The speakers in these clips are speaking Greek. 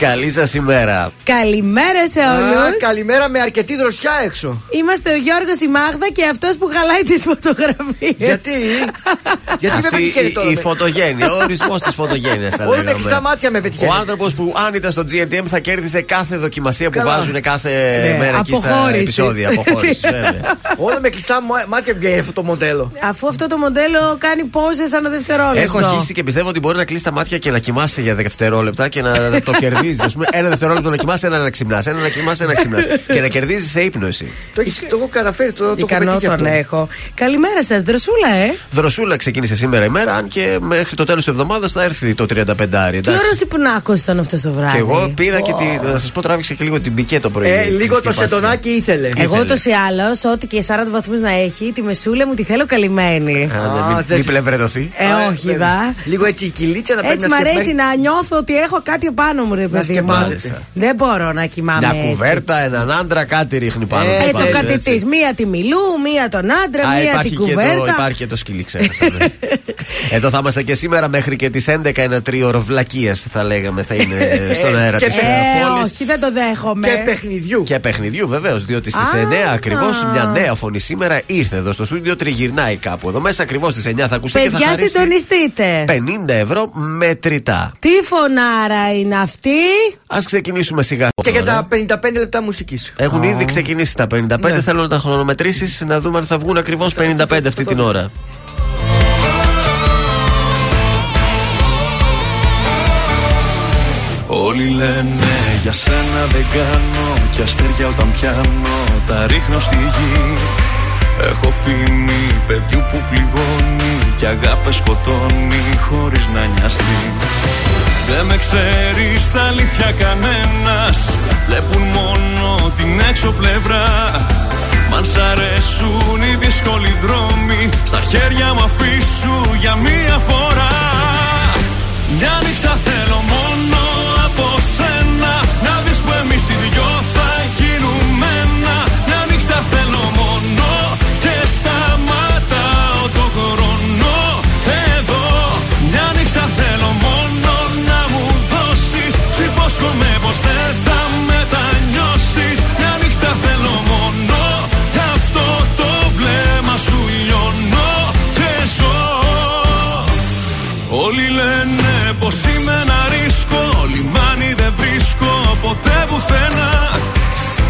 Καλή σας ημέρα. Καλημέρα σε όλους. Καλημέρα με αρκετή δροσιά έξω. Είμαστε ο Γιώργος η Μάγδα και αυτός που χαλάει τις φωτογραφίες. Γιατί, γιατί με πετυχαίνει τώρα. Η φωτογένεια, ο ορισμός της φωτογένειας θα Όλοι με κλειστά μάτια με πετυχαίνει. Ο άνθρωπος που αν ήταν στο GNTM θα κέρδισε κάθε δοκιμασία που βάζουν κάθε ναι, μέρα εκεί στα επεισόδια. Αποχώρησης, Όλο με κλειστά μάτια βγαίνει αυτό το μοντέλο. Αφού αυτό το μοντέλο κάνει πόσες ένα δευτερόλεπτο. Έχω αρχίσει και πιστεύω ότι μπορεί να κλείσει τα μάτια και να κοιμάσαι για δευτερόλεπτα και να το κερδίσει κερδίζεις. Ένα δευτερόλεπτο να κοιμάσαι, ένα να ξυπνάς. Ένα να κοιμάσαι, ένα να ξυπνάς. και να κερδίζεις σε ύπνο εσύ. Το, το έχω καταφέρει, το, το έχω τον έχω. Καλημέρα σας, Δροσούλα, ε. Δροσούλα ξεκίνησε σήμερα ημέρα, αν και μέχρι το τέλος της εβδομάδας θα έρθει το 35 άρι. Τι ώρα υπνάκο ήταν αυτό το βράδυ. Και εγώ πήρα και τη, να σας πω, τράβηξε και λίγο την πικέ το πρωί. Ε, λίγο το σετονάκι ήθελε. Εγώ ούτως ή άλλως, ό,τι και 40 βαθμούς να έχει, τη μεσούλα μου τη θέλω καλυμμένη. Μην πλευρετωθεί. Ε, όχι, δα. Λίγο έτσι η κυλίτσα να Έτσι μ' αρέσει να νιώθω ότι έχω κάτι επάνω μου, ρε παιδί. Δεν μπορώ να κοιμάμαι. Μια κουβέρτα, έναν άντρα, κάτι ρίχνει πάνω. Ε, το κάτι τη. Μία τη μιλού, μία τον άντρα, μία την κουβέρτα. υπάρχει και το σκυλί, ξέχασα. Ναι. Εδώ θα είμαστε και σήμερα μέχρι και τις 11 ένα τρίωρο βλακίε, θα λέγαμε, θα είναι ε, στον αέρα της ε, πόλη. Όχι, δεν το δέχομαι. Και παιχνιδιού. Και παιχνιδιού, βεβαίως, διότι στις 9 ακριβώς μια νέα φωνή σήμερα ήρθε εδώ στο στούντιο, τριγυρνάει κάπου. Εδώ μέσα ακριβώς στις 9 θα ακουστεί και θα χαρίσει. συντονιστείτε. 50 ευρώ μετρητά. Τι φωνάρα είναι αυτή; Α ξεκινήσουμε σιγά. Και για τα 55 λεπτά μουσικής. Έχουν ήδη ξεκινήσει τα 55. Ναι. Θέλω να τα χρονομετρήσει να δούμε αν θα βγουν ακριβώς 55 αυτή την ώρα. Όλοι λένε για σένα δεν κάνω Κι αστέρια όταν πιάνω τα ρίχνω στη γη Έχω φήμη παιδιού που πληγώνει Κι αγάπη σκοτώνει χωρίς να νοιαστεί. Δεν με ξέρεις στα αλήθεια κανένας. Βλέπουν μόνο την έξω πλευρά. Μ' αν σ' αρέσουν οι δύσκολοι δρόμοι Στα χέρια μου αφήσου για μία φορά. Μια νύχτα θέλω μόνο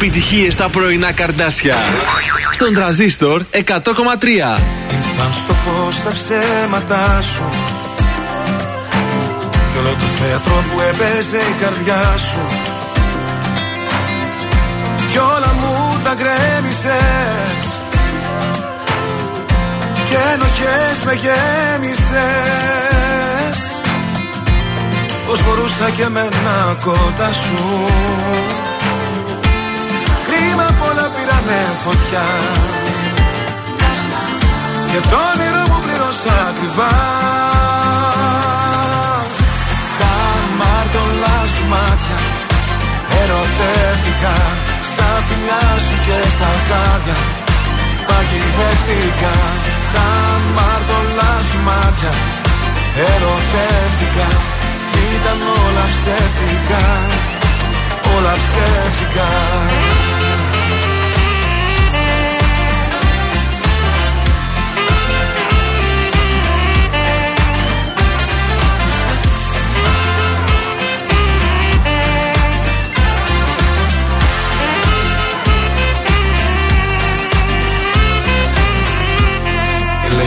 επιτυχίες στα πρωινά καρδάσια. Στον τραζίστορ 100,3. Ήρθαν στο φως τα ψέματά σου. Κι όλο το θέατρο που έπαιζε η καρδιά σου. Κι όλα μου τα γκρέμισες. Και ενοχές με γέμισες. Πώς μπορούσα και εμένα κοντά σου Κρίμα πολλά πήρανε φωτιά. Και το όνειρο μου πλήρωσα ακριβά. Τα μάρτωλά σου μάτια Ερωτεύτηκα Στα φιλιά σου και στα χάδια. Παγιδεύτηκα. Τα μάρτωλά σου μάτια Ερωτεύτηκα. Κι ήταν όλα ψεύτικα. Όλα ψεύτικα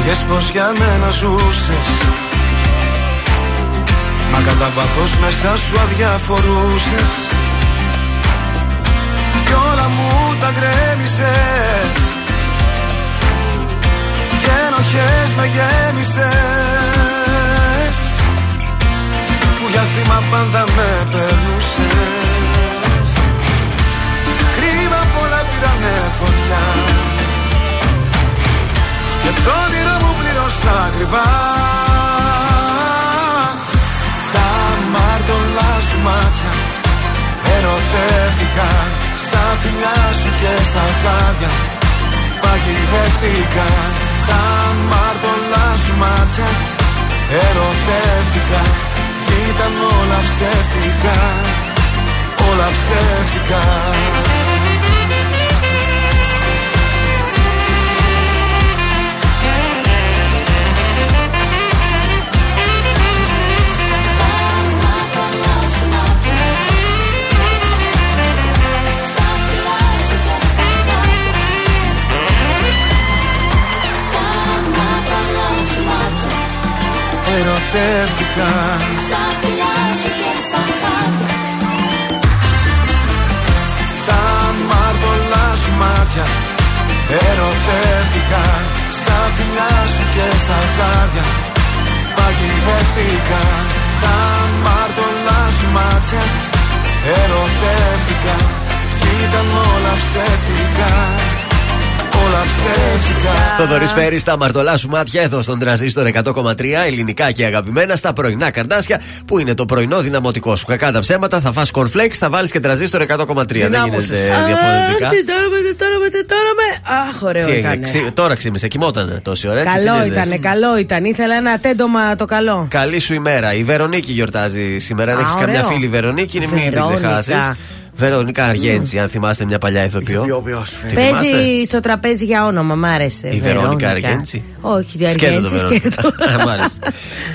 Έλεγες πως για μένα ζούσες. Μα κατά βάθος μέσα σου αδιαφορούσες. Κι όλα μου τα γκρέμισες. Και ενοχές με γέμισες. Που για θύμα πάντα με περνούσες. Κρίμα πολλά πήρανε φωτιά και το όνειρο μου πλήρωσα ακριβά. Τα μάρτωλά σου μάτια Ερωτεύτηκα Στα φιλιά σου και στα χάδια. Παγιδεύτηκα. Τα μάρτωλά σου μάτια Ερωτεύτηκα. Κι ήταν όλα ψεύτικα. Όλα ψεύτικα ερωτεύτηκα. Στα φιλιά σου και στα χάτια Τα μάρτωλά σου μάτια. Ερωτεύτηκα. Στα φιλιά σου και στα χάδια. Παγιδεύτηκα. Τα μάρτωλά σου μάτια. Ερωτεύτηκα. Κι ήταν όλα ψεύτικα όλα ψεύτικα. Θοδωρής Φέρης στα μαρτωλά σου μάτια εδώ στον τραζίστορ 100,3 ελληνικά και αγαπημένα στα πρωινά καρδάσια που είναι το πρωινό δυναμωτικό σου. Κακά τα ψέματα, θα φας cornflakes, θα βάλεις και τραζίστορ 100,3. Δεν γίνεται διαφορετικά. Τι τώρα με, τώρα με, τώρα με. Αχ, ωραίο Τι ήταν. έγινε, ξύ- τώρα ξύμισε, κοιμότανε τόση ώρα. έτσι, Καλό τι λες. ήταν, καλό ήταν. Ήθελα ένα τέντομα το καλό. Καλή σου ημέρα. Η Βερονίκη γιορτάζει σήμερα. Αν Α, έχει καμιά ωραίο. φίλη Βερονίκη, μην την Βερόνικα. Ξεχάσει. Βερονίκα Αργέντση, αν θυμάστε μια παλιά ηθοποιό. Ηθοποιός, Τη θυμάστε; Παίζει στο τραπέζι για όνομα, μ' άρεσε. Η Βερόνικα Αργέντση. Όχι, η Σκέτο το Αργέντση, Βερόνικα. σκέτο. Α, Μάλιστα.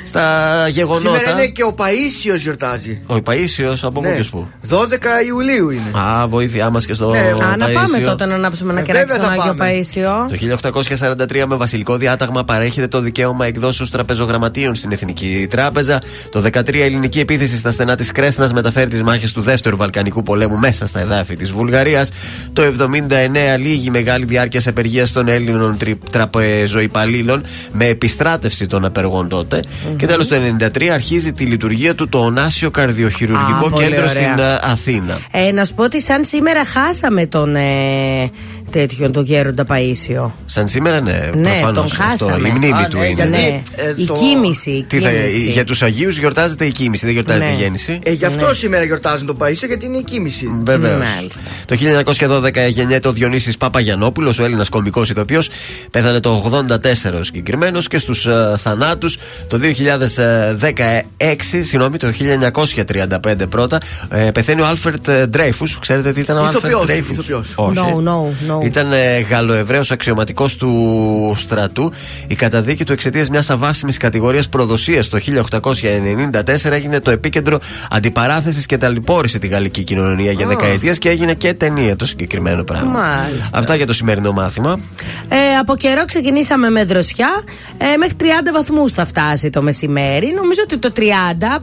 Στα Σήμερα γεγονότα. είναι και ο Παίσιος γιορτάζει. Ο Παίσιος από Ναι. μόνο που. 12 Ιουλίου είναι. Α, βοήθειά μας και στο Ναι, Α, να πάμε Παΐσιο. τότε να ανάψουμε ένα Ε, κεράκι βέβαια στον θα Άγιο πάμε. Παΐσιο. Το 1843 με βασιλικό διάταγμα παρέχεται το δικαίωμα εκδόσεως τραπεζογραμματίων στην Εθνική Τράπεζα. Το 13 η ελληνική επίθεση στα στενά της Κρέσνας μεταφέρει τις μάχες του δεύτερου Βαλκανικού πολέμου μέσα στα εδάφη της Βουλγαρίας. Το 79 λίγη μεγάλη διάρκεια απεργία των Έλληνων τρι- τραπεζοϊπαλλήλων με επιστράτευση των απεργών τότε. Και τέλος το 93 αρχίζει τη λειτουργία του το Ονάσιο Καρδιοχειρουργικό Α, πολύ Κέντρο ωραία. στην ε, Αθήνα. Ε, να σου πω ότι σαν σήμερα χάσαμε τον ε, τέτοιον, τον Γέροντα Παΐσιο. Σαν σήμερα, ναι, Ναι, προφανώς τον αυτό. χάσαμε. Η μνήμη Α, του ναι, είναι. γιατί- Ναι, ε, η το- κίνηση. η Τι θα, κίνηση. για τους Αγίους γιορτάζεται η κοίμηση, δεν γιορτάζεται Ναι. η γέννηση. Ε, γι' αυτό σήμερα γιορτάζουν τον Παίσιο γιατί είναι η κοίμηση. Βεβαίως. Μάλιστα. Το 1912 γεννιέται ο Διονύσης Παπαγιανόπουλος, ο Έλληνας κωμικός ηθοποιός. Πέθανε το 84 ο συγκεκριμένος και στους θανάτους το 2016, συγγνώμη, το 1935 πρώτα, ε, πεθαίνει ο Άλφρεντ Ντρέιφους. Ξέρετε τι ήταν ο Άλφρεντ Ηθοποιός, Ντρέιφους; ηθοποιός. Όχι. No, no, no. Ήταν ε, Γαλλοεβραίος αξιωματικός του στρατού. Η καταδίκη του εξαιτίας μιας αβάσιμης κατηγορίας προδοσίας το 1894 έγινε το επίκεντρο αντιπαράθεσης και ταλαιπώρησε τη γαλλική κοινωνία για δεκαετίες και έγινε και ταινία το συγκεκριμένο πράγμα. Μάλιστα. Αυτά για το σημερινό μάθημα. Ε, από καιρό ξεκινήσαμε με δροσιά. Ε, μέχρι 30 βαθμούς θα φτάσει το μεσημέρι. Νομίζω ότι το 30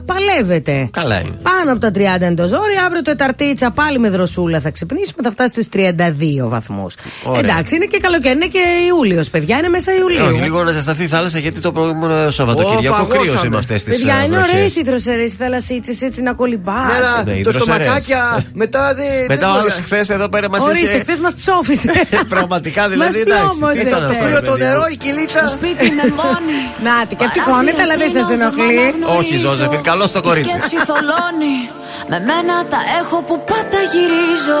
παλεύεται. Καλά είναι. Πάνω από τα 30 είναι το ζόρι. Αύριο Τεταρτίτσα πάλι με δροσούλα θα ξυπνήσουμε. Θα φτάσει στους 32 βαθμούς. Βαθμού. Ωραία. Εντάξει, είναι και καλοκαίρι, είναι και Ιούλιος, παιδιά, είναι μέσα Ιουλίου. Όχι, λίγο να ζεσταθεί η θάλασσα γιατί το προηγούμενο Σαββατοκύριακο Ω, παγώσαμε. κρύωσε με αυτές τις Παιδιά, είναι ωραίες οι δροσερές οι θαλασσίτσες έτσι να κολυμπάς. Ναι, αλλά ναι, οι το δροσερές. στομακάκια μετά δεν. Μετά ο δεν άλλο μπορεί- χθες εδώ πέρα μας Ορίστε, είχε. χθες μας ψόφισε. Πραγματικά δηλαδή Μας εντάξει. Τι πλώμωσε, ήταν αυτό. Πήρε ρε το παιδί μου; νερό, η κυλίτσα. Σπίτι με μόνη. Νάτι, και αυτή χώνεται, αλλά δεν σας ενοχλεί. Όχι, Ζώζεφιν, καλώς το κορίτσι. Η σκέψη θολώνει. Με μένα τα έχω που πάντα γυρίζω.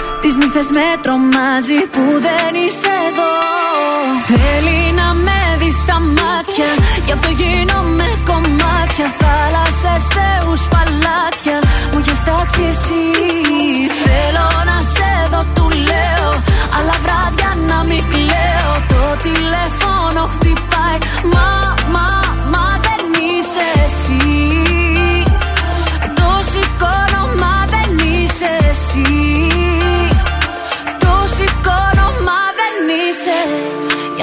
Τις νύχτες με τρομάζει που δεν είσαι εδώ. Θέλει να με δεις στα μάτια Γι' αυτό γίνομαι κομμάτια. Θάλασσες, θεούς, παλάτια Μου έχεις τάξει εσύ. Θέλω να σε δω, του λέω Αλλά βράδια να μην κλαίω. Το τηλέφωνο χτυπάει Μα, μα, μα δεν είσαι εσύ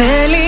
Θέλει να με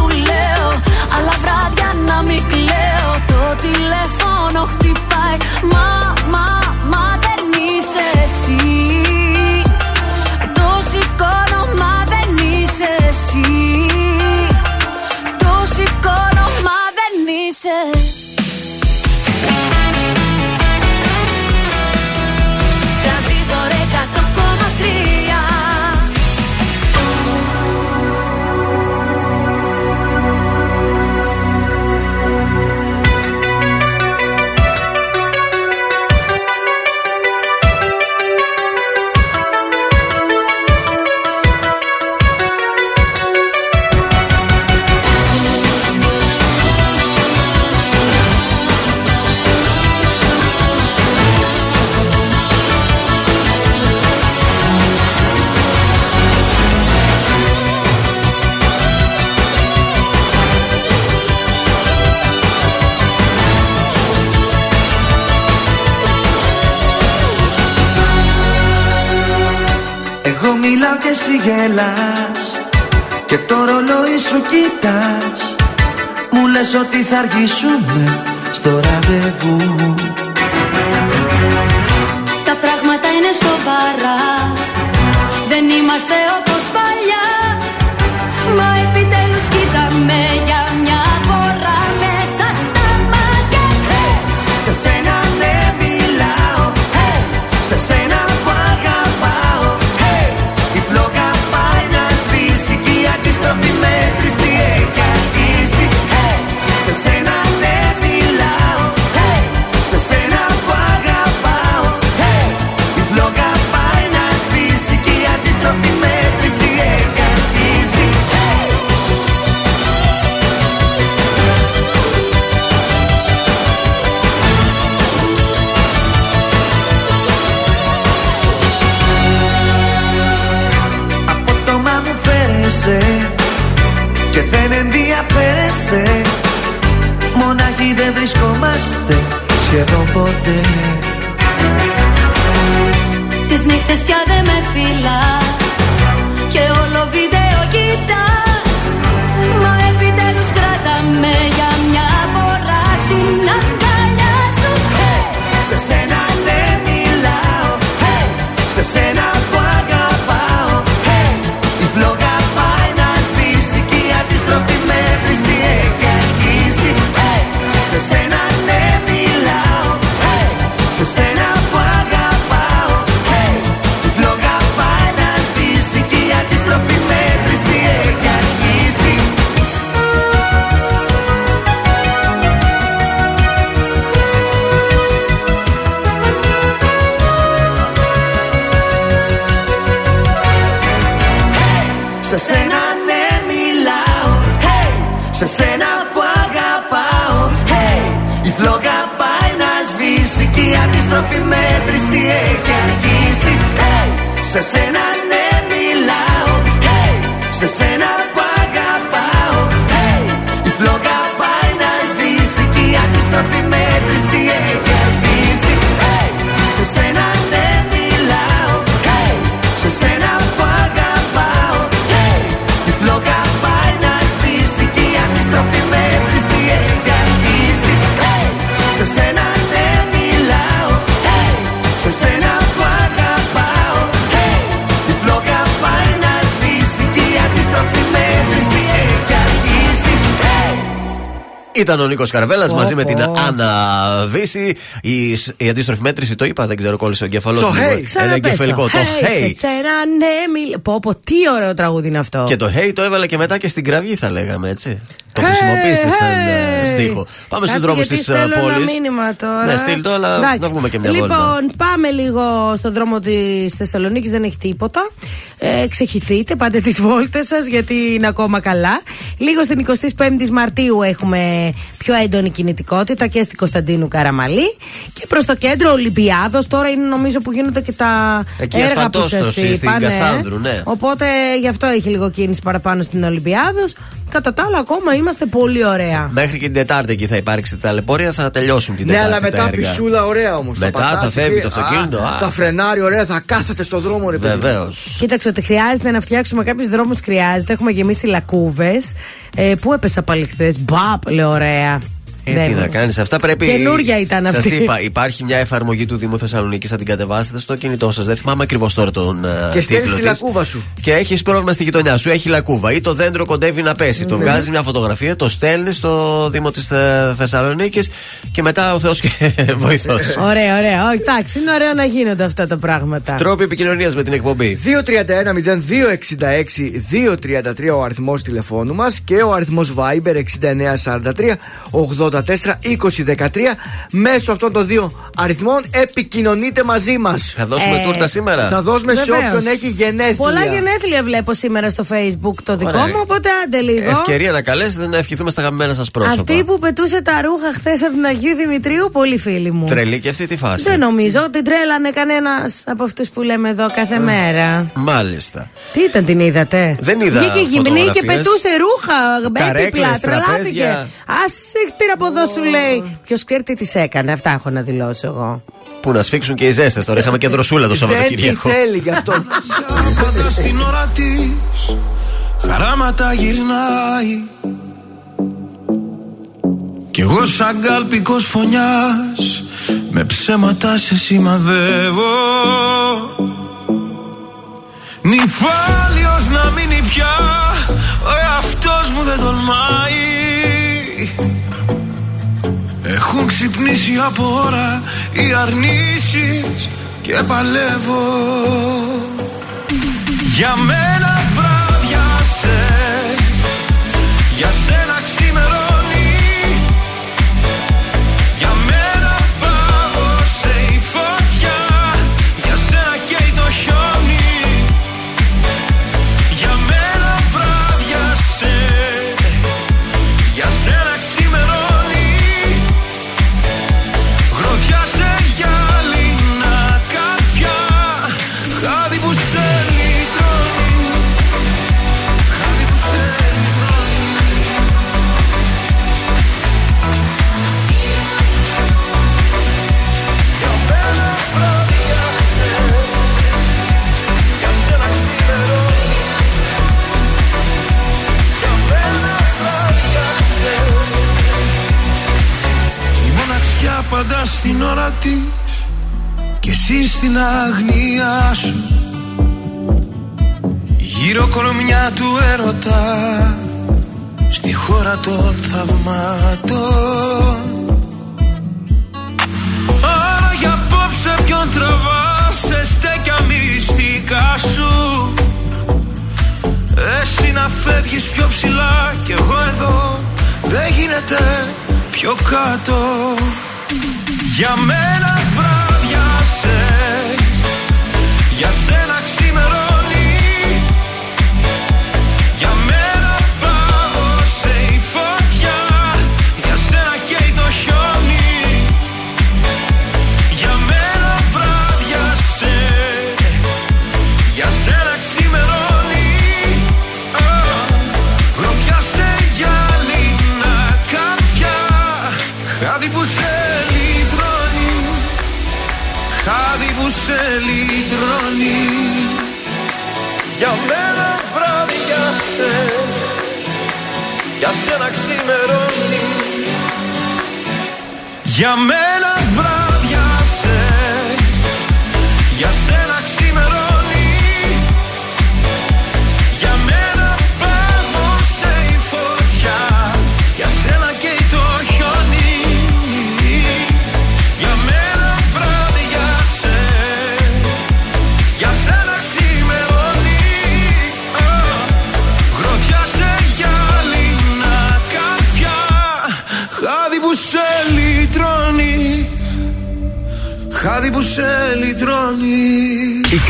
λέω Αλλά βράδια να μην κλαίω. Το τηλέφωνο χτυπάει. Μα, μα, μα δεν είσαι εσύ μιλάω και εσύ γελάς. Και το ρολόι σου κοιτάς. Μου λες ότι θα αργήσουμε στο ραντεβού. Τα πράγματα είναι σοβαρά. Δεν είμαστε όπως παλιά. Μα επιτέλους κοίταμε για Ήταν ο Νίκος Καρβέλας Πω, μαζί με πω. την Άννα Βύση. Η, η αντίστροφη μέτρηση το είπα, δεν ξέρω, κόλλησε ο εγκεφαλός Το μου. hey. Ένα Ξαναπες το. εγκεφαλικό. Το Hey, hey. σε σένα ναι μιλ... Πω πω τι ωραίο τραγούδι είναι αυτό Και το hey το έβαλε και μετά και στην κραυγή, θα λέγαμε έτσι. Το Hey, χρησιμοποίησες σαν hey. ε, στίχο. Πάμε στους Κάτσε, δρόμους γιατί της στέλνω ένα πόλης. μήνυμα τώρα. Ναι, στείλ το, αλλά Εντάξει. να βγούμε και μια λοιπόν, βόλτα. πάμε λίγο στον δρόμο της Θεσσαλονίκης, δεν έχει τίποτα. Ε, ξεχυθείτε, πάτε τις βόλτες σας γιατί είναι ακόμα καλά. Λίγο στην 25η Μαρτίου έχουμε πιο έντονη κινητικότητα και στην Κωνσταντίνου Καραμαλή. Και προς το κέντρο Ολυμπιάδος τώρα είναι νομίζω που γίνονται και τα Εκεί έργα που ασφαλτόστοση, σα στην είπα. ναι. Κασάνδρου, ναι. Οπότε γι' αυτό έχει λίγο κίνηση παραπάνω στην Ολυμπιάδος. Κατά τα άλλα, ακόμα είμαστε πολύ ωραία. Μέχρι και την Τετάρτη εκεί θα υπάρξει ταλαιπωρία, θα τελειώσουν την Ναι, Τετάρτη. αλλά μετά τα έργα. πισούλα ωραία όμως. Μετά θα φεύγει το αυτοκίνητο, α. Θα φρενάρει ωραία, θα κάθεται στο δρόμο, ρε παιδί. Βεβαίως. Κοίταξε ότι χρειάζεται να φτιάξουμε κάποιου δρόμους. Χρειάζεται. Έχουμε γεμίσει λακκούβες. Ε, πού έπεσα πάλι χθες; Μπαπ, λέει ωραία. Ε, Δεν τι μου. να κάνεις, αυτά πρέπει. Καινούρια ήταν αυτή. Σα είπα, υπάρχει μια εφαρμογή του Δήμου Θεσσαλονίκης, θα την κατεβάσετε στο κινητό σας. Δεν θυμάμαι ακριβώς τώρα τον ε, Και στέλνεις τίτλο τη της. λακκούβα σου. Και έχεις πρόβλημα στη γειτονιά σου, έχει λακκούβα ή το δέντρο κοντεύει να πέσει. Ναι. Το βγάζεις μια φωτογραφία, το στέλνεις στο Δήμο της Θεσσαλονίκης και μετά ο Θεός και βοηθός. Ωραία, ωραία. Όχι, εντάξει, είναι ωραίο να γίνονται αυτά τα πράγματα. Τρόποι επικοινωνίας με την εκπομπή. 231-0266-233 ο αριθμός τηλεφώνου μας και ο αριθμός Viber 6943-84-2013. Μέσω αυτών των δύο αριθμών επικοινωνείτε μαζί μας. Θα δώσουμε Ε, τούρτα σήμερα. Θα δώσουμε σε Βεβαίως. όποιον έχει γενέθλια. Πολλά γενέθλια βλέπω σήμερα στο facebook το δικό Ωραία. μου, οπότε άντε λίγο. Ευκαιρία να καλέσετε να ευχηθούμε στα αγαπημένα σας πρόσωπα. Αυτή που πετούσε τα ρούχα χθες από την Αγίου Δημητρίου, πολύ φίλοι μου. Τρελή και αυτή τη φάση. Δεν νομίζω ότι τρέλανε κανένας από αυτούς που λέμε εδώ κάθε μέρα. Μάλιστα. Τι ήταν, την είδατε; Δεν είδα Βγήκε γυμνή και φωτογραφίες. πετούσε ρούχα. Καρέκλες, Έπιπλα, τρελάθηκε. τραπέζια. Α τι από εδώ σου λέει. Ποιος ξέρει τι της έκανε. Αυτά έχω να δηλώσω εγώ. Που να σφίξουν και οι ζέστες. Τώρα είχαμε και δροσούλα το Δεν τη Σαββατοκύριακο. θέλει γι' αυτό. Πάντα στην ώρα της χαράματα γυρνάει Κι εγώ σαν κάλπικος φωνιάς Με ψέματα σε σημαδεύω Νυφάλιος να μείνει πια Ο εαυτός μου δεν τολμάει Έχουν ξυπνήσει από ώρα οι αρνήσεις και παλεύω. Για μένα βράδιασε Για σένα ξημερώνει στην αγνία σου. Γύρω κορμιά του έρωτα στη χώρα των θαυμάτων. Άρα για απόψε ποιον τραβάς σε στέκια μυστικά σου. Εσύ να φεύγεις πιο ψηλά κι εγώ εδώ. Δεν γίνεται πιο κάτω. Για μένα Για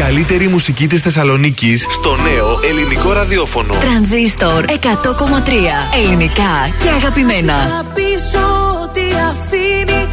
καλύτερη μουσική της Θεσσαλονίκης στο νέο ελληνικό ραδιόφωνο. Τρανζίστορ 100,3 ελληνικά και αγαπημένα.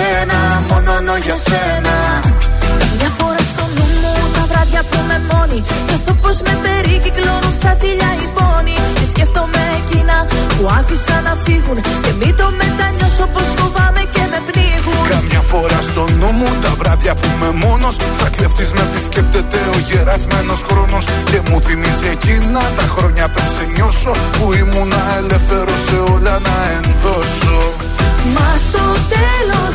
για σένα Μόνο για σένα. Μια φορά στο νου μου τα βράδια που με μόνη Νιώθω πως με περικυκλώνουν σαν θηλιά οι πόνοι. Και σκέφτομαι εκείνα που άφησα να φύγουν Και μην το μετανιώσω πως φοβάμαι και με πνίγουν. Καμιά φορά στο νου μου τα βράδια που είμαι μόνος Σαν κλεφτής με επισκέπτεται ο γερασμένος χρόνος. Και μου θυμίζει εκείνα τα χρόνια πριν σε νιώσω Που ήμουνα ελεύθερος σε όλα να ενδώσω. Μα στο τέλος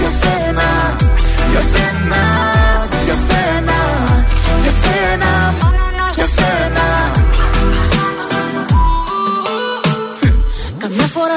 για σένα Για σένα, για σένα, για σένα Για σένα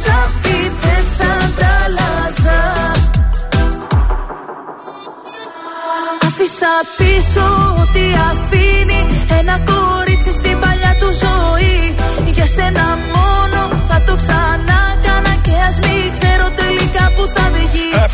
χρυσάφι δεν σ' αντάλλαζα. Άφησα πίσω ό,τι αφήνει ένα κόριτσι στην παλιά του ζωή. Για σένα μόνο θα το ξανά κάνα και ας μην ξέρω τελικά που θα βγει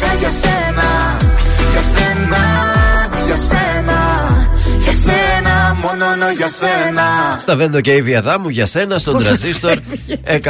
Μονάχα για σένα, για σένα. Στα Βέντο και η Διαδάμου για σένα στον Πώς μας τραζίστορ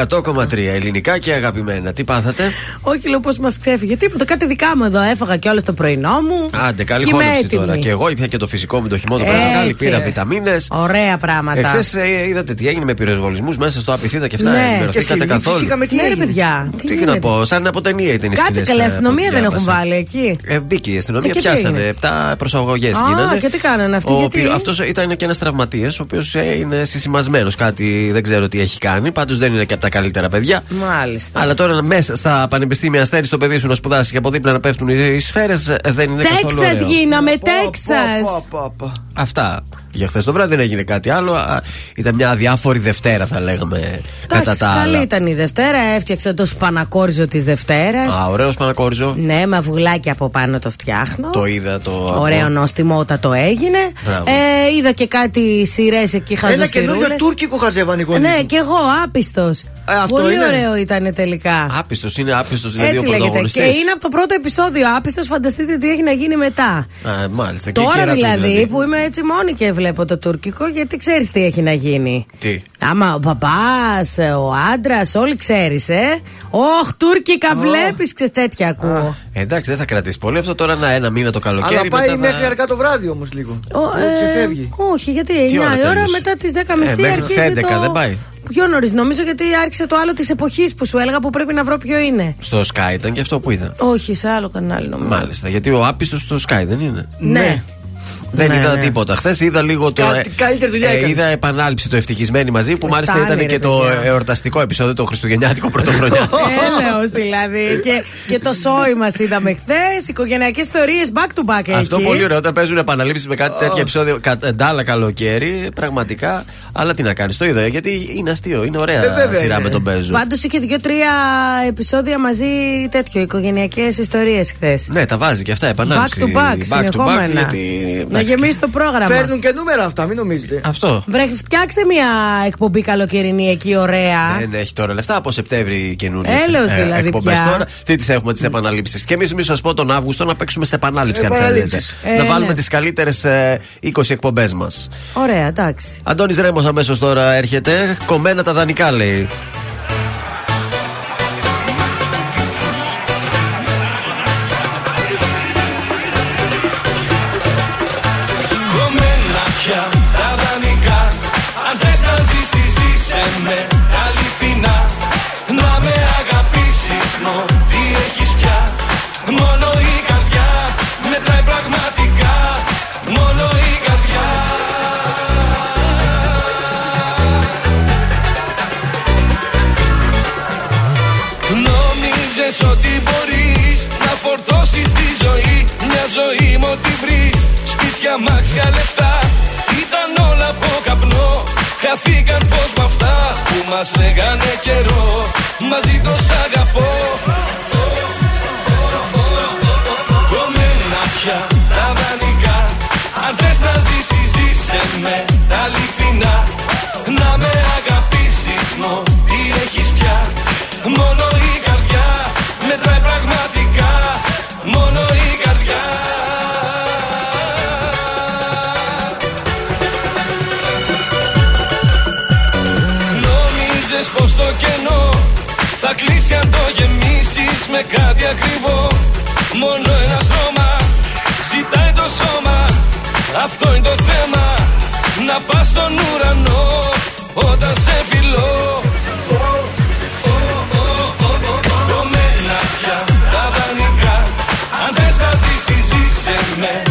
100,3 ελληνικά και αγαπημένα. Τι πάθατε; Όχι, λέω πώς μας ξέφυγε; Τίποτα, κάτι δικά μου εδώ. Έφαγα και όλο το πρωινό μου. Άντε, καλή Και είμαι χώνευση έτοιμη. τώρα. Και εγώ ήπια και το φυσικό μου το χυμό το Έτσι. πέρα. Πήρα βιταμίνες. Ωραία πράγματα. Εχθές είδατε τι έγινε με πυροσβολισμούς μέσα στο απειθίδα και αυτά. Ναι. Ενημερωθήκατε Και καθόλου. Είχαμε τι Ναι, ρε έγινε; παιδιά. Τι γίνεται; να πω, σαν από ταινία ήταν οι Κάτσε σκηνές, καλά, ε, αστυνομία που δεν έχουν διάβασα. βάλει εκεί. Ε, μπήκε η αστυνομία, Ε, και τι πιάσανε. έγινε; Επτά προσαγωγές Α, γίνανε. και τι κάνανε αυτοί, γιατί; Αυτός ήταν και ένας τραυματίας, ο οποίος είναι συσημασμένος. Κάτι δεν ξέρω τι έχει κάνει. Πάντως δεν είναι και από τα καλύτερα παιδιά. Μάλιστα. Αλλά τώρα μέσα στα πανεπιστήμια αστέρι στο παιδί σου να σπουδάσεις και από δίπλα να πέφτουν οι σφαίρες δεν είναι καθόλου Τέξας ωραίο. γίναμε, Πω, πω, Τέξας. πω, πω, πω. Αυτά. Για χθες το βράδυ δεν έγινε κάτι άλλο. Α, Ήταν μια αδιάφορη Δευτέρα, θα λέγαμε. κατά Εντάξει, τα καλή άλλα. ήταν η Δευτέρα. Έφτιαξα το σπανακόριζο της Δευτέρας. Α, ωραίο Πανακόριζο. Ναι, με αυγουλάκι από πάνω το φτιάχνω. Το είδα το. Ωραίο νόστιμότατο έγινε. Μπράβο. Ε, είδα και κάτι σειρές εκεί Ένα χαζοσυρούλες. καινούριο τουρκικό χαζεύαν οι γονείς Ναι, μου. και εγώ άπιστος. Ε, αυτό Πολύ είναι. ωραίο ήταν τελικά. Άπιστος είναι άπιστος, δηλαδή Έτσι ο λέγεται. Και πρωταγωνιστής. είναι από το πρώτο επεισόδιο άπιστος. Φανταστείτε τι έχει να γίνει μετά. Α, μάλιστα. Και η Τώρα κερά του δηλαδή, που είμαι έτσι μόνη και βλέπω το τουρκικό, γιατί ξέρεις τι έχει να γίνει. Τι; Άμα ο παπάς, ο άντρας, όλοι ξέρεις, ε. Όχ, τουρκικά βλέπεις, ξέρεις τέτοια ακούω. Ε, εντάξει, δεν θα κρατήσει πολύ αυτό τώρα ένα, ένα μήνα το καλοκαίρι. Αλλά πάει μετά θα- μέχρι αργά το βράδυ όμως λίγο. Ο, Ε, Ξεφεύγει. όχι, γιατί 9 ώρα η ώρα τέλειωσε; μετά τις 10 Ε, μισή μέχρι τις αρχίζει 11 το... δεν πάει; Πιο νωρίς, νομίζω γιατί άρχισε το άλλο της εποχής που σου έλεγα που πρέπει να βρω ποιο είναι. Στο Sky ήταν και αυτό που είδα. Όχι, σε άλλο κανάλι νομίζω. Μάλιστα, γιατί ο άπιστος στο Sky δεν είναι. Ναι. Δεν Ναι, είδα ναι. τίποτα. Χθες είδα λίγο το. Κάτι- καλύτερη δουλειά έκανες. είδα επανάληψη το ευτυχισμένοι μαζί που μάλιστα Φτάνει, ήταν ρε, και το παιδιά. εορταστικό επεισόδιο, το Χριστουγεννιάτικο πρωτοχρονιά. Έλεος δηλαδή. και, και το σόι μας είδαμε χθες. Οικογενειακές ιστορίες back to back έχει. Αυτό πολύ ωραίο. Όταν παίζουν επαναλήψεις με κάτι τέτοιο επεισόδιο κατά ντάλα καλοκαίρι, πραγματικά. Αλλά τι να κάνεις, το είδα. Γιατί είναι αστείο, είναι ωραία Ε, βέβαια σειρά είναι. με τον παίζουν. Πάντως είχε δύο-τρία επεισόδια μαζί τέτοιο, οικογενειακές ιστορίες χθες. Ναι, τα βάζει και αυτά Back επανάληψη. to back, συνεχόμενα. Γιατί, Να εντάξει. γεμίσει το πρόγραμμα. Φέρνουν και νούμερα αυτά, μην νομίζετε. Αυτό. Βρε, φτιάξε μια εκπομπή καλοκαιρινή εκεί, ωραία. Δεν έχει τώρα λεφτά από Σεπτέμβρη καινούριες Έλεος δηλαδή εκπομπές πια. τώρα. Τι τις έχουμε τις επαναλήψεις. Και εμείς, μη σα πω τον Αύγουστο να παίξουμε σε επανάληψη, αν θέλετε. Επαναλήψεις. Ε, να ναι. βάλουμε τις καλύτερες 20 εκπομπές μας. Ωραία, εντάξει. Αντώνης Ρέμος αμέσως τώρα έρχεται. Κομμένα τα δανεικά λέει. Μόνο η καρδιά μετράει πραγματικά. Μόνο η καρδιά. Νόμιζες ότι μπορείς να φορτώσεις τη ζωή Μια ζωή με ό,τι βρεις. Σπίτια, μάξια, λεφτά Ήταν όλα από καπνό. Χαθήκαν φως με αυτά που μας λέγανε καιρό. Μαζί το σ' αγαπώ Αν θες να ζήσεις ζήσε με τα αληθινά. Να με αγαπήσεις μόνο τι έχεις πια. Μόνο η καρδιά μετράει πραγματικά. Μόνο η καρδιά. Νόμιζες πως το κενό θα κλείσει αν το γεμίσεις με κάτι ακριβό. Μόνο ένα στρώμα ζητάει το σώμα Αυτό είναι το θέμα. Να πας στον ουρανό όταν σε φιλώ. Κομμένα πια τα δανεικά. Αν θες να ζήσεις ζήσε με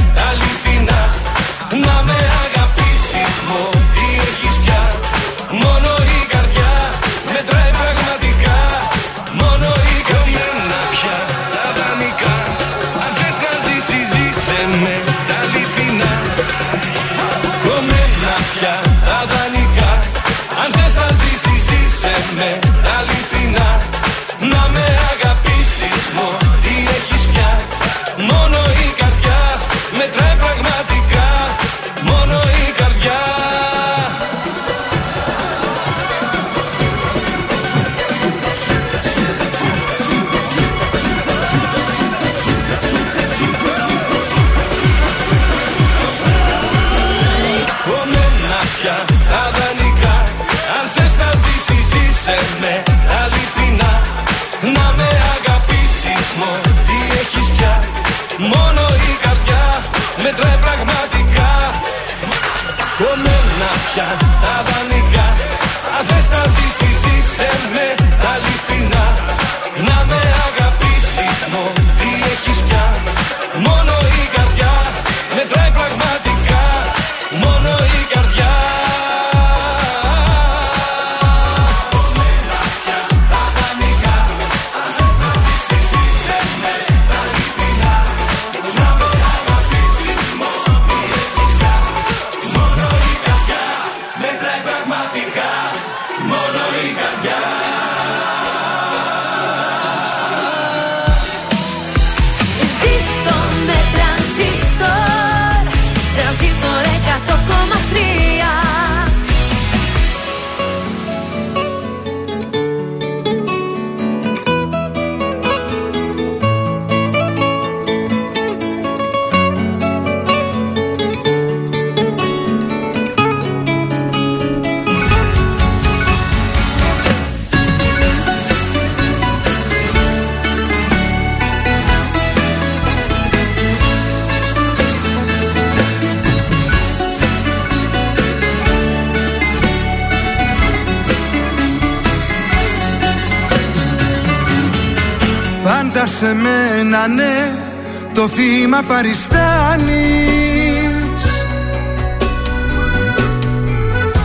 παριστάνεις.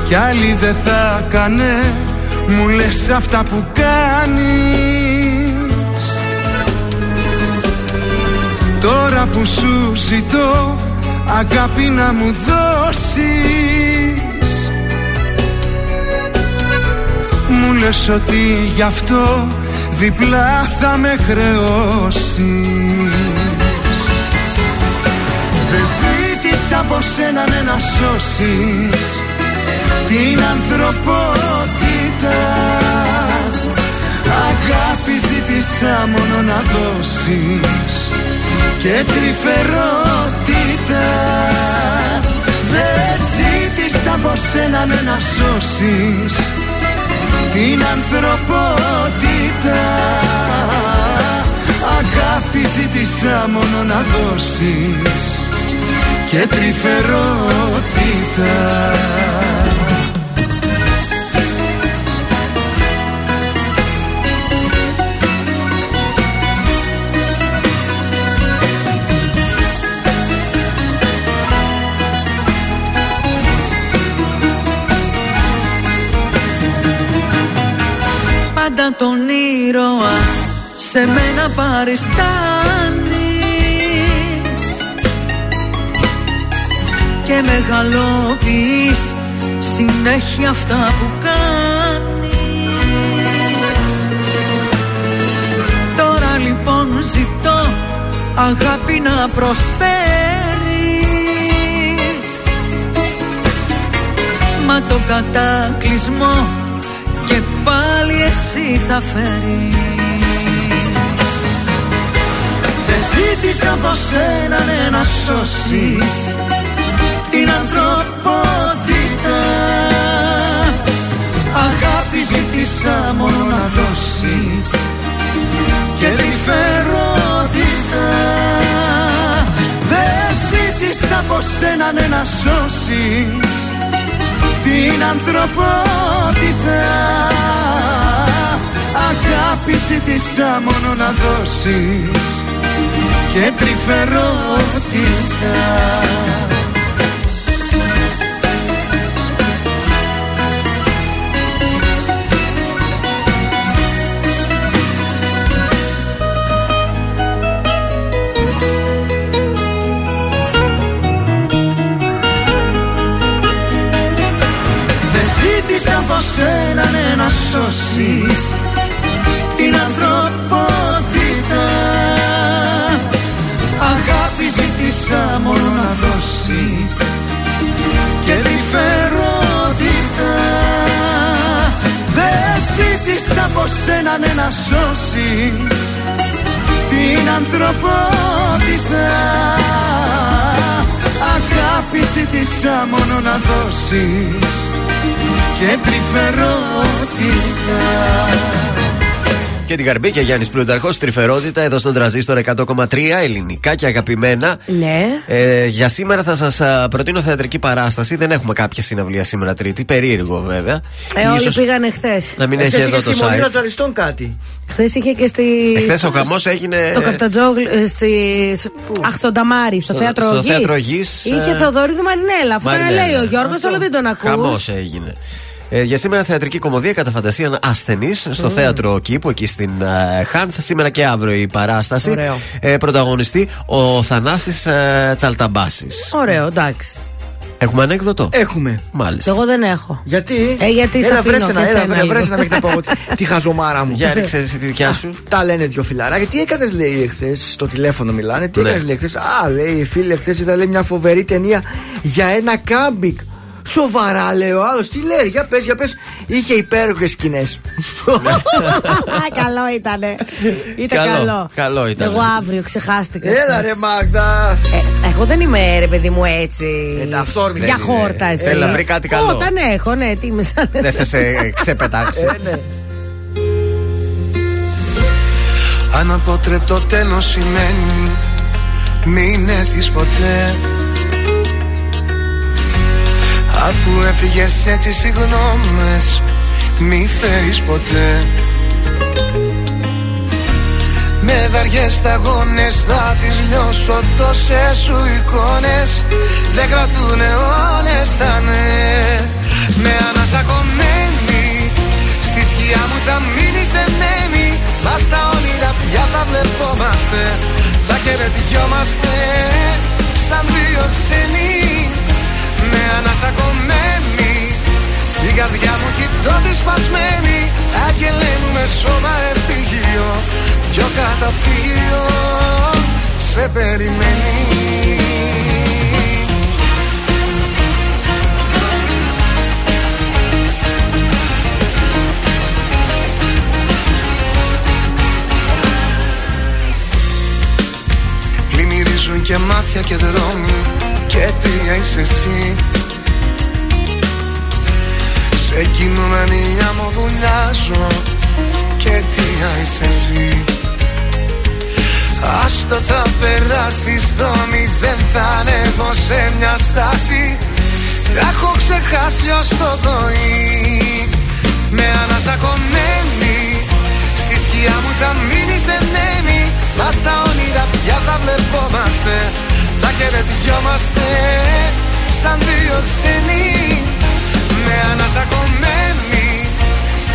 Κι άλλη δεν θα κάνε μου λες αυτά που κάνεις. Τώρα που σου ζητώ αγάπη να μου δώσεις. Μου λες ότι γι' αυτό διπλά θα με χρεώσεις Δεν ζήτησα από σένα ναι, να σώσεις την ανθρωπότητα. Αγάπη ζήτησα μόνο να δώσεις και τρυφερότητα. Δεν ζήτησα από σένα ναι, να σώσεις την ανθρωπότητα. Αγάπη ζήτησα μόνο να δώσεις και τρυφερότητα. Πάντα τον ήρωα σε μένα παριστάνεις Και μεγαλοποιείς συνέχεια αυτά που κάνεις. Τώρα λοιπόν ζητώ αγάπη να προσφέρεις. Μα το κατάκλυσμό και πάλι εσύ θα φέρεις. Δεν ζήτησα από σένα ναι, να σώσεις την ανθρωπότητα. Αγάπη ζήτησα μόνο να δώσεις και τρυφερότητα Δεν ζήτησα από σένα ναι, να σώσεις την ανθρωπότητα. Αγάπη ζήτησα μόνο να δώσεις και τρυφερότητα ζήτησα από σένα ναι, να σώσεις την ανθρωπότητα. Αγάπη ζήτησα μόνο να δώσεις και τρυφερότητα Δεν ζήτησα από σένα ναι, να σώσεις την ανθρωπότητα. Αγάπη ζήτησα μόνο να δώσεις και τρυφερότητα Και την Καρμπή και Γιάννης Πλούταρχος. Τρυφερότητα εδώ στον τραζίστορ 100,3 ελληνικά και αγαπημένα. Ναι. Ε, για σήμερα θα σας προτείνω θεατρική παράσταση. Δεν έχουμε κάποια συναυλία σήμερα Τρίτη. Περίεργο βέβαια. Ε, όλοι Ίσως πήγαν εχθέ. να μην έχει Χθες εδώ είχε το στη Μονή site. Λατζαριστών κάτι. Χθες είχε και στη. Εχθέ ο χαμός έγινε. Το Καφτατζόγλ. ε, Στη... Αχ, στον Ταμάρι, στο, Στο- θέατρο στο Γης. θέατρο Γης, Είχε ε, Θεοδωρίδου Μαρινέλα. Αυτά Μαρινέλα. λέει ο Γιώργος, αλλά δεν τον Χαμός ακούς έγινε. Ε, για σήμερα θεατρική κομμωδία κατά φαντασία ασθενή στο Mm. θέατρο Κήπου, εκεί στην ε, Χάνθ. Σήμερα και αύριο η παράσταση. Ωραίο. Ε, πρωταγωνιστή ο Θανάσης ε, Τσαλταμπάσης. Ωραίο, εντάξει. Έχουμε ανέκδοτο; Έχουμε. Μάλιστα. Εγώ δεν έχω. Γιατί; Ε, γιατί σε έλα, αφήνω βρες ένα, και έλα, σένα βρε, λίγο. βρες ένα μέχρι να πω εγώ τη- τη χαζομάρα μου. Για ρίξε εσύ τη δικιά σου. Τα λένε δυο φιλαράκια. Τι έκανες, λέει εχθές, στο τηλέφωνο μιλάνε. Τι Ναι. έκανες, λέει εχθές; Α, λέει, φίλε, εχθές είδα λέει, μια φοβερή ταινία για ένα κάμπικ. Σοβαρά, λέει ο άλλος. Τι λέει, για πες, για πες. Είχε υπέροχες σκηνές. καλό ήτανε. Ήταν Καλό, καλό. καλό ήτανε. Εγώ αύριο ξεχάστηκα. Έλα, χθες. ρε Μάγδα. Ε, εγώ δεν είμαι ρε παιδί μου έτσι. Ε, τα αυθόρμητα Για είναι. χόρτα εσύ. Θέλει να βρει κάτι καλό. Όταν έχω, ναι, τι είμαι σαν Δεν θα σε ξεπετάξει. Ε, ναι. Αναποτρεπτό τέλος σημαίνει Μην έρθεις ποτέ Αφού έφυγες έτσι συγγνώμες Μη φέρεις ποτέ. Με βαριές σταγόνες θα τις λιώσω Τόσες σου εικόνες. Δεν κρατούν αιώνες θα ναι. Με ανασακωμένη Στη σκιά μου θα μείνεις δεμένη. Μα στα όνειρα πια θα βλεπόμαστε Θα χαιρετιόμαστε. Σαν δύο ξένοι Με ανασακωμένη. Η καρδιά μου κοιτώ τη σπασμένη. Άγγελέ μου με σώμα επίγειο. Πιο καταφύγιο Σε περιμένει. Πλημμυρίζουν και μάτια και δρόμοι Και τι είσαι εσύ. Σε κοινωνία μου δουλειάζω. Και τι είσαι εσύ. Άστο θα περάσεις στο μηδέν Θα ανέβω σε μια στάση. Τα έχω ξεχάσει ως το πρωί. Με ανασακωμένη Στη σκιά μου θα μείνεις δεμένη. Μας στα όνειρα πια θα βλεπόμαστε Θα χαιρετιόμαστε Σαν δύο ξένοι Με ανασακωμένη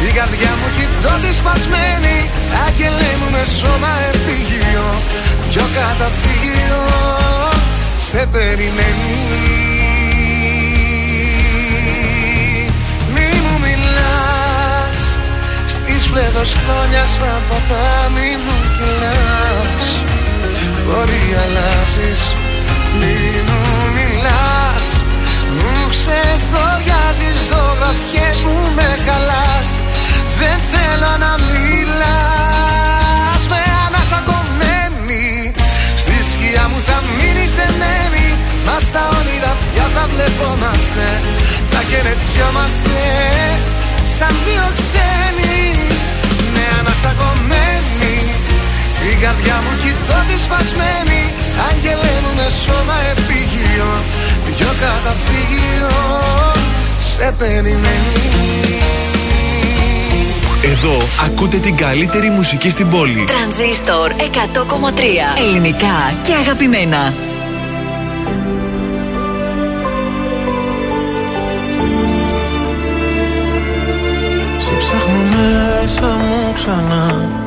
η καρδιά μου κοιτώ τη σπασμένη Άγγελέ μου με σώμα επίγειο. Πιο καταφύγιο Σε περιμένει. Μη μου μιλάς Στις φλέδος χρόνια σαν ποτάμι μου κυλάς. Μπορεί αλλάζεις Μη μου μιλάς Μου ξεθοριάζεις Ζωγραφιές μου με χαλάς. Δεν θέλω να μιλάς Με ανασακωμένη. Στη σκιά μου θα μείνεις δεμένη Μα στα όνειρα πια θα βλεπόμαστε. Θα χαιρετιόμαστε Σαν δύο ξένοι Με ανασακωμένη η καρδιά μου κοιτώ τη σπασμένη Άγγελέ μου με σώμα επίγειο Πιο καταφύγιο Σε περιμένει Εδώ ακούτε την καλύτερη μουσική στην πόλη. Τρανζίστορ 100,3 ελληνικά και αγαπημένα. Σε ψάχνω μέσα μου ξανά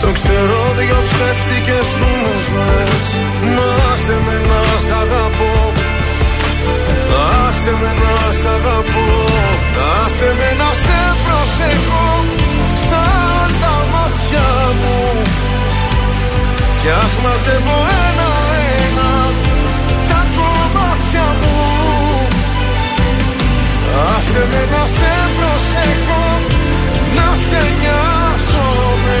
Το ξέρω δυο ψεύτικες ζούμε ζωές Μα άσε με να σ' αγαπώ. Άσε με να σ' αγαπώ. Άσε με να σε προσέχω. Σαν τα μάτια μου. Κι ας μαζεύω ένα-ένα Τα κομμάτια μου. Άσε με να σε προσέχω. Να σε νοιάζομαι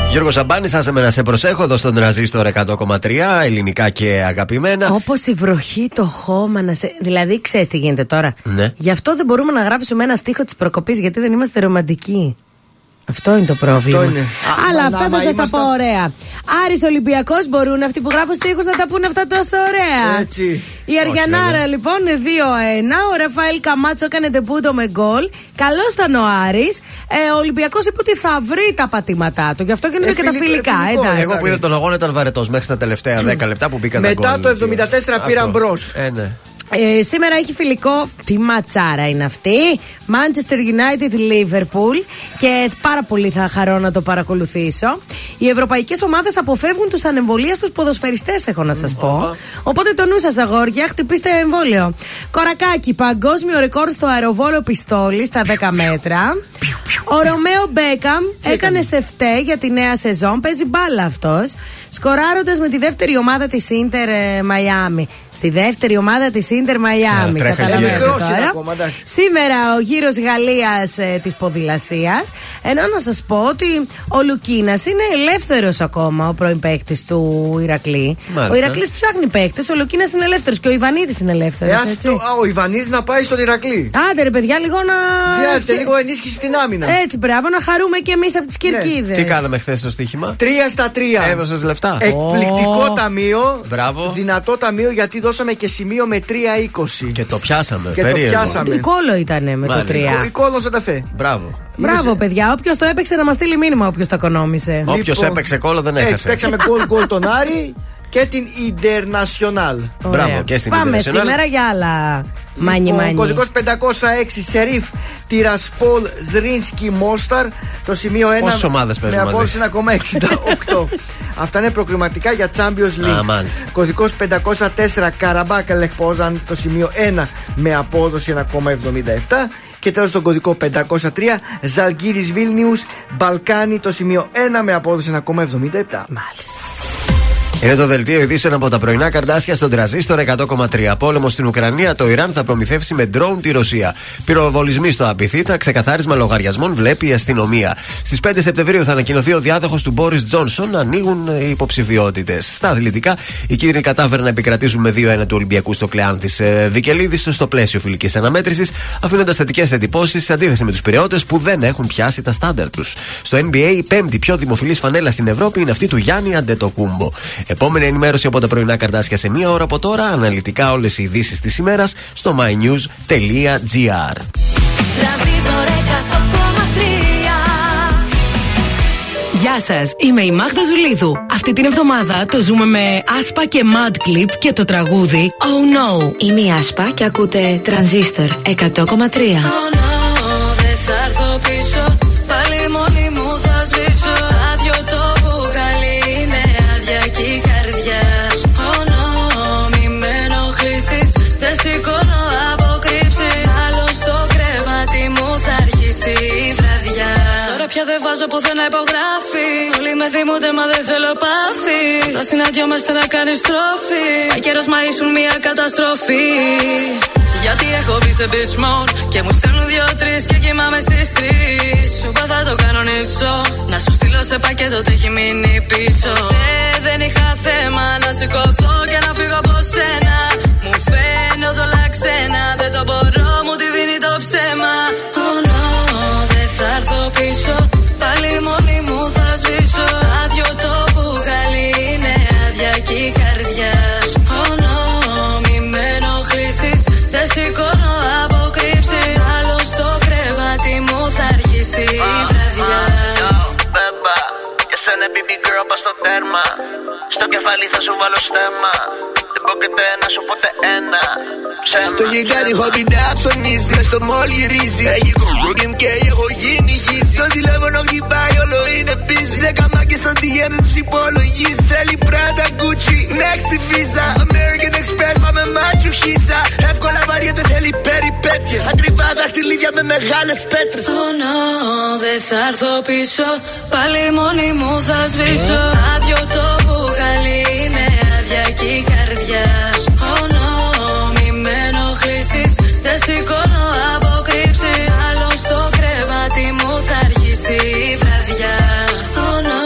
Γιώργος Σαμπάνης, άσε με να σε προσέχω εδώ στον τραζίστορ 100,3 ελληνικά και αγαπημένα. Όπως η βροχή, το χώμα να σε. Δηλαδή, ξέρεις τι γίνεται τώρα. Ναι. Γι' αυτό δεν μπορούμε να γράψουμε ένα στίχο της προκοπής, γιατί δεν είμαστε ρομαντικοί. Αυτό είναι το πρόβλημα. είναι. Αλλά Α, αυτά να, θα μα σας τα ήμασταν- πω ωραία. Άρης Ολυμπιακός μπορούν αυτοί που γράφουν στίχους να τα πούνε αυτά τόσο ωραία. Έτσι. Η Αριανάρα λοιπόν είναι 2-1. Ο Ραφαήλ Καμάτσο έκανε τεπούτο με γκολ. Καλό ήταν ο Άρης. Ε, ο Ολυμπιακός είπε ότι θα βρει τα πατήματά του. Γι' αυτό γίνονται Ε, και τα φιλικό, φιλικά. φιλικό, εντάξει. Εγώ που είδα τον αγώνα ήταν βαρετός μέχρι τα τελευταία 10 λεπτά που μπήκαν τα Μετά γκολ. το 74 πήραν Αυτό. μπρος. Ε, ναι. Ε, σήμερα έχει φιλικό. Τι ματσάρα είναι αυτή. Manchester United Liverpool. Και πάρα πολύ θα χαρώ να το παρακολουθήσω. Οι ευρωπαϊκές ομάδες αποφεύγουν τους ανεμβολία στου ποδοσφαιριστές, έχω να σας πω. Οπότε το νου σας, αγόρια, χτυπήστε εμβόλιο. Κορακάκι, παγκόσμιο ρεκόρ στο αεροβόλο πιστόλι στα 10 μέτρα. Ο Ρωμαίο Μπέκαμ έκανε σεφτέ για τη νέα σεζόν. Παίζει μπάλα αυτός. Σκοράροντα με τη δεύτερη ομάδα της Ιντερ Μαϊάμι. Στη δεύτερη ομάδα της Ιντερ Μαϊάμι. τρέχα Καταλαβαίνετε γύρω. Μικρός είναι τώρα. ακόμα, εντάξει. Σήμερα ο γύρος Γαλλίας ε, της ποδηλασίας. Ενώ να σας πω ότι ο Λουκίνας είναι ελεύθερος ακόμα, ο πρώην παίκτης του Ηρακλή. Μάλιστα. Ο Ηρακλής ψάχνει παίκτες, ο Λουκίνας είναι ελεύθερος και ο Ιβανίδης είναι ελεύθερος. Ε, ας το- α, ο Ιβανίδης να πάει στον Ηρακλή. Άντε ρε παιδιά, λίγο να. Χρειάζεται λίγο ενίσχυση στην άμυνα. Έτσι, μπράβο, να χαρούμε κι εμείς από τις κερκίδες. Τι κάναμε χθες στο στοίχημα; Τρία στα τρία. Έδωσες λεφτά. Εκπληκτικό Ω. ταμείο. Μπράβο. Δυνατό ταμείο γιατί δώσαμε και σημείο με 3-20. Και το πιάσαμε. Και το περίεργο. πιάσαμε. Η κόλο ήταν με Μάλιστα. το 3. Η κόλο Σανταφέ. Μπράβο. Μπράβο, παιδιά. Όποιος το έπαιξε να μας στείλει μήνυμα, όποιος το οικονόμησε. Όποιος Λοιπόν, έπαιξε κόλλο δεν Έτσι, έχασε. παίξαμε γκολ γκολ τον Άρη και την Ιντερνασιονάλ. Ωραία. Μπράβο, και στην Πάμε International. σήμερα για άλλα μάνι Ο μάνι. κωδικό 506 Σερίφ Τυρασπόλ Ζρίνσκι Μόσταρ. Το σημείο 1. Πόσες ομάδες παίζουν Με μαζί; απόδοση 1,68. Αυτά είναι προκριματικά για Champions League. Α, μάλιστα. Κωδικός 504 Καραμπάκ Λεχπόζαν. Το σημείο 1 με απόδοση 1,77. Και τέλο τον κωδικό 503 Ζαλγκύρις Βίλνιους Μπαλκάνι. Το σημείο 1 με απόδοση 1,77. Μάλιστα. Είναι το δελτίο ειδήσεων από τα πρωινά καρδάσια στον τραζίστορ 100,3. Πόλεμο στην Ουκρανία, το Ιράν θα προμηθεύσει με ντρόουν τη Ρωσία. Πυροβολισμοί στο Απιθύτα, ξεκαθάρισμα λογαριασμών βλέπει η αστυνομία. Στις 5 Σεπτεμβρίου θα ανακοινωθεί ο διάδοχος του Μπόρις Τζόνσον να ανοίγουν οι υποψηφιότητες. Στα αθλητικά, οι κύριοι κατάφεραν να επικρατήσουν με 2-1 του Ολυμπιακού στο κλεάν τη Βικελίδης στο πλαίσιο φιλικής αναμέτρησης, αφήνοντας θετικές εντυπώσεις σε αντίθεση με τους πυρεώτε που δεν έχουν πιάσει τα στάνταρ τους. Στο NBA, η πέμπτη πιο δημοφιλής φανέλα στην Ευρώπη είναι αυτή του Γιάννη Αντετοκούμπο. Επόμενη ενημέρωση από τα πρωινά καρτάσια σε μία ώρα από τώρα. Αναλυτικά όλες οι ειδήσεις της ημέρας στο mynews.gr. Γεια σας, είμαι η Μάγδα Ζουλίδου. Αυτή την εβδομάδα το ζούμε με Άσπα και Mad Clip και το τραγούδι Oh No. Είμαι η Άσπα και ακούτε Transistor 100,3. πια δεν βάζω πουθενά υπογράφει. Όλοι με θυμούνται, μα δεν θέλω πάθη. Τα συναντιόμαστε να κάνεις στροφή. Μα καιρός μα ήσουν μια καταστροφή. Γιατί έχω μπει σε bitch mode και μου στέλνουν δύο-τρεις και κοιμάμαι στις τρεις. Σου είπα θα το κανονίσω. Να σου στείλω σε πακέτο ότι έχει μείνει πίσω. Ε, δεν είχα θέμα να σηκωθώ και να φύγω από σένα. Μου φαίνονται όλα ξένα. Δεν το μπορώ, μου τη δίνει το ψέμα. Για σένα, baby girl, πα στο τέρμα. Στο κεφάλι θα σου βάλω στέμα. Δεν πρόκειται να σου ποτέ ένα. Ψέμα. Το γιγάρι χόμπι να ψωνίζει. Μες στο μόλ γυρίζει. Έχει κουμπούκιμ και έχω γίνει γύση. Το τηλέφωνο χτυπάει, όλο είναι busy. Δέκα μάκες στο DM δεν τους υπολογίζει. Θέλει πράτα Gucci. Next τη Visa. American Express, πάμε μάτσου χίσα. Εύκολα βαριέται, θέλει περιπέτειες. Ακριβά δαχτυλίδια με μεγάλες πέτρες. Oh no, δεν θα έρθω πίσω. Πάλι μόνη μου θα σβήσω. Άδειο το μπουκάλι είναι άδεια και η καρδιά. Oh no, μη με ενοχλήσεις. Δεν σηκώνω αποκρύψεις. Άλλος στο κρεβάτι μου θα αρχίσει η βραδιά. Oh no,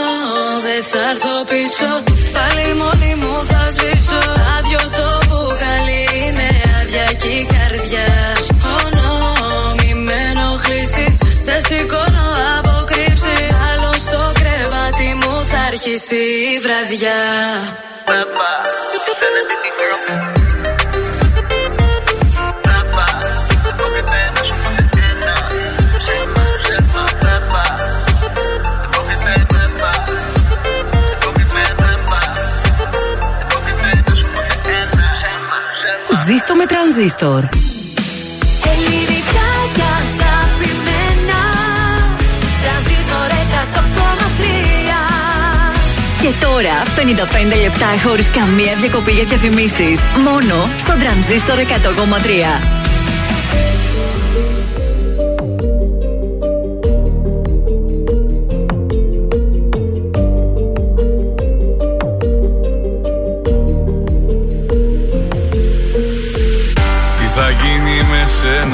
δεν θα έρθω πίσω. Πάλι μόνη μου θα σβήσω. Άδειο το μπουκάλι είναι άδεια και η καρδιά. Oh no, μη με ενοχλήσεις. Δεν σηκώνω αποκρύψεις. Άλλος στο κρεβάτι μου θα αρχίσει η βραδιά. Ζήστο με τρανζίστορ. Ελληνικά και αγαπημένα Τρανζίστορ 100,3 Και τώρα 55 λεπτά χωρίς καμία διακοπή για διαφημίσεις. Μόνο στο τρανζίστορ 100,3.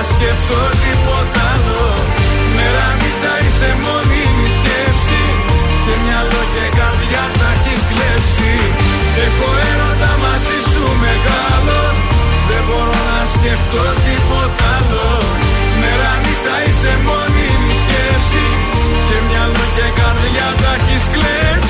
να σκεφτώ τίποτα άλλο. Μέρα νύχτα είσαι μόνιμη σκέψη. Και μυαλό και καρδιά τα έχεις κλέψει. Έχω έρωτα μαζί σου μεγάλο. Δεν μπορώ να σκεφτώ τίποτα άλλο. Μέρα νύχτα είσαι μόνιμη σκέψη. Και μυαλό και καρδιά τα έχεις κλέψει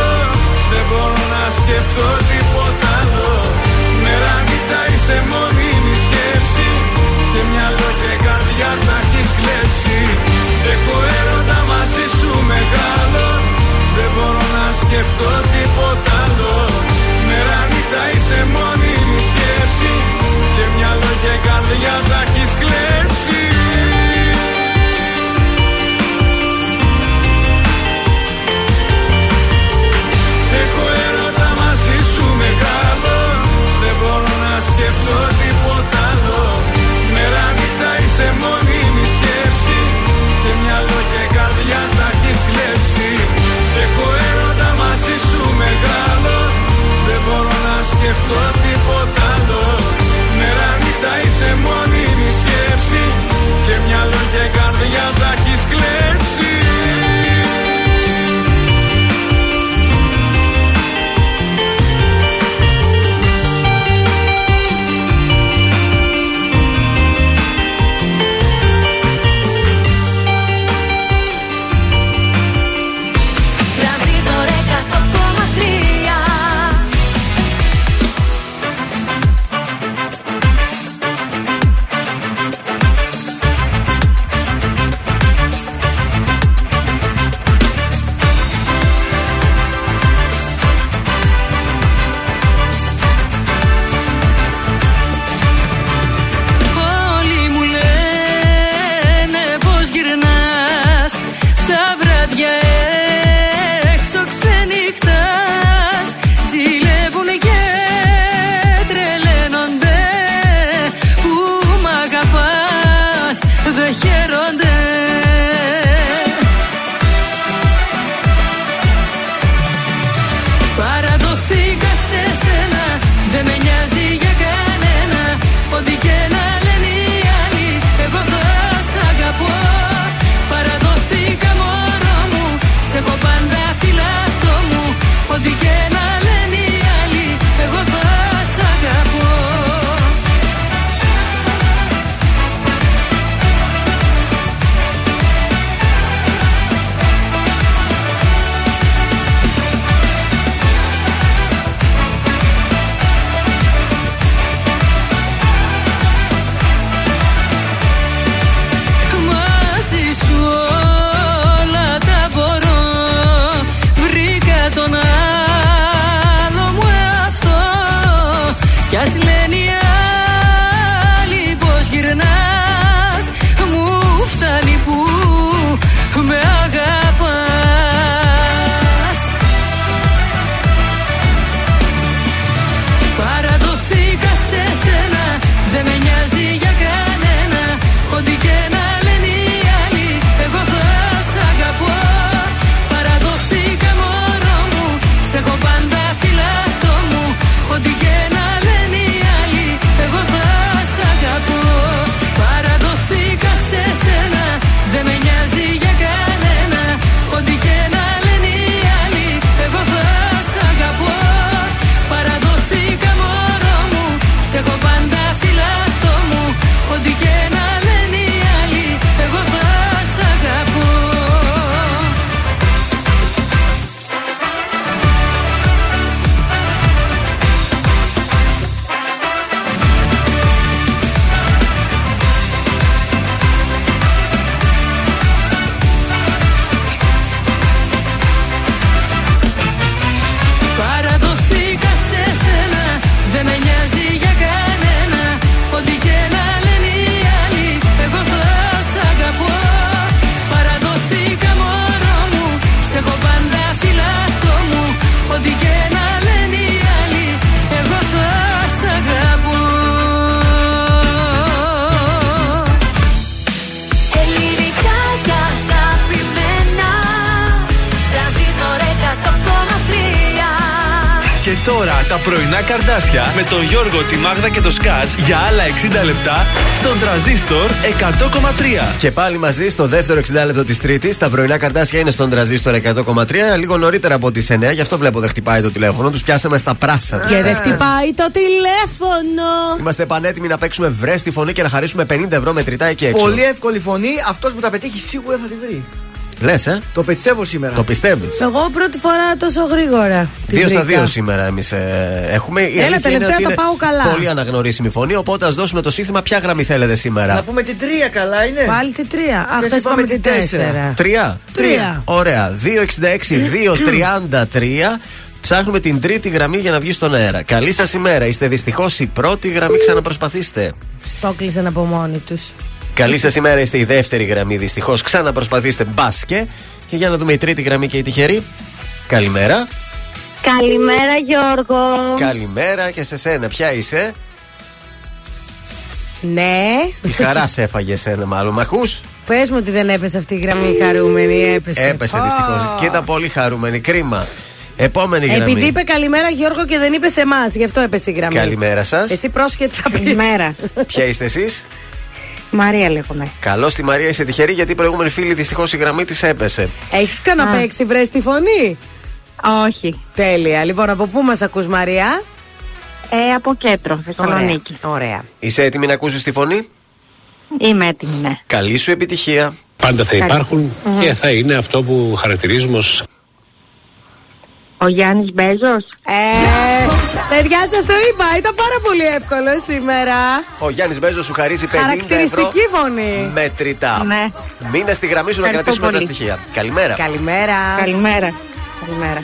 μπορώ να σκεφτώ τίποτα άλλο. Μέρα νύχτα είσαι μόνιμη σκέψη. Και μυαλό και καρδιά τα έχεις κλέψει. Έχω έρωτα μαζί σου μεγάλο. Δεν μπορώ να σκεφτώ τίποτα άλλο. Μέρα νύχτα είσαι μόνιμη σκέψη. Και μυαλό και καρδιά τα έχεις κλέψει μπορώ να σκεφτώ τίποτα άλλο. Μέρα νύχτα είσαι μόνιμη σκέψη. Και μυαλό και καρδιά τα έχεις κλέψει. Έχω έρωτα μαζί σου μεγάλο. Δεν μπορώ να σκεφτώ τίποτα άλλο. Μέρα νύχτα είσαι μόνιμη σκέψη. Και μυαλό και καρδιά τα έχεις κλέψει τώρα τα πρωινά καρδάσια με τον Γιώργο, τη Μάγδα και το Σκάτς για άλλα 60 λεπτά στον τραζίστορ 100,3. Και πάλι μαζί στο δεύτερο 60 λεπτό της Τρίτης. Τα πρωινά καρτάσια είναι στον τραζίστορ 100,3. Λίγο νωρίτερα από τις 9. Γι' αυτό βλέπω δεν χτυπάει το τηλέφωνο. Τους πιάσαμε στα πράσα. Και δεν χτυπάει το τηλέφωνο. Είμαστε πανέτοιμοι να παίξουμε βρες τη φωνή και να χαρίσουμε 50 ευρώ μετρητά εκεί έξω. Πολύ εύκολη φωνή, αυτός που τα πετύχει σίγουρα θα τη βρει. Λες, ε; Το πιστεύω σήμερα. Το πιστεύεις; Εγώ πρώτη φορά τόσο γρήγορα. τη Δύο στα βρήκα. δύο σήμερα εμείς έχουμε. Η Έλα, αλήθεια είναι τελευταία ότι τα είναι πάω καλά. Πολύ αναγνωρίσιμη φωνή. Οπότε ας δώσουμε το σύνθημα. Ποια γραμμή θέλετε σήμερα. Να πούμε την τρία καλά είναι. Πάλι τη τρία. Α, Χθες χθε είπαμε πάμε την την τέσσερα. τέσσερα. Τρία. Τρία. Ωραία. 266-233. Ψάχνουμε την τρίτη γραμμή για να βγει στον αέρα. Καλή σας ημέρα. Είστε δυστυχώς η πρώτη γραμμή. Ξαναπροσπαθήστε. Το κλείσαν από μόνοι τους. Καλή σας ημέρα. Είστε η δεύτερη γραμμή. Δυστυχώς ξαναπροσπαθήστε. Μπάσκε. Και για να δούμε η τρίτη γραμμή και η τυχερή. Καλημέρα. Καλημέρα Γιώργο. Καλημέρα και σε σένα. Ποια είσαι; Ναι. Η χαρά σε έφαγε σένα, μάλλον. Μ' ακούς; Πες μου ότι δεν έπεσε αυτή η γραμμή χαρούμενη. Έπεσε. Έπεσε Ω. δυστυχώς. Και ήταν πολύ χαρούμενη. Κρίμα. Επόμενη γραμμή. Επειδή είπε καλημέρα Γιώργο και δεν είπε σε εμάς, γι' αυτό έπεσε η γραμμή. Καλημέρα σας. Εσύ πρόσχετη θα πεις. Καλημέρα. Ποια είστε εσείς; Μαρία λέγομαι. Καλώ τη Μαρία, είσαι τυχερή γιατί η προηγούμενη φίλη δυστυχώς η γραμμή της έπεσε. Έχεις ξαναπέξει, βρες τη φωνή; Όχι. Τέλεια. Λοιπόν, από πού μας ακούς Μαρία; Ε, από κέντρο, Θεσσαλονίκη. Ωραία. Είσαι έτοιμη να ακούσεις τη φωνή; Είμαι έτοιμη, ναι. Καλή σου επιτυχία. Πάντα θα Καλή. υπάρχουν Μμμ. και θα είναι αυτό που χαρακτηρίζουμε ως Ο Γιάννης Μπέζος. Ε, παιδιά σας το είπα, ήταν πάρα πολύ εύκολο σήμερα. Ο Γιάννης Μπέζος σου χαρίζει 50 ευρώ Χαρακτηριστική φωνή. μετρητά. Ναι. Μείνε στη γραμμή σου να Ευχαριστώ κρατήσουμε τα πολύ. στοιχεία. Καλημέρα. Καλημέρα. Καλημέρα. Καλημέρα.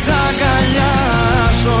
σ' αγκαλιάζω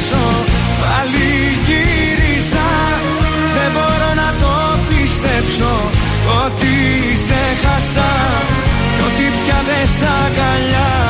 κοιτάζω Πάλι γύρισα. Δεν μπορώ να το πιστέψω Ότι σε χάσα. Κι ότι πια δεν σ' αγκαλιάζω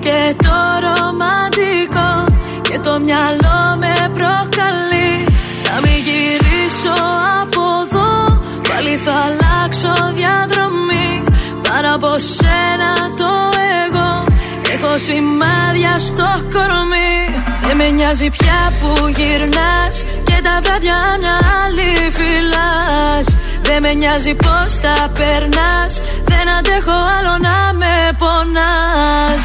Χάθηκε το ρομαντικό Και το μυαλό με προκαλεί. Να μην γυρίσω από εδώ Πάλι θα αλλάξω διαδρομή. Πάνω από σένα το εγώ Έχω σημάδια στο κορμί. Δεν με νοιάζει πια που γυρνάς Και τα βράδια μια άλλη φυλάς Δεν με νοιάζει πως τα περνάς Δεν αντέχω άλλο να με πονάς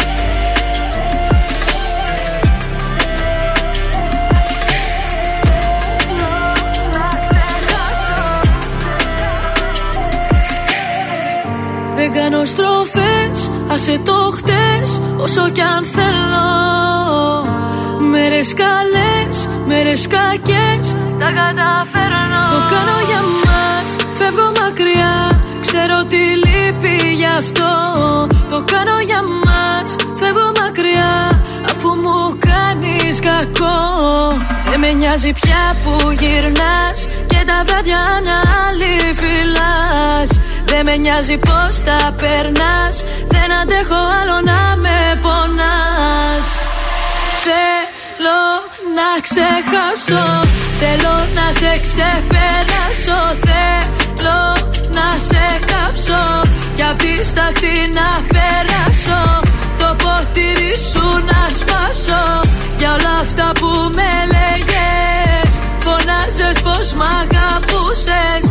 Δεν κάνω στροφές, άσε το χτες Όσο κι αν θέλω. Μέρες καλές, μέρες κακές Τα καταφέρνω. Το κάνω για μας, φεύγω μακριά Ξέρω τι λείπει γι' αυτό. Το κάνω για μας, φεύγω μακριά Αφού μου κάνεις κακό. Δεν με νοιάζει πια που γυρνάς Και τα βράδια να άλλη φυλάς δεν με νοιάζει πως τα περνάς. Δεν αντέχω άλλο να με πονάς. Θέλω να ξεχάσω. Θέλω να σε ξεπεράσω. Θέλω να σε κάψω. Κι απ' τη σταχτή να περάσω. Το ποτήρι σου να σπάσω. Για όλα αυτά που με λέγες Φωνάζες πως μ' αγαπούσες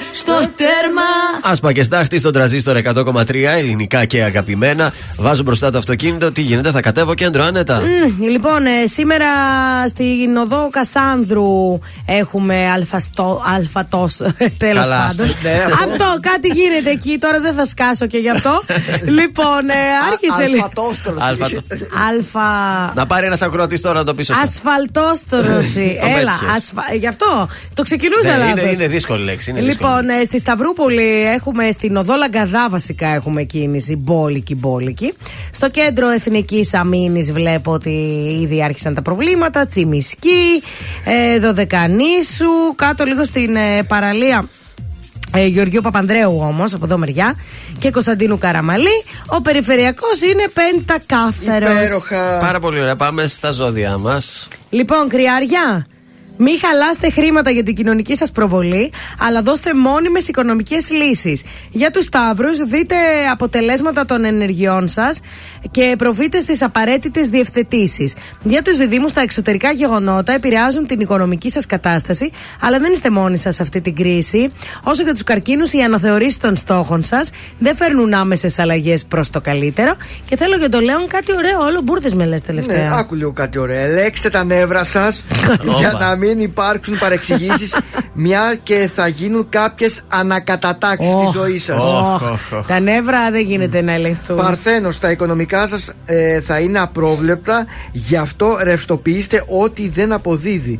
τέρμα Άσπα και στάχτη στον τραζίστορ 100,3 ελληνικά και αγαπημένα. Βάζω μπροστά το αυτοκίνητο. Τι γίνεται, θα κατέβω κέντρο άνετα. Μμ, λοιπόν, ε, σήμερα στην οδό Κασάνδρου έχουμε αλφαστό, αλφατός, τέλος Καλά, πάντων. στο- ναι, αυτό. αυτό κάτι γίνεται εκεί, τώρα δεν θα σκάσω και γι' αυτό. λοιπόν, ε, άρχισε λίγο. Αλφατό. Αλφα... Να πάρει ένας ακροατής τώρα να το πεις σωστά. Ασφαλτόστρωση. Το Έλα, πέτυχες. ασφα... γι' αυτό το ξεκινούσα Ναι, είναι, λάθος. είναι δύσκολη λέξη. Είναι δύσκολη. Λοιπόν, ε, στη Σταυρούπολη έχουμε στην οδό Λαγκαδά βασικά έχουμε κίνηση. Μπόλικη, μπόλικη. Στο κέντρο Εθνικής Αμήνης βλέπω ότι ήδη άρχισαν τα προβλήματα. Τσιμισκή, ε, Δωδεκανήσου, κάτω λίγο στην ε, παραλία. Ε, Γεωργίου Παπανδρέου όμως, από εδώ μεριά, και Κωνσταντίνου Καραμαλή. Ο περιφερειακός είναι πεντακάθαρος. Πάρα πολύ ωραία. Πάμε στα ζώδια μας. Λοιπόν, κρυάρια, μην χαλάστε χρήματα για την κοινωνική σας προβολή, αλλά δώστε μόνιμες οικονομικές λύσεις. Για τους Σταύρους, δείτε αποτελέσματα των ενεργειών σας και προβείτε στις απαραίτητες διευθετήσεις. Για τους Διδήμου, τα εξωτερικά γεγονότα επηρεάζουν την οικονομική σας κατάσταση, αλλά δεν είστε μόνοι σας σε αυτή την κρίση. Όσο για τους καρκίνους, οι αναθεωρήσεις των στόχων σας δεν φέρνουν άμεσες αλλαγές προς το καλύτερο. Και θέλω για τον Λέον κάτι ωραίο, όλο μπουρδες με λες τελευταία. Ναι, άκου λίγο κάτι ωραίο. Ελέξτε τα νεύρα σας για να μην υπάρξουν παρεξηγήσεις, μια και θα γίνουν κάποιες ανακατατάξεις στη Οχ, ζωή σας. οχ. Τα νεύρα δεν γίνεται να ελεγχθούν. Παρθένος, στα οικονομικά σας θα είναι απρόβλεπτα, γι' αυτό ρευστοποιήστε ό,τι δεν αποδίδει.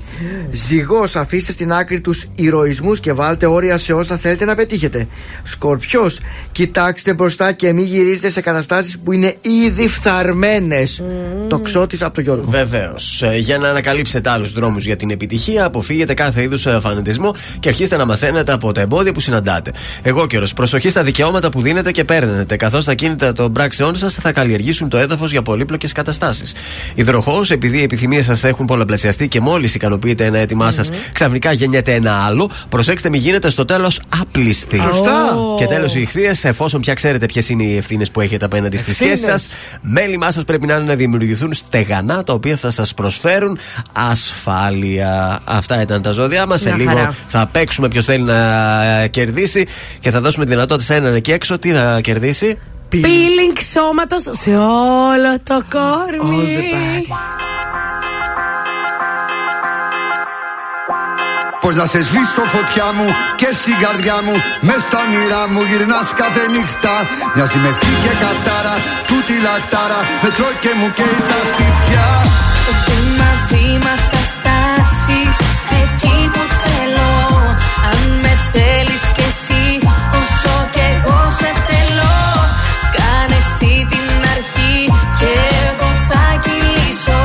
Ζυγός, αφήστε στην άκρη τους ηρωισμούς και βάλτε όρια σε όσα θέλετε να πετύχετε. Σκορπιός, κοιτάξτε μπροστά και μην γυρίζετε σε καταστάσεις που είναι ήδη φθαρμένες. Το ξώτης από το Γιώργο. Βεβαίως. Για να ανακαλύψετε άλλους δρόμους για την επιτυχία, αποφύγετε κάθε είδους φανατισμό και αρχίστε να μαθαίνετε από τα εμπόδια που συναντάτε. Εγώ καιρο. Προσοχή στα δικαιώματα που δίνετε και παίρνετε, καθώς τα κίνητα των πράξεών σας θα καλλιεργήσουν το έδαφος για πολύπλοκες καταστάσεις. Υδροχός, επειδή οι επιθυμίες σας έχουν πολλαπλασιαστεί και μόλις ικανοποιείτε ένα έτοιμά σας, ξαφνικά γεννιέται ένα άλλο, προσέξτε μην γίνετε στο τέλος άπλιστοι. Σωστά. Και τέλος οι ηχθείες, εφόσον πια ξέρετε ποιες είναι οι ευθύνες που έχετε απέναντι στις σχέσεις σας, μέλημά σας πρέπει να είναι να δημιουργηθούν στεγανά τα οποία θα σας προσφέρουν ασφάλεια. Αυτά ήταν τα ζώδια μας. Σε Μια λίγο χαρά. θα παίξουμε ποιος θέλει να ε, κερδίσει και θα δώσουμε τη δυνατότητα σε έναν εκεί έξω. Τι θα κερδίσει; Peeling σώματος σε όλο το κόρμι. Πως να σε σβήσω φωτιά μου και στην καρδιά μου Μες στα όνειρά μου γυρνάς κάθε νύχτα Μοιάζει με ευχή και κατάρα Τούτη λαχτάρα Με τρώει και μου καίει τα στήθια Βήμα βήμα Αν με θέλεις κι εσύ όσο κι εγώ σε θέλω Κάνε εσύ την αρχή και εγώ θα κυλήσω.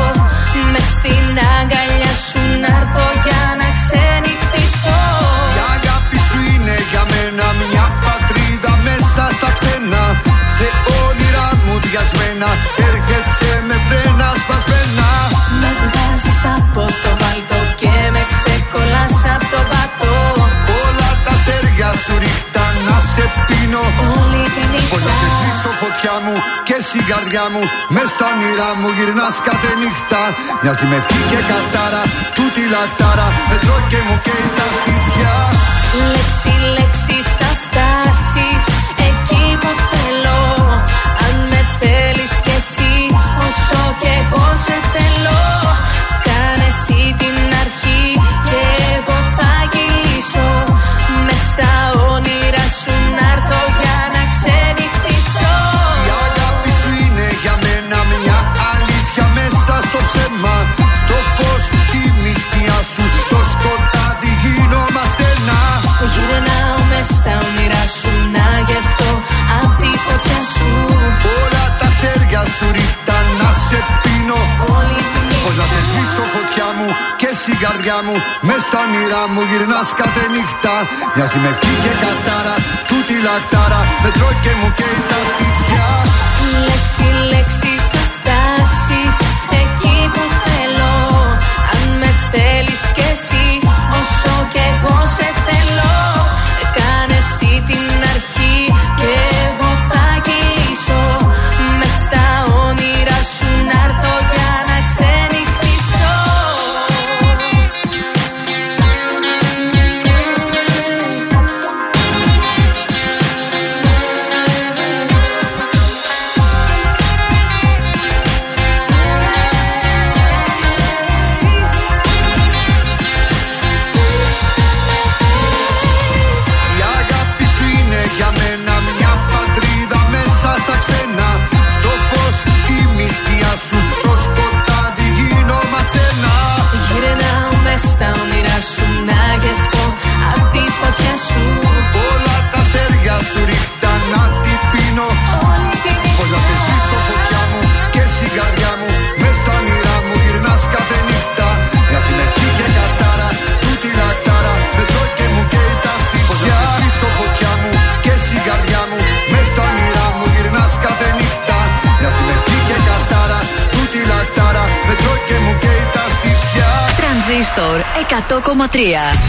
Μες στην αγκαλιά σου να έρθω για να ξενυχτήσω. Η αγάπη σου είναι για μένα μια πατρίδα μέσα στα ξένα. Σε όνειρά μου διασμένα Έρχεσαι με βρένα σπασμένα. Με βγάζεις από το βάλτο σε πίνω. Όλη τη νύχτα. Πως να σε σβήσω φωτιά μου και στην καρδιά μου. Μες στα όνειρά μου γυρνάς κάθε νύχτα. Μοιάζει με ευχή και κατάρα Τούτη λαχτάρα. Με τρώει και μου καίει τα στήθια. Λέξη, λέξη θα φτάσεις. Εκεί που θέλω. Αν με θέλεις κι εσύ όσο κι εγώ σε θέλω. Κάνε εσύ την αρχή να σε σβήσω φωτιά μου και στην καρδιά μου Μες στα όνειρά μου γυρνάς κάθε νύχτα. Μοιάζει με ευχή και κατάρα Τούτη λαχτάρα Με τρώει και μου καίει τα στήθια. Λέξη, λέξη θα φτάσεις εκεί που θέλω. Αν με θέλεις κι εσύ όσο κι εγώ σε θέλω. Κάνε εσύ την αρχή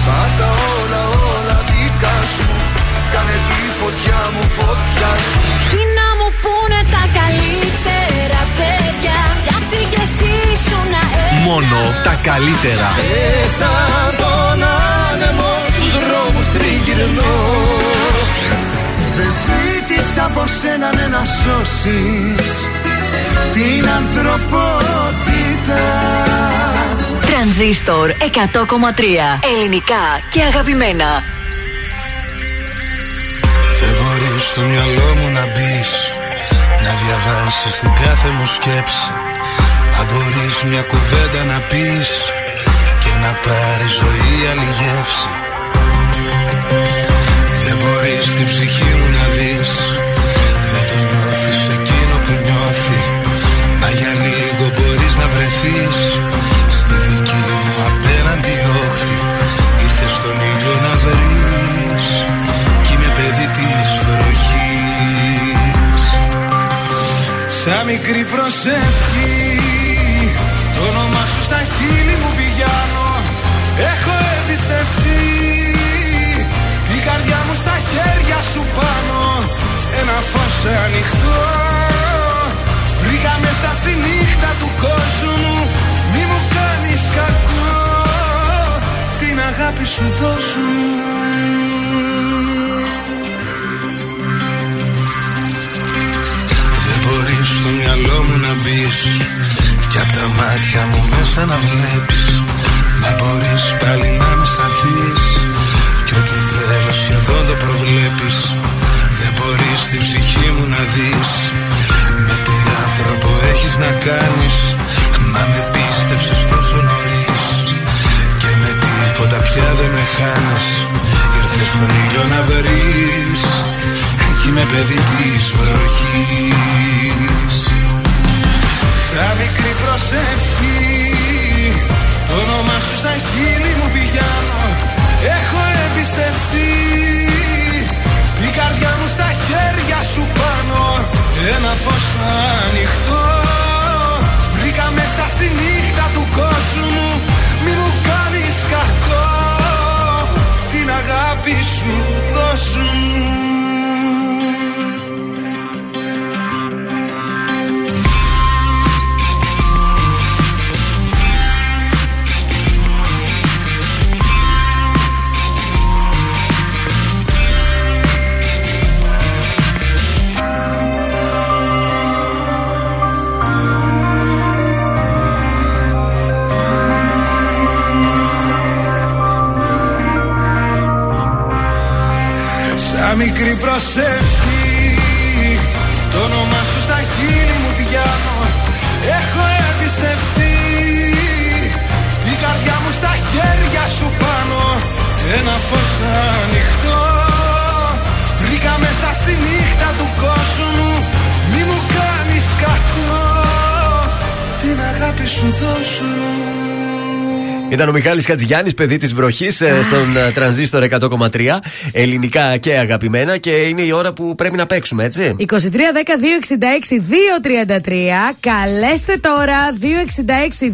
Πάντα όλα όλα δικά σου. Κάνε τη φωτιά μου φωτιά σου. Τι να μου πούνε τα καλύτερα παιδιά Γιατί κι εσύ σου να Μόνο τα καλύτερα. Μέσα τον άνεμο στους δρόμους τριγυρνώ. Δεν ζήτησα από σένα ναι, να σώσεις την ανθρωπότητα Τρανζίστορ 100,3. Ελληνικά και αγαπημένα. Δεν μπορείς στο μυαλό μου να μπεις. Να διαβάσεις την κάθε μου σκέψη Αν μπορείς μια κουβέντα να πεις Και να πάρεις ζωή άλλη γεύση Δεν μπορείς την ψυχή μου να δεις Δεν το νιώθεις εκείνο που νιώθει Μα για λίγο μπορείς να βρεθείς προσευχή Το όνομά σου στα χείλη μου πηγαίνω. Έχω εμπιστευτεί. Η καρδιά μου στα χέρια σου πάνω. Ένα φως ανοιχτό. Βρήκα μέσα στη νύχτα του κόσμου Μη μου κάνεις κακό. Την αγάπη σου δώσου στο μυαλό μου να μπεις. Κι απ' τα μάτια μου μέσα να βλέπεις. Μα μπορείς πάλι να με σταθείς Κι ό,τι θέλω σχεδόν το προβλέπεις. Δεν μπορείς την ψυχή μου να δεις. Με τι άνθρωπο έχεις να κάνεις. Μα με πίστεψες τόσο νωρίς. Και με τίποτα πια δεν με χάνεις. Ήρθες στον ήλιο να βρεις. Κι είμαι παιδί της βροχής Σαν μικρή προσευχή. Το όνομά σου στα χείλη μου πηγαίνω. Έχω εμπιστευτεί. Την καρδιά μου στα χέρια σου πάνω. Ένα φως ανοιχτό Βρήκα μέσα στη νύχτα προσευχή Το όνομά σου στα χείλη μου πιάνω Έχω εμπιστευτεί. Την καρδιά μου στα χέρια σου πάνω. Ένα φως ανοιχτό. Βρήκα μέσα στη νύχτα του κόσμου. Μη μου κάνεις κακό. Την αγάπη σου δώσου Ήταν ο Μιχάλης Χατζηγιάννης, παιδί της βροχής ε, στον ε, τρανζίστορ 100,3. Ελληνικά και αγαπημένα και είναι η ώρα που πρέπει να παίξουμε, έτσι. 23 10 266 233. Καλέστε τώρα 266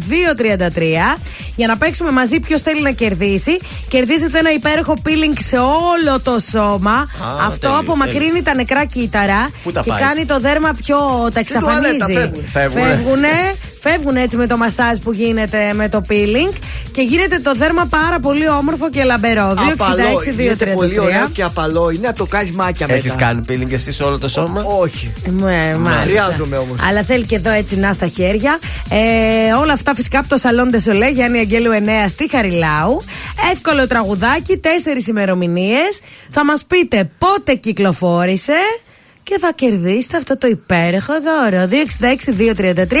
233 για να παίξουμε μαζί ποιος θέλει να κερδίσει. Κερδίζετε ένα υπέροχο peeling σε όλο το σώμα. Αυτό τέλειο, απομακρύνει τέλειο. τα νεκρά κύτταρα Πού τα και πάει; κάνει το δέρμα πιο. τα εξαφανίζει. τουαλέτα φεύγουν. Φεύγουνε. Φεύγουνε. Φεύγουν έτσι με το μασάζ που γίνεται με το peeling και γίνεται το δέρμα πάρα πολύ όμορφο και λαμπερό. 266 Απαλό, γίνεται πολύ ωραίο 233. και απαλό. Είναι να το κάνεις μάκια μετά. Έχεις κάνει peeling εσύ σε όλο το σώμα; όχι. Ε, μάλιστα. Χρειάζομαι όμως. Αλλά θέλει και εδώ έτσι να στα χέρια. Ε, όλα αυτά φυσικά από το Σαλόν Ντεσολέ Γιάννη Αγγέλου 9 στη Χαριλάου. Εύκολο τραγουδάκι, τέσσερις ημερομηνίες. Θα μας πείτε πότε κυκλοφόρησε και θα κερδίσετε αυτό το υπέροχο δώρο. 266-233.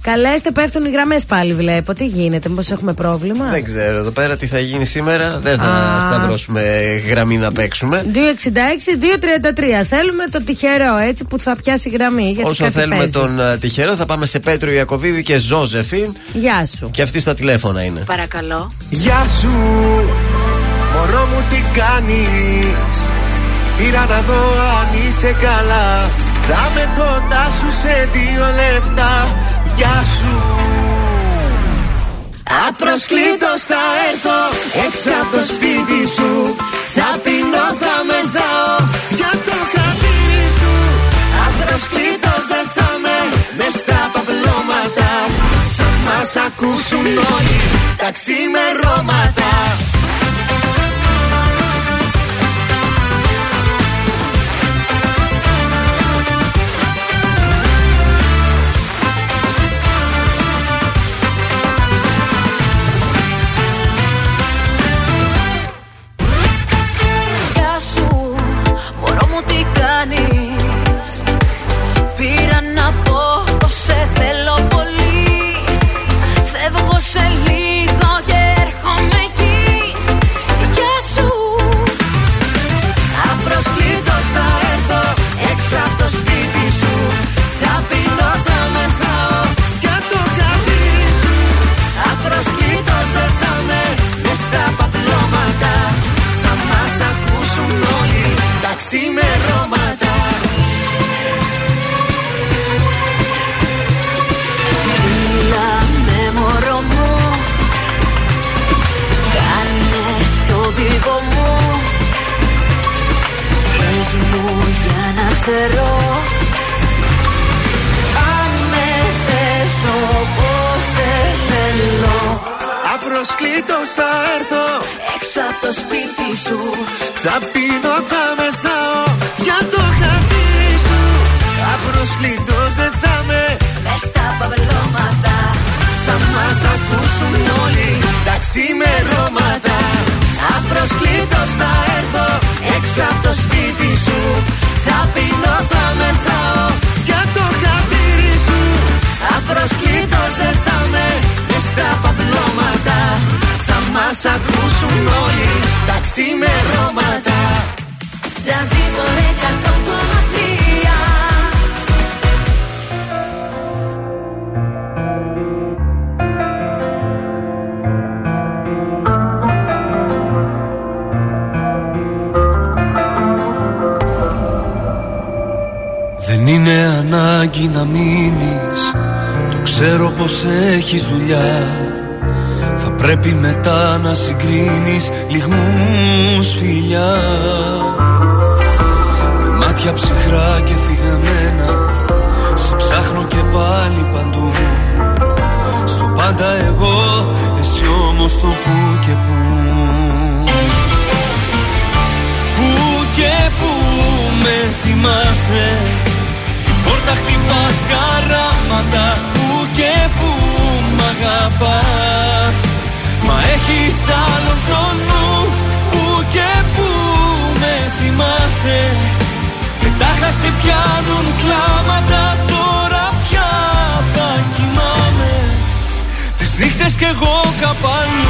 Καλέστε, πέφτουν οι γραμμές πάλι, βλέπω. Τι γίνεται, μήπως έχουμε πρόβλημα; Δεν ξέρω εδώ πέρα τι θα γίνει σήμερα. Δεν θα Α. σταυρώσουμε γραμμή να παίξουμε. 266-233. Θέλουμε το τυχερό έτσι που θα πιάσει γραμμή. Γιατί Όσο κάτι θέλουμε παίζει. τον ε, τυχερό, θα πάμε σε Πέτρο Ιακοβίδη και Ζώζεφιν. Γεια σου. Και αυτή στα τηλέφωνα είναι. Παρακαλώ. Γεια σου, μωρό μου τι κάνεις; Πήρα να δω αν είσαι καλά. Θα με κοντά σου σε δύο λεπτά. Γεια σου. Απροσκλήτως θα έρθω έξω από το σπίτι σου. Θα πεινώ, θα μεθάω για το χατήρι σου. Απροσκλήτως δεν θα με μες στα παπλώματα. Θα μας ακούσουν όλοι τα ξημερώματα το σπίτι σου. Θα πίνω, θα μεθάω για το χατήρι σου. Απροσκλήτως δεν θα με Μες στα παυλώματα Θα μας ακούσουν όλοι τα ξημερώματα Απροσκλήτως θα έρθω έξω από το σπίτι σου. Θα πίνω, θα μεθάω Θα μας ακούσουν όλοι τα ξημερώματα. Τρανζίστορ 100,3 Δεν είναι ανάγκη να μείνεις. Το ξέρω πως έχεις δουλειά. Θα πρέπει μετά να συγκρίνεις Λιγμούς φιλιά. Με μάτια ψυχρά και θυγαμένα Σε ψάχνω και πάλι παντού. Στο πάντα εγώ Εσύ όμως το που και που. Πού και πού με θυμάσαι Την πόρτα χτυπάς χαράματα Πού και πού μ' αγαπάς Μα έχεις άλλο στο νου Πού και πού με θυμάσαι. Και τάχα σε πιάνουν κλάματα Τώρα πια θα κοιμάμαι. Τις νύχτες κι εγώ καπαλού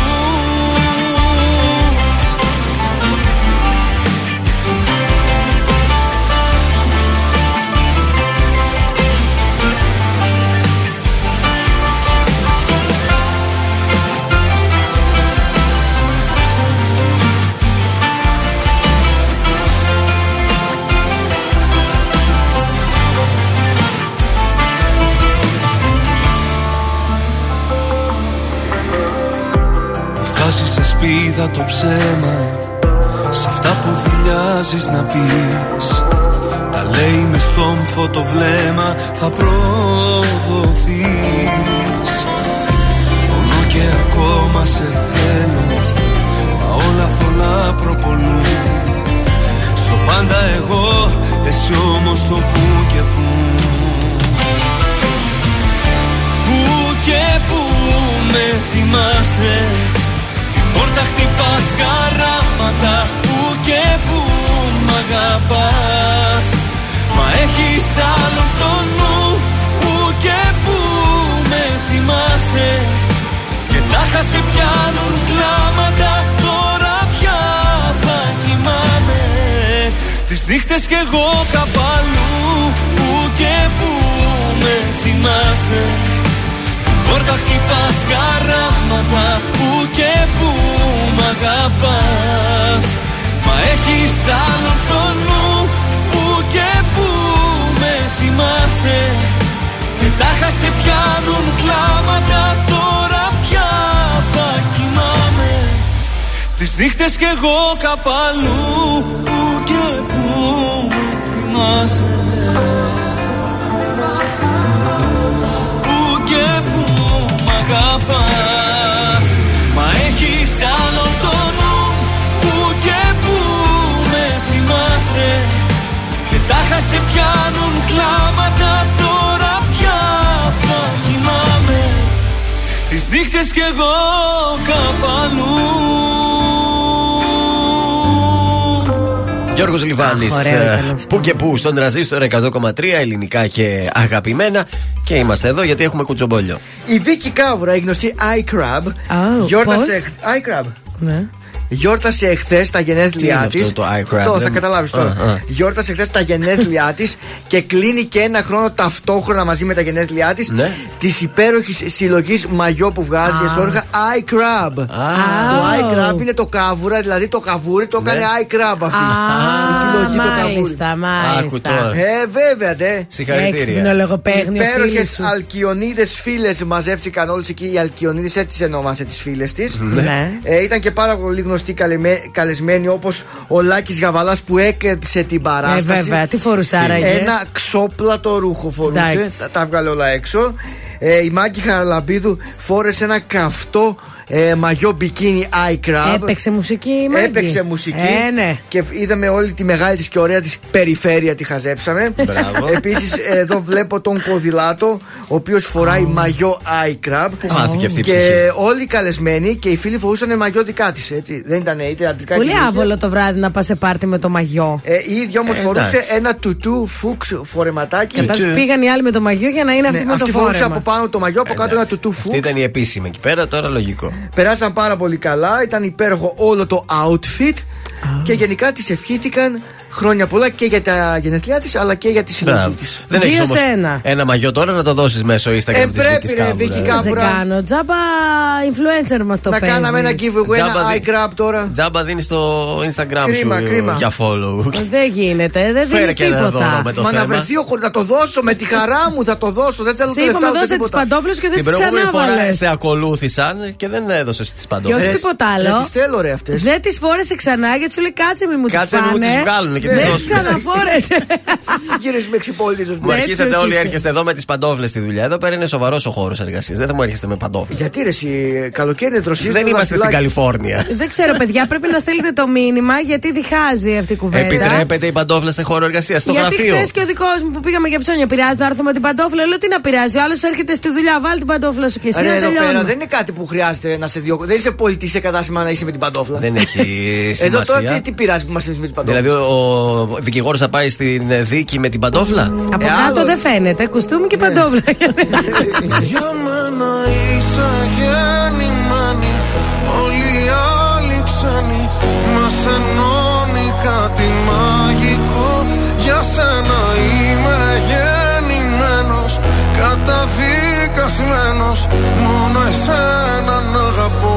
Βάζεις σε σπίδα το ψέμα. Σ' αυτά που δηλιάζεις να πεις. Τα λέει μες στόμφο το βλέμμα Θα προδοθείς. Πονώ και ακόμα σε θέλω Μα όλα θολά προπολούν. Στο πάντα εγώ Εσύ όμως το που και που. Πού και πού με θυμάσαι Την πόρτα χτυπάς χαράματα Πού και πού μ' αγαπάς. Μα έχεις άλλο στο νου Πού και πού με θυμάσαι. Και τάχα σε πιάνουν κλάματα Τώρα πια θα κοιμάμαι. Τις νύχτες κι εγώ καπαλού Πού και πού με θυμάσαι Πόρτα χτυπάς χαράματα Πού και πού μ' αγαπάς. Μα έχεις άλλο στο νου Πού και πού με θυμάσαι. Και τάχα σε πιάνουν κλάματα Τώρα πια θα κοιμάμαι. Τις νύχτες κι εγώ καπαλού Πού και πού με θυμάσαι θυμάσαι Και τάχα σε πιάνουν κλάματα Τώρα πια θα κοιμάμαι Τις νύχτες κι εγώ καπαλού Γιώργος Λιβάνης ωραίο ε, ήταν αυτό. Πού και πού στον τραζίστορ 100,3 ελληνικά και αγαπημένα Και είμαστε εδώ γιατί έχουμε κουτσομπόλιο Η Βίκη Κάβουρα, η γνωστή iCrab, Oh, γιόρτασε. πώς; iCrab. Ναι. Γιόρτασε εχθές τα γενέθλιά είναι της. αυτό το iCrab, Το θα δεν- καταλάβεις τώρα. Α, α. Γιόρτασε εχθές τα γενέθλιά της και κλείνει και ένα χρόνο ταυτόχρονα μαζί με τα γενέθλιά της Ναι. της υπέροχης συλλογής μαγιό που βγάζει Α. εσόρουχα iCrab. Το iCrab είναι το καβούρα, δηλαδή το καβούρι το έκανε iCrab αυτή. Η συλλογή το καβούρι. Μάλιστα, Άκου μάλιστα. τώρα. Ε, βέβαια, ναι. Συγχαρητήρια. Έξυπνο λογοπαίγνιο, φίλη Υπέροχες σου. Αλκιονίδες φίλες μαζεύτηκαν όλε εκεί. Οι Αλκιονίδες έτσι ονόμασε τις φίλες της. Ναι. Ε, ήταν και πάρα πολύ γνωστοί καλεμέ- καλεσμένοι όπως ο Λάκης Γαβαλάς που έκλεψε την παράσταση. Ε, βέβαια. Τι φορούσε άραγε; Ένα ξόπλατο ρούχο φορούσε. Εντάξει. Τα, τα έβγαλε όλα έξω. Ε, η Μάκη Χαραλαμπίδου φόρεσε ένα καυτό ε, μαγιό μπικίνι iCrab. Έπαιξε μουσική η Μάγκη; Έπαιξε μουσική. Ε, ναι. Και είδαμε όλη τη μεγάλη της και ωραία της περιφέρεια τη χαζέψαμε. Μπράβο. Επίσης, εδώ βλέπω τον ποδηλάτο, ο οποίος φοράει μαγιό iCrab. Πού χάθηκε αυτή η Και ψυχή; όλοι οι καλεσμένοι και οι φίλοι φορούσαν μαγιό δικά της. Δεν ήταν είτε αντρικά Πολύ είτε γυναικεία. άβολο το βράδυ να πας σε πάρτι με το μαγιό. Ε, η ίδια όμως Ε, φορούσε εντάξει. ένα τουτού φούξ φορεματάκι. Κατάλαβες πήγαν οι άλλοι με το μαγιό για να είναι αυτή Ναι, με το αυτή φορούσε φόρεμα. από πάνω το μαγιό, από κάτω ένα τουτού Αυτή φούξ. ήταν η επίσημη εκεί πέρα, τώρα λογικό. Περάσαν πάρα πολύ καλά, ήταν υπέροχο όλο το outfit και γενικά τη ευχήθηκαν χρόνια πολλά και για τα γενέθλιά της αλλά και για τη συλλογή Μπράβο. της. Δεν Δύο έχει όμως σε ένα. ένα μαγιό τώρα να το δώσεις μέσω Instagram Ε, της πρέπει, Βίκης ρε, Κάβουρα, Βίκη ε. Κάβουρα. Δεν Μπράβο. κάνω. Τζάμπα influencer μας το Να παίζεις. κάναμε ένα giveaway, Τζάμπα ένα δι- iCrab τώρα. Τζάμπα δίνεις στο Instagram Κρίμα, σου κρίμα. για follow. Δεν γίνεται, δεν Φέρε δίνεις και ένα δώρο τίποτα. με το Μα να θέμα. βρεθεί ο χω- να το δώσω με τη χαρά μου, θα το δώσω. Δεν θέλω Σε τα λεφτά είπαμε ούτε δώσε τις τίποτα. παντόφλες και δεν Την τις προηγούμενη φορά ξανάβαλες. σε ακολούθησαν και δεν έδωσες τις Και παντόφλε. όχι Ρε, τίποτα ρε, άλλο. τις θέλω, ρε, αυτές. Δεν τις φόρεσε ξανά γιατί σου λέει κάτσε μη μου τις Κάτσε, μου τις βγάλουνε και τις Δεν τις δώσουνε. ξαναφόρεσε. Γύρω με εξυπόλυτο. Μου Έτσι αρχίσατε ως όλοι είσαι. έρχεστε εδώ με τις παντόφλες στη δουλειά. Εδώ πέρα είναι σοβαρός ο χώρος εργασίας. Δεν θα μου έρχεστε με παντόφλες. Γιατί ρε, εσύ, καλοκαίρι είναι δροσίζοντα. Δεν είμαστε στην Καλιφόρνια. Δεν ξέρω, παιδιά, πρέπει να στείλετε το μήνυμα γιατί διχάζει αυτή η κουβέντα. Επιτρέπεται η παντόφλα σε χώρο εργασίας, στο γιατί γραφείο. χθες και ο δικός μου που πήγαμε για ψώνια πειράζει να έρθω με την παντόφλα. Λέω τι να πειράζει. Ο άλλος έρχεται στη δουλειά, βάλει την παντόφλα σου και εσύ Ρε, να εδώ πέρα τελειώνει. δεν είναι κάτι που χρειάζεται να σε διώκω. Δεν είσαι πολιτή σε κατάστημα να είσαι με την παντόφλα. Δεν έχει Εδώ τώρα τι, σημασία. τι πειράζει που είμαστε εμείς με την παντόφλα; Δηλαδή ο δικηγόρος θα πάει στην δίκη με την παντόφλα; Από Ε, κάτω άλλο- δεν φαίνεται. Κουστούμι και παντόφλα. Για μένα είσαι γεννημένη Όλοι οι άλλοι ξένοι Μας ενώνει κάτι μαγικό Για σένα είμαι γεννημένος Καταδικασμένος Μόνο εσένα να αγαπώ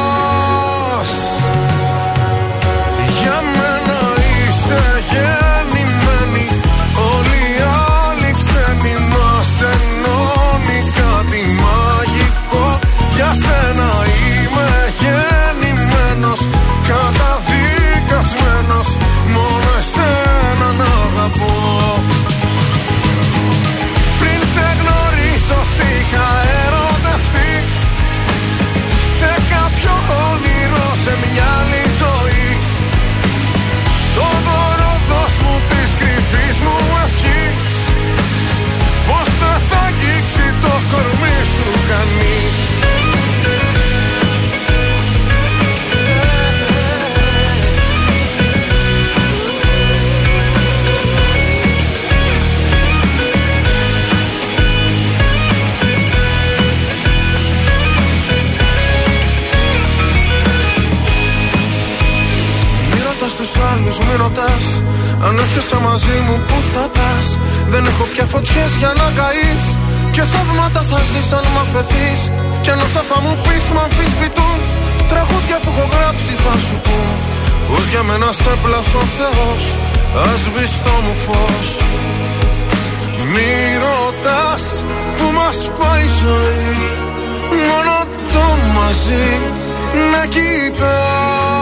να αγαπώ πριν σε γνωρίσω σ' είχα τους άλλους, μη ρωτάς Αν έρχεσαι μαζί μου που θα πας; Δεν έχω πια φωτιές για να καείς. Και θαύματα θα ζεις αν μ' αφαιθείς. Κι αν όσα θα μου πεις μ' αμφισβητούν. Τραγούδια που έχω γράψει θα σου πούν. Πως για μένα σε πλάσω ο Θεός Ας σβηστό μου φως. Μη ρωτάς που μας πάει η ζωή. Μόνο το μαζί να κοιτάς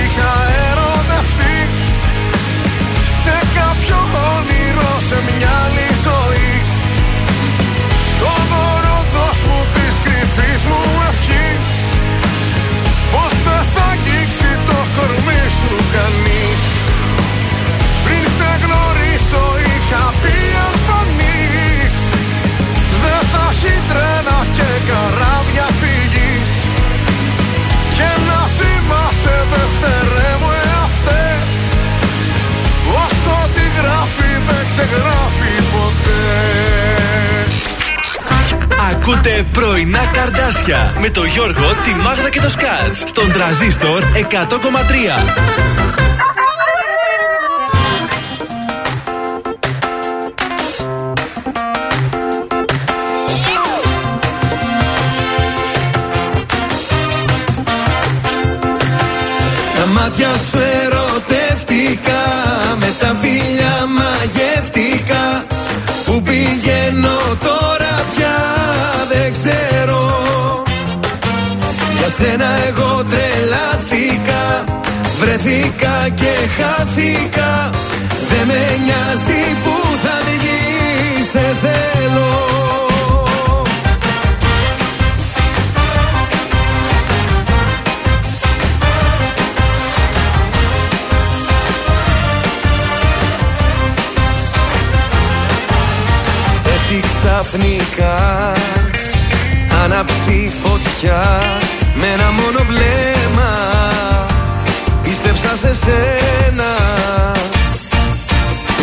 καρδάσια με το Γιώργο, τη Μάγδα και το Σκάτς στον τραζίστορ 100,3. Τα μάτια σου σένα εγώ τρελάθηκα Βρεθήκα και χάθηκα. Δεν με νοιάζει που θα βγει Σε θέλω. Έτσι ξαφνικά Άναψει φωτιά Με ένα μόνο βλέμμα. Πίστεψα σε σένα.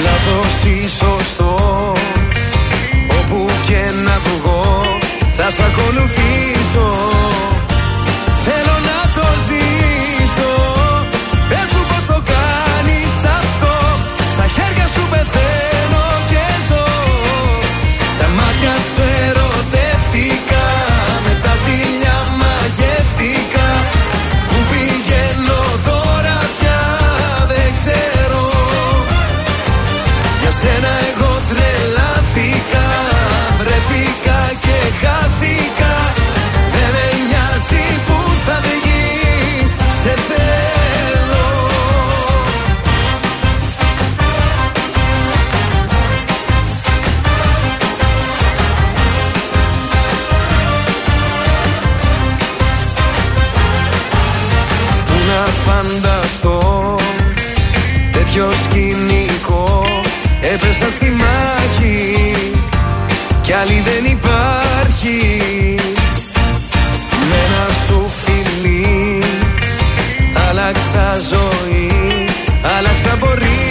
Λάθος ή σωστός Όπου και να βγω Θα σ' ακολουθήσω φανταστώ τέτοιο σκηνικό. Έπεσα στη μάχη κι άλλη δεν υπάρχει. Με ένα σου φιλί άλλαξα ζωή, άλλαξα πορεία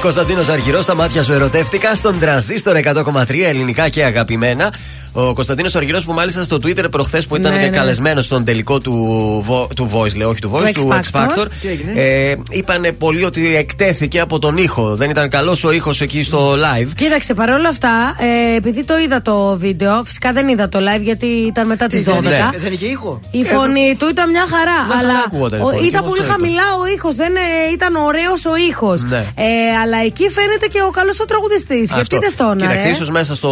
Κωνσταντίνος Αργυρός, τα μάτια σου ερωτεύτηκα στον τραζίστορ 100,3 ελληνικά και αγαπημένα. Ο Κωνσταντίνος Αργυρός που μάλιστα στο Twitter προχθές που ήταν Ναι, ναι. καλεσμένος στον τελικό του, Vo- του Voice, λέω, όχι του Voice, Του του X X Factor. Factor. Τι έγινε; Ε, είπανε πολλοί ότι εκτέθηκε από τον ήχο. Δεν ήταν καλός ο ήχος εκεί στο live. Κοίταξε, παρόλα αυτά, ε, επειδή το είδα το βίντεο, φυσικά δεν είδα το live γιατί ήταν μετά τις 12. Ναι. Ε, Δεν είχε ήχο. Η φωνή του ήταν μια χαρά. Μια χαρά αλλά ακούγονταν η ο- φωνή, και ήταν εγώ πολύ αυτό είπα. χαμηλά ο ήχος. Δεν ε, ήταν ωραίος ο ήχος. Ναι. Ε, αλλά εκεί φαίνεται και ο καλός ο τραγουδιστής. Σκεφτείτε στον. Κοίταξε, ε. ίσως μέσα στο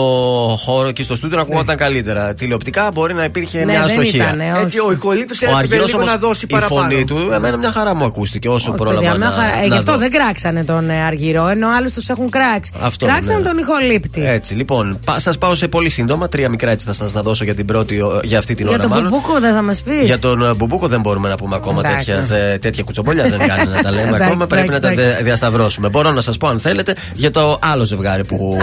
χώρο και στο στούντιο να ακουγόταν καλύτερα. Τηλεοπτικά μπορεί να υπήρχε ναι, μια αστοχία. Έτσι, ο Ικολίτου έρχεται λίγο να δώσει παραπάνω. Η φωνή του, εμένα μια χαρά μου ακούστηκε όσο πρόλαβα. Γι' αυτό δεν κράξανε τον ε, Αργυρό, ενώ άλλους τους έχουν κράξει. Κράξανε ναι. τον Ιχολίπτη. Έτσι, λοιπόν, σας πάω σε πολύ σύντομα. Τρία μικρά έτσι θα σας τα δώσω για την πρώτη, για αυτή την ώρα. Για τον Μπουμπούκο δεν θα μας πεις. Για τον ε, Μπουμπούκο δεν μπορούμε να πούμε ακόμα τέτοια, τέτοια κουτσομπολιά. Δεν κάνει να τα λέμε ακόμα. Πρέπει να τα διασταυρώσουμε. Μπορώ να σας πω αν θέλετε για το άλλο ζευγάρι που.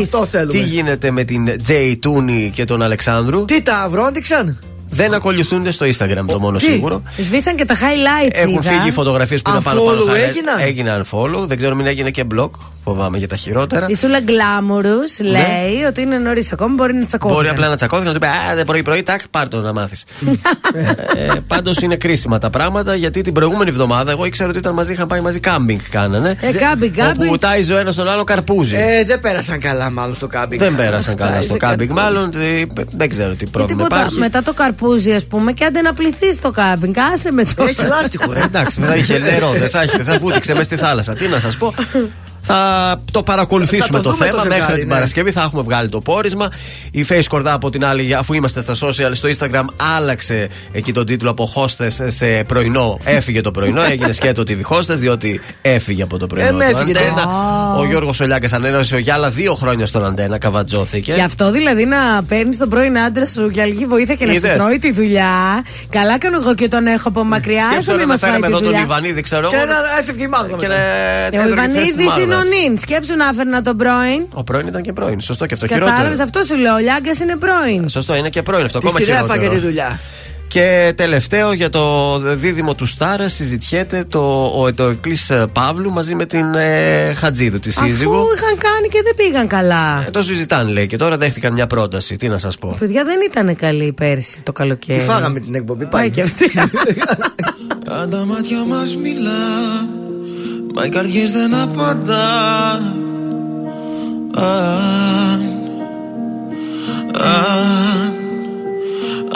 Αυτό θέλουμε. Τι γίνεται με την J2 και τον Αλεξάνδρου. Τι τα αυρόντιξαν. Δεν ακολουθούνται στο Instagram το μόνο τι; σίγουρο. Σβήσαν και τα highlights. Έχουν είδα. φύγει οι φωτογραφίες που να πάνω πάνω. Έγιναν; Έγιναν follow. Δεν ξέρω μην έγινε και blog. Φοβάμαι για τα χειρότερα. Η Σούλα Γκλάμουρους Ναι. λέει ότι είναι νωρίς ακόμα, μπορεί να τσακώθηκαν. Μπορεί απλά να τσακώθηκε να του πει Α, πρωί-πρωί, τάκ, πάρ το να μάθεις. ε, Πάντως είναι κρίσιμα τα πράγματα γιατί την προηγούμενη εβδομάδα εγώ ήξερα ότι ήταν μαζί, είχαν πάει μαζί κάμπινγκ κάνανε. Ε, κάμπινγκ, κάμπινγκ. Όπου τάιζε ο ένας τον άλλο καρπούζι. Ε, δεν πέρασαν καλά, μάλλον στο κάμπινγκ. δεν πέρασαν καλά στο τάιζε κάμπινγκ. καρπούζι. Μάλλον ε, δεν ξέρω τι Και πρόβλημα τίποτα, υπάρχει. μετά το καρπούζι, ας πούμε, και άντε να πληθεί στο κάμπινγκ. Άσε με το. Έχει λάστιχο, Ε, Εντάξει, δεν θα είχε νερό, δεν θα, είχε, θα βούτυξε με στη θάλασσα. Τι να σας πω. Θα το παρακολουθήσουμε Θα το το, δούμε θέμα το ζευγάρι, μέχρι την ναι. Παρασκευή. Θα έχουμε βγάλει το πόρισμα. Η Face Κορδά από την άλλη, αφού είμαστε στα social, στο Instagram άλλαξε εκεί τον τίτλο από hostess σε πρωινό. Έφυγε το πρωινό, έγινε σκέτο TV hostess, διότι έφυγε από το πρωινό. Ε, με του έφυγε, Αντένα. ναι. Ο Γιώργος Σολιάκας ανένωσε για άλλα δύο χρόνια στον Αντένα, καβατζώθηκε. Και αυτό δηλαδή να παίρνεις τον πρώην άντρα σου για λίγη βοήθεια και να Είδες. σου τρώει τη δουλειά. Καλά κάνω εγώ και τον έχω από μακριά. Σκέψου άσε τώρα μην να μας φάει φέραμε τη εδώ τον δουλειά. Ιβανίδη, ξέρω Και εγώ. να έφευγε η μάγδα Και μετά. να- Ε, Ο έβρεπε τη θέση της Ιβανίδη είναι ο Μάγδας. νυν. Σκέψου να έφερνα τον πρώην. Ο πρώην ήταν και πρώην. Σωστό και αυτό Κατάλαβες, χειρότερο. αυτό σου λέω. Ο Λιάγκας είναι πρώην. Σωστό, είναι και πρώην αυτό. Της Ακόμα κυρία χειρότερο. έφαγε τη δουλειά. Και τελευταίο για το δίδυμο του Στάρα συζητιέται το, ο Ετοεκλής Παύλου μαζί με την ε, Χατζίδου, τη σύζυγο. Αφού είχαν κάνει και δεν πήγαν καλά. Ε, το συζητάνε λέει και τώρα δέχτηκαν μια πρόταση. Τι να σας πω. Παιδιά δεν ήταν καλή πέρσι το καλοκαίρι. Τη φάγαμε την εκπομπή Πάει πάλι. και αυτή. Αν τα μάτια μας μιλά Μα οι καρδιές δεν απαντά. Αν, αν,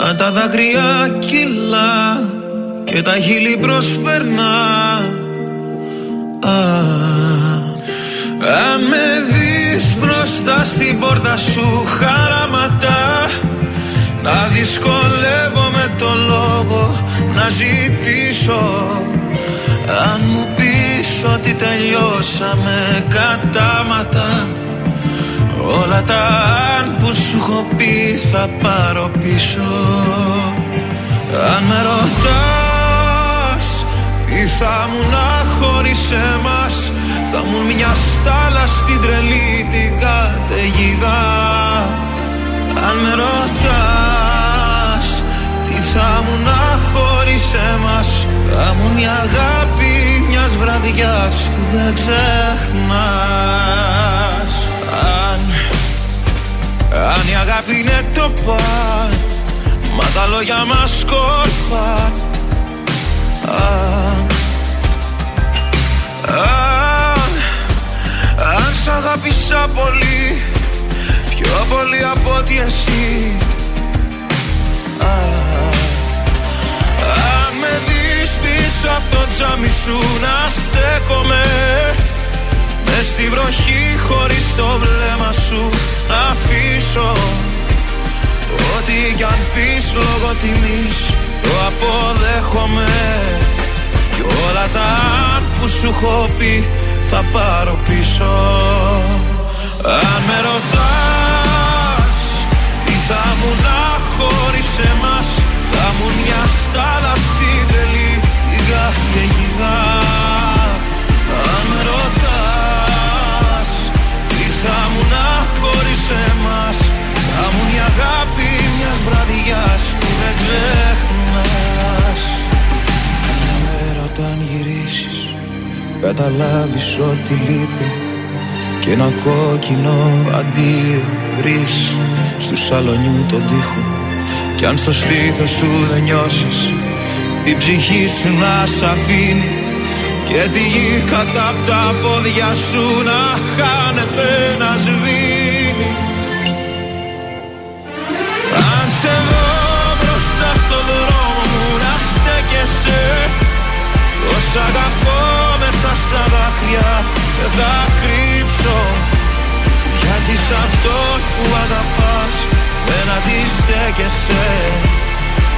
αν τα δάκρυα κυλά Και τα χείλη προσπερνά. Αν, αν με δεις μπροστά στην πόρτα σου χαραματά να δυσκολεύομαι το λόγο να ζητήσω. Αν μου πεις ότι τελειώσαμε κατάματα. Όλα τα αν που σου έχω πει θα πάρω πίσω. Αν με ρωτάς τι θα μου να χωρίς εμάς Θα μου μια στάλα στην τρελή την καταιγίδα. Αν με ρωτάς Τι θα μου να χωρίς εμάς Θα μου μια αγάπη μιας βραδιάς που δεν ξεχνάς. Αν, αν η αγάπη είναι το παν Μα τα λόγια μας σκόρπαν Αν, αν, αν σ' αγάπησα πολύ Πιο πολύ από ότι εσύ. Α, Αν με δεις πίσω από το τζάμι σου να στέκομαι. Μες στη βροχή χωρίς το βλέμμα σου να αφήσω. Ό,τι κι αν πεις λόγω τιμής το αποδέχομαι. Κι όλα τα αν που σου έχω πει θα πάρω πίσω. Αν με ρωτάς τι θα μου να χωρίς εμάς Θα μου μια στάλα στην τρελή την καταιγίδα Αν με ρωτάς τι θα μου να χωρίς εμάς; Θα μου η αγάπη μιας βραδιάς που δεν ξεχνάς. Μέρα όταν γυρίσεις καταλάβεις ότι λείπει. Και ένα κόκκινο αντίο βρεις στου σαλονιού τον τοίχο. Κι αν στο στήθος σου δεν νιώσεις την ψυχή σου να σ' αφήνει και τη γη κατά απ' τα πόδια σου να χάνεται να σβήνει. Αν σε δω μπροστά στο δρόμο μου να στέκεσαι. Τόσα αγαπώ μέσα στα δάκρυα και θα κρύψω. Γιατί σ' αυτόν που αγαπάς δεν αντιστέκεσαι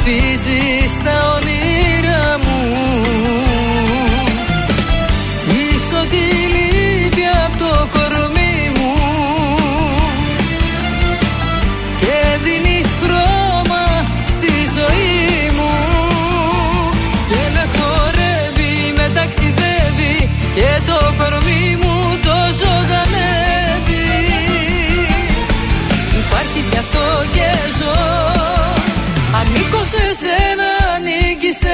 ζωγραφίζεις τα όνειρά μου. Είσαι ό,τι λείπει απ' το κορμί μου. Και δίνεις χρώμα στη ζωή μου. Και με χορεύει, με ταξιδεύει και το κορμί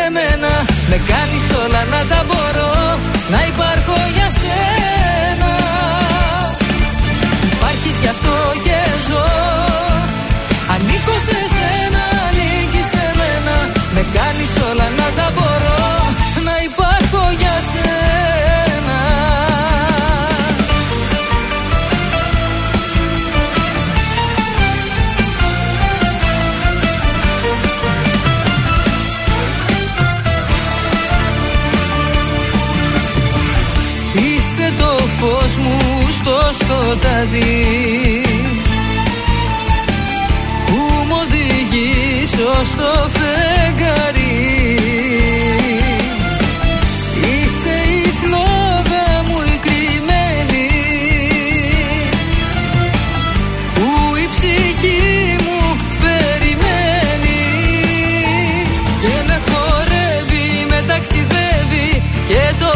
ανήκει σε μένα Με κάνεις όλα να τα μπορώ Να υπάρχω για σένα. Υπάρχεις γι' αυτό και σκοτάδι. Που μου οδηγεί στο φεγγάρι. Είσαι η φλόγα μου η κρυμμένη. Που η ψυχή μου περιμένει. Και με χορεύει, με ταξιδεύει Και το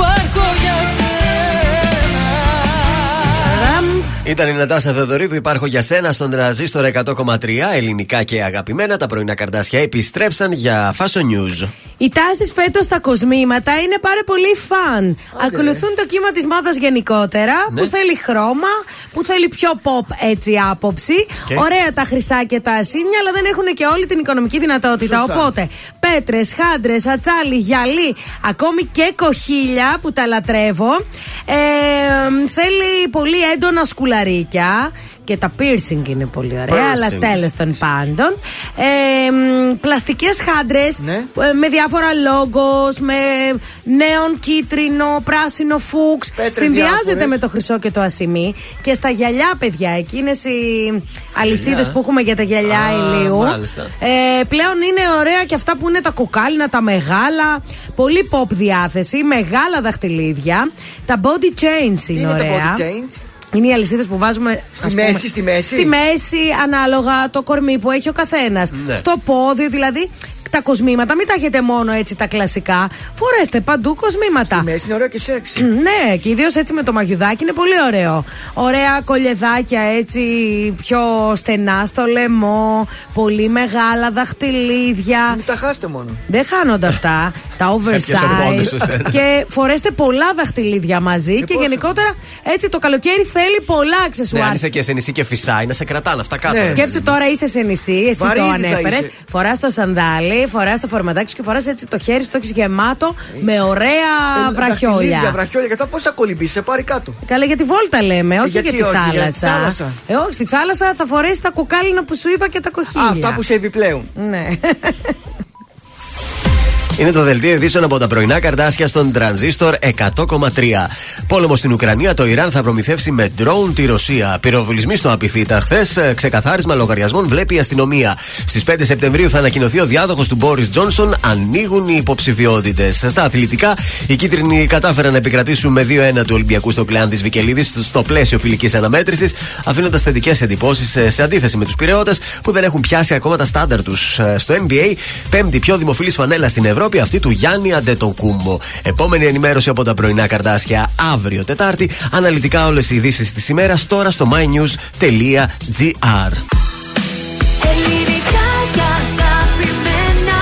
υπάρχω για σένα Ήταν η Νατάσα Θεοδωρίδου, υπάρχω για σένα στον τραζίστορ 100,3 ελληνικά και αγαπημένα. Τα πρωινά καρτάσια επιστρέψαν για Fashion News. Οι τάσεις φέτος στα κοσμήματα είναι πάρα πολύ φαν. Ακολουθούν το κύμα της μόδας γενικότερα, Ναι. που θέλει χρώμα, που θέλει πιο pop έτσι άποψη. Και; Ωραία τα χρυσά και τα ασήμια, αλλά δεν έχουν και όλη την οικονομική δυνατότητα. Σωστά. Οπότε, πέτρες, χάντρες, ατσάλι, γυαλί, ακόμη και κοχύλια που τα λατρεύω. Ε, θέλει πολύ έντονα σκουλαρίκια. Και τα piercing είναι πολύ ωραία, αλλά Piercings. τέλος των πάντων. Ε, πλαστικές χάντρες Ναι. ε, με διάφορα λόγος, με νέον κίτρινο, πράσινο φούξ. Πέτρες Συνδυάζεται διάφορες. με το χρυσό και το ασημί. Και στα γυαλιά, παιδιά, εκείνες οι αλυσίδες Γυαλιά. που έχουμε για τα γυαλιά Α, ηλίου. μάλιστα. Ε, πλέον είναι ωραία και αυτά που είναι τα κοκάλινα, τα μεγάλα. Πολύ pop διάθεση, μεγάλα δαχτυλίδια. Τα body chains είναι, είναι τα ωραία. body chains? Είναι οι αλυσίδες που βάζουμε. Στη ας μέση, πούμε, στη μέση; Στη μέση, ανάλογα το κορμί που έχει ο καθένας. Ναι. Στο πόδι, δηλαδή. Τα κοσμήματα, μην τα έχετε μόνο έτσι τα κλασικά. Φορέστε παντού κοσμήματα. Στη μέση είναι ωραίο και σεξ. Ναι, και ιδίως έτσι με το μαγιουδάκι είναι πολύ ωραίο. Ωραία κολεδάκια έτσι πιο στενά στο λαιμό. Πολύ μεγάλα δαχτυλίδια. Μην τα χάσετε μόνο. Δεν χάνονται αυτά. τα έπιασε ο πόνος σου, oversize. εσένα. και φορέστε πολλά δαχτυλίδια μαζί. και γενικότερα έτσι το καλοκαίρι θέλει πολλά Ναι, αξεσουάρ. αν είσαι και σε νησί και φυσάει, να σε κρατάνε αυτά κάτω. Ναι. Σκέψου τώρα είσαι σε νησί, εσύ Βαρύδι το θα ανέφερες. είσαι. Φοράς το σανδάλι, φοράς το φορματάκι σου και φοράς έτσι το χέρι σου το έχεις γεμάτο με ωραία Ε, βραχιόλια. δαχτυλίδια, βραχιόλια. Και αυτά πώς θα κολυμπήσεις, σε πάρει κάτω. Καλά, για τη βόλτα λέμε, όχι γιατί για τη όχι, για τη θάλασσα. θάλασσα. Ε, όχι, στη θάλασσα θα φορέσεις τα κοκάλινα που σου είπα και τα κοχύλια. Α, αυτά που σε επιπλέουν. Ναι. Είναι το δελτίο ειδήσεων από τα πρωινά καρτάσια στον τρανζίστορ 100,3. Πόλεμο στην Ουκρανία, το Ιράν θα προμηθεύσει με ντρόουν τη Ρωσία. Πυροβολισμοί στο Απιθύτα. Χθες ξεκαθάρισμα λογαριασμών βλέπει η αστυνομία. Στις 5 Σεπτεμβρίου θα ανακοινωθεί ο διάδοχος του Μπόρις Τζόνσον. Ανοίγουν οι υποψηφιότητες. Στα αθλητικά, οι κίτρινοι κατάφεραν να επικρατήσουν με 2-1 του Ολυμπιακού στο κλεάν της Βικελίδης στο πλαίσιο φιλικής αναμέτρησης, αφήνοντας θετικές εντυπώσεις σε αντίθεση με τους πυρεώτε που δεν έχουν πιάσει ακόμα τα στάνταρ τους. Στο NBA, πέμπτη πιο δημοφιλής φανέλα στην Ευρώπη, αυτή του Γιάννη Αντετοκούμπο. Επόμενη ενημέρωση από τα πρωινά καρτάσια αύριο Τετάρτη. Αναλυτικά όλες οι ειδήσεις της ημέρας τώρα στο mynews.gr. Ελληνικά και αγαπημένα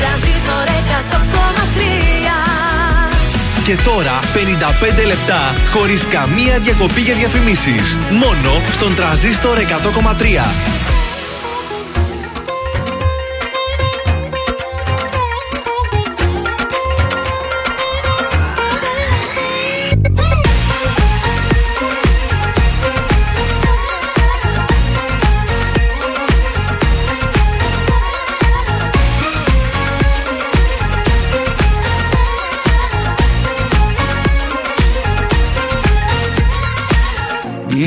Τρανζίστορ 100,3 Και τώρα 55 λεπτά χωρίς καμία διακοπή για διαφημίσεις. Μόνο στον τραζίστορ 100,3.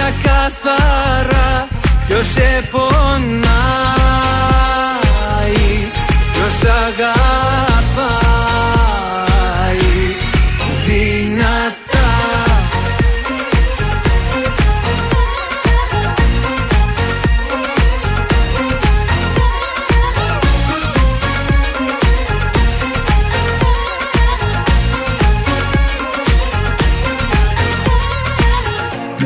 Κοίτα καθαρά. Ποιος σε πονάει Ποιος αγαπάει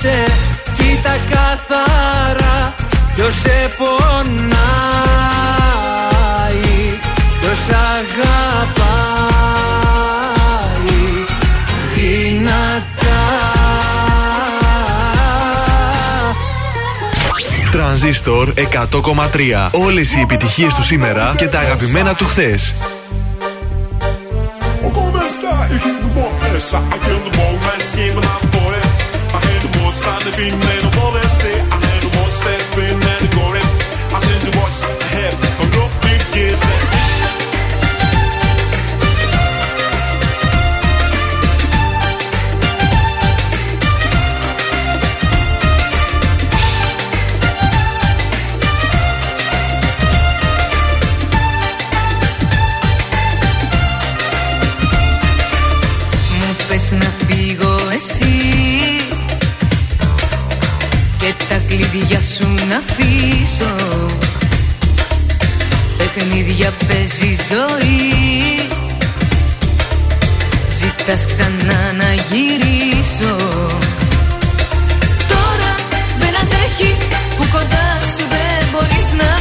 και να σε Κοίτα καθαρά ποιος σε πονάει Ποιος αγαπάει δυνατά Τρανζίστορ 100,3. Όλες οι επιτυχίες του σήμερα και τα αγαπημένα του χθες. Come sta? Jag kunde bara pressa, jag kunde bara väska in men på det stande vinner och både se Han är och måste vinner det går rätt Han är inte vars här Kom upp, bygg i sig τα κλειδιά σου να αφήσω. Παιχνίδια παίζει ζωή. Ζητάς ξανά να γυρίσω. Τώρα δεν αντέχεις που κοντά σου δεν μπορείς να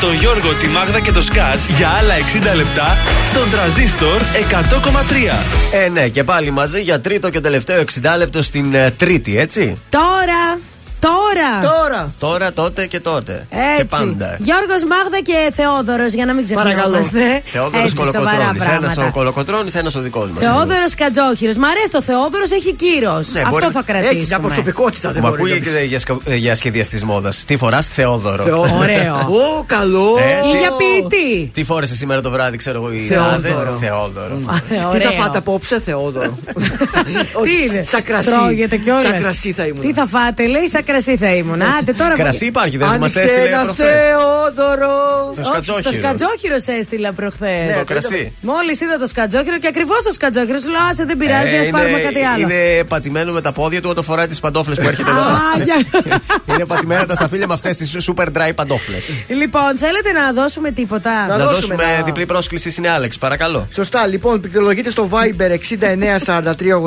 τον Γιώργο, τη Μάγδα και το Σκάτς για άλλα 60 λεπτά στον τραζίστορ 100,3. Ε, ναι, και πάλι μαζί για τρίτο και τελευταίο 60 λεπτό στην ε, Τρίτη, έτσι. Τώρα. Τώρα! Τώρα! Τώρα, τότε και τότε. Έτσι. Και πάντα. Γιώργος Μάγδα και Θεόδωρος, για να μην ξεχνιόμαστε. Θεόδωρος Έτσι, σοβαρά Κολοκοτρόνη. Ένας πράγματα. ο Κολοκοτρόνη, ένας ο δικός μας. Θεόδωρος Κατζόχυρος. Μ' αρέσει το Θεόδωρος, έχει κύρος. Ναι, Αυτό μπορεί- θα κρατήσουμε. Έχει μια προσωπικότητα, δεν Μα μπορεί. να ακούγεται πεις. για, σκα- ε, για σχεδιαστής μόδας; Τι φοράς, Θεόδωρο; Θεόδωρο. Ωραίο. Ω, καλό. Ε, Ή τι- για ποιητή. Τι φόρεσε σήμερα το βράδυ, ξέρω εγώ. η Θεόδωρο. Τάδε. Θεόδωρο. Τι θα φάτε απόψε, Θεόδωρο; Τι είναι, Σαν κρασί. Τρώγεται κιόλας. Σαν κρασί θα ήμουν. Τι θα φάτε, λέει, σαν κρασί θα ήμουν. Άντε τώρα. Κρασί υπάρχει, δεν μας Άνοιξε έστειλε ένα προχθές. Θεόδωρος. Το Όχι, σκατζόχυρο. Το σκατζόχυρος σε έστειλα προχθές. Ναι, το κρασί. Μόλις είδα το σκατζόχυρο και ακριβώς το σκατζόχυρο σου λέω, άσε δεν πειράζει, Ε, α είναι- πάρουμε κάτι άλλο. Είναι πατημένο με τα πόδια του όταν φοράει τις παντόφλες που έρχεται εδώ. Α, για- είναι πατημένα τα σταφύλια με αυτές τις super dry παντόφλες. Λοιπόν, θέλετε να δώσουμε τίποτα; Να Να δώσουμε δώσουμε ένα- διπλή πρόσκληση στην Άλεξ, παρακαλώ. Σωστά, λοιπόν, πληκτρολογείτε στο Viber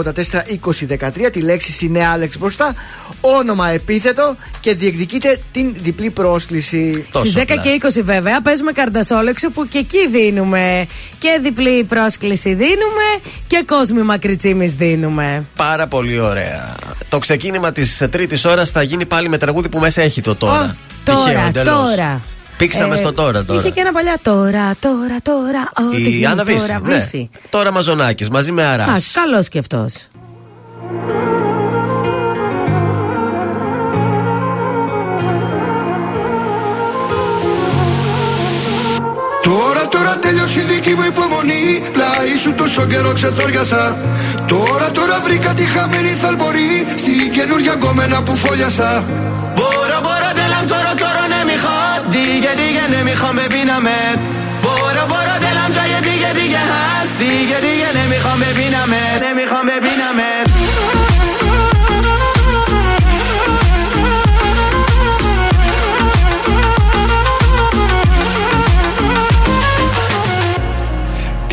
6943842013 τη λέξη Συνέ Άλεξ μπροστά, όνομα επίθετο και διεκδικείτε την διπλή πρόσκληση. Τόσο Στις 10 απλά. και 20 βέβαια παίζουμε καρτασόλεξο που και εκεί δίνουμε και διπλή πρόσκληση δίνουμε και κόσμη μακριτσίμη δίνουμε. Πάρα πολύ ωραία. Το ξεκίνημα της τρίτης ώρας θα γίνει πάλι με τραγούδι που μέσα έχει το τώρα. Ω, Τυχαίο τώρα, εντελώς. τώρα. Πήξαμε Ε, στο τώρα τώρα. Είχε και ένα παλιά τώρα, τώρα, τώρα. Ό,τι Η γίνει Άννα Βύση. τώρα, ναι. Βύση. Τώρα Μαζονάκης μαζί με Αράς. Α, καλός και αυτός. δική μου υπομονή Πλάι σου τόσο καιρό ξεθόριασα Τώρα τώρα βρήκα τη χαμένη θαλπορή Στην καινούργια γκόμενα που φόλιασα. Μπορώ μπορώ τελαμ τώρα τώρα ναι μη χα Δίγε δίγε ναι μη με πίναμε. Μπορώ μπορώ τελαμ τζάγε γιατί δίγε χας Δίγε δίγε ναι μη με πίναμε. Ναι μη χα με πίναμε.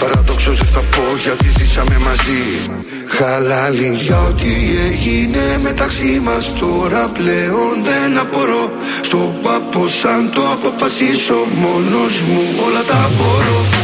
Παραδόξως δεν θα πω γιατί ζήσαμε μαζί. Χαλάλι για ό,τι έγινε μεταξύ μας Τώρα πλέον δεν απορώ. Στο παπό σαν το αποφασίσω Μόνος μου όλα τα μπορώ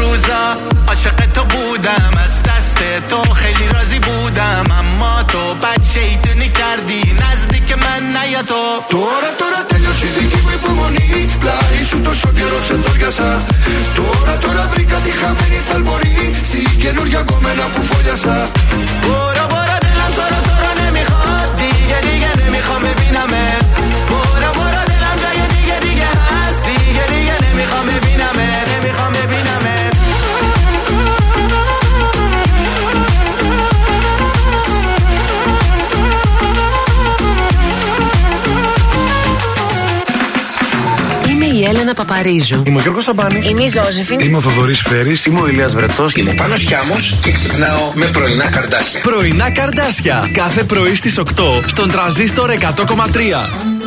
روزا عاشق تو بودم از دست تو خیلی راضی بودم اما تو بد شیطونی کردی نزدیک من نیا تو. تو را تو آره را تیوشیدی که می بمونی لعی شدو رو یه روچه درگسا تو را تو آره را بریکا دی خمینی سلبوری سی که نور یا گومه نپو فویاسا برا برا دلم تو را تو را نمی‌خواد دیگه دیگه نمی‌خوام ببینمت. Η Έλενα Παπαρίζου. Είμαι ο Γιώργος Σαμπάνης. Είμαι η Ζώζεφιν. Είμαι ο Θοδωρής Φέρης. Είμαι ο Ηλίας Βρετός. Είμαι ο Πάνος Χιάμος και ξυπνάω με πρωινά καρδάσια. Πρωινά καρδάσια. Κάθε πρωί στις 8 στον τραζίστορ 100,3.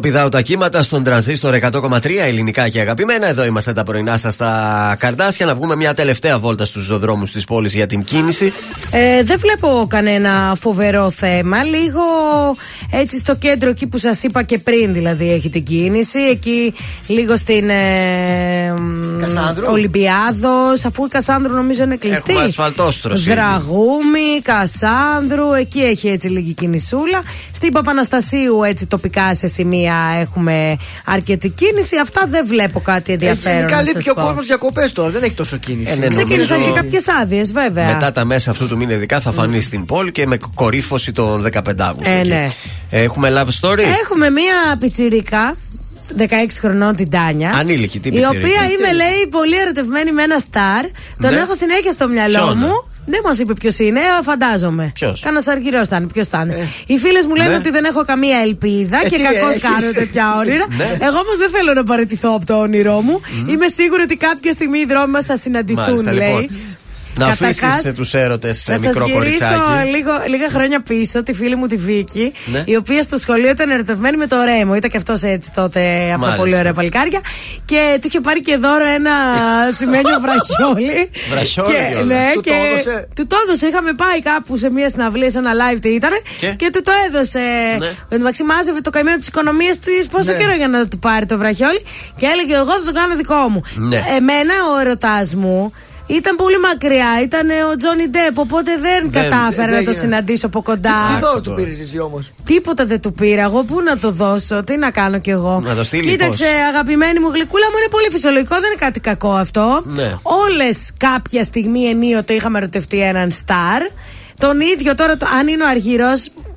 Στα Βέντο πηδάω τα κύματα στον τρανζίστορ 100,3 ελληνικά και αγαπημένα. Εδώ είμαστε τα πρωινά σας στα καρδάσια. Να βγούμε μια τελευταία βόλτα στους ζωδρόμου της πόλης για την κίνηση. Ε, δεν βλέπω κανένα φοβερό θέμα. Λίγο έτσι στο κέντρο εκεί που σας είπα και πριν, δηλαδή έχει την κίνηση. Εκεί λίγο στην ε, Κασάνδρου. Ολυμπιάδος. Αφού η Κασάνδρου νομίζω είναι κλειστή. Έχουμε ασφαλτόστρωση. Δραγούμη, Κασάνδρου. Εκεί έχει έτσι λίγη κινησούλα. Στην Παπαναστασίου έτσι τοπικά σε σημεία έχουμε αρκετή κίνηση. Αυτά δεν βλέπω κάτι ενδιαφέρον. Γενικά να λείπει σας και ο πω. κόσμος διακοπές τώρα, δεν έχει τόσο κίνηση. Ε, ναι, Ξεκίνησαν νομίζω- και κάποιες άδειες, βέβαια. Μετά τα μέσα αυτού του μήνα, ειδικά θα φανεί στην πόλη και με κορύφωση τον 15 Αύγουστο. Ε, εκεί. ναι. Έχουμε love story; Έχουμε μία πιτσιρίκα 16 χρονών την Τάνια. Ανήλικη, τι Η πιτσιρίκα. οποία είμαι, λέει, πολύ ερωτευμένη με ένα στάρ. Τον Ναι. έχω συνέχεια στο μυαλό Ποιον; μου. Δεν μας είπε ποιος είναι, ε, φαντάζομαι. Ποιος; Κάνα αργυρός θα είναι, ποιος θα είναι. Οι φίλες μου λένε Ναι. ότι δεν έχω καμία ελπίδα Ε, και τι κακώς έχεις; κάνω τέτοια όνειρα. Ναι. Εγώ όμως δεν θέλω να παραιτηθώ από το όνειρό μου. Είμαι σίγουρη ότι κάποια στιγμή οι δρόμοι μας θα συναντηθούν, Μάλιστα, λέει. λοιπόν. Να Καταρχάς, αφήσεις τους έρωτες σε να σα μικρό γυρίσω κοριτσάκι. λίγο, λίγα χρόνια πίσω τη φίλη μου τη Βίκη, Ναι. η οποία στο σχολείο ήταν ερωτευμένη με το Ρέμο. Ήταν και αυτός έτσι τότε, αυτά Μάλιστα. πολύ ωραία παλικάρια. Και του είχε πάρει και δώρο ένα σημαίνιο βραχιόλι. Βραχιόλι και, κιόλας. ναι, Του και το έδωσε; Του το έδωσε. Είχαμε πάει κάπου σε μια συναυλία, σε ένα live τι ήταν. Και; του το έδωσε. Ναι. Εν τω μεταξύ, μάζευε το καημένο της οικονομίας της πόσο Ναι. καιρό για να του πάρει το βραχιόλι. Και έλεγε: Εγώ θα το κάνω δικό μου. Ναι. Εμένα ο ερωτάς μου ήταν πολύ μακριά. Ήταν ο Τζόνι Ντέπ. Οπότε δεν, Δεν- κατάφερα δεν να το έγινε. συναντήσω από κοντά. Τι δώρο του πήρες εσύ όμως; Τίποτα δεν του πήρα. Εγώ πού να το δώσω, τι να κάνω κι εγώ. Να το στείλει, Κοίταξε, πώς; αγαπημένη μου γλυκούλα μου, είναι πολύ φυσιολογικό, δεν είναι κάτι κακό αυτό. Ναι. Όλες κάποια στιγμή ενίοτε είχαμε ερωτευτεί έναν στάρ. Τον ίδιο τώρα, το, αν είναι ο Αργυρό,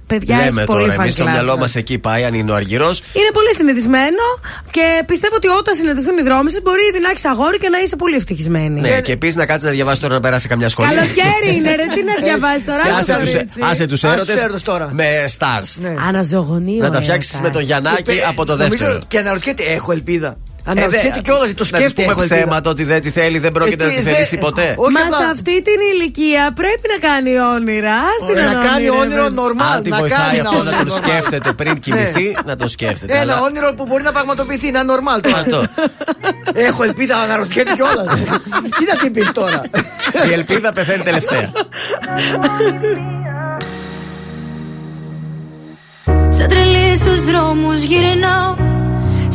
παιδιά, Λέμε έχει πολύ τώρα, fan εμείς στο club. μυαλό μας εκεί πάει, αν είναι ο Αργυρός. Είναι πολύ συνηθισμένο και πιστεύω ότι όταν συναντηθούν οι δρόμοι σας μπορεί ήδη να έχεις αγόρι και να είσαι πολύ ευτυχισμένη. Ναι, και επίσης να κάτσεις να διαβάσεις τώρα να περάσει καμιά σχολή. Καλοκαίρι είναι, ρε, τι να διαβάσεις τώρα. Και άσε άσε το τους- κορίτσι. άσε τους Άσε τους έρωτες έρωτες τώρα. με stars. Ναι. Αναζωογονεί Να ο τα φτιάξεις έρωτας. με τον Γιαννάκη από το Νομίζω δεύτερο. Και αναρωτιέται, έχω ελπίδα. Ε, Αναρωτιέται δε- κιόλας, το Να της σκέφτεται. πούμε έχω ελπίδα. ψέματα ότι δεν τη θέλει, δεν πρόκειται Ε, να τι, τη δε- θελήσει ποτέ. Όχι Μα απλά- σε αυτή την ηλικία πρέπει να κάνει όνειρα. Άστη Ωραία, να κάνει όνειρευε. όνειρο normal. Αν τη να βοηθάει κάνει αυτό ένα να τον όνειρο normal. σκέφτεται πριν κοιμηθεί, να τον σκέφτεται. Ένα αλλά- όνειρο που μπορεί να πραγματοποιηθεί, να είναι normal τώρα. Αυτό. Έχω ελπίδα, αναρωτιέται κιόλας. Τι να την πεις τώρα; Η ελπίδα πεθαίνει τελευταία. Σαν τρελή στους δρόμους γυρνάω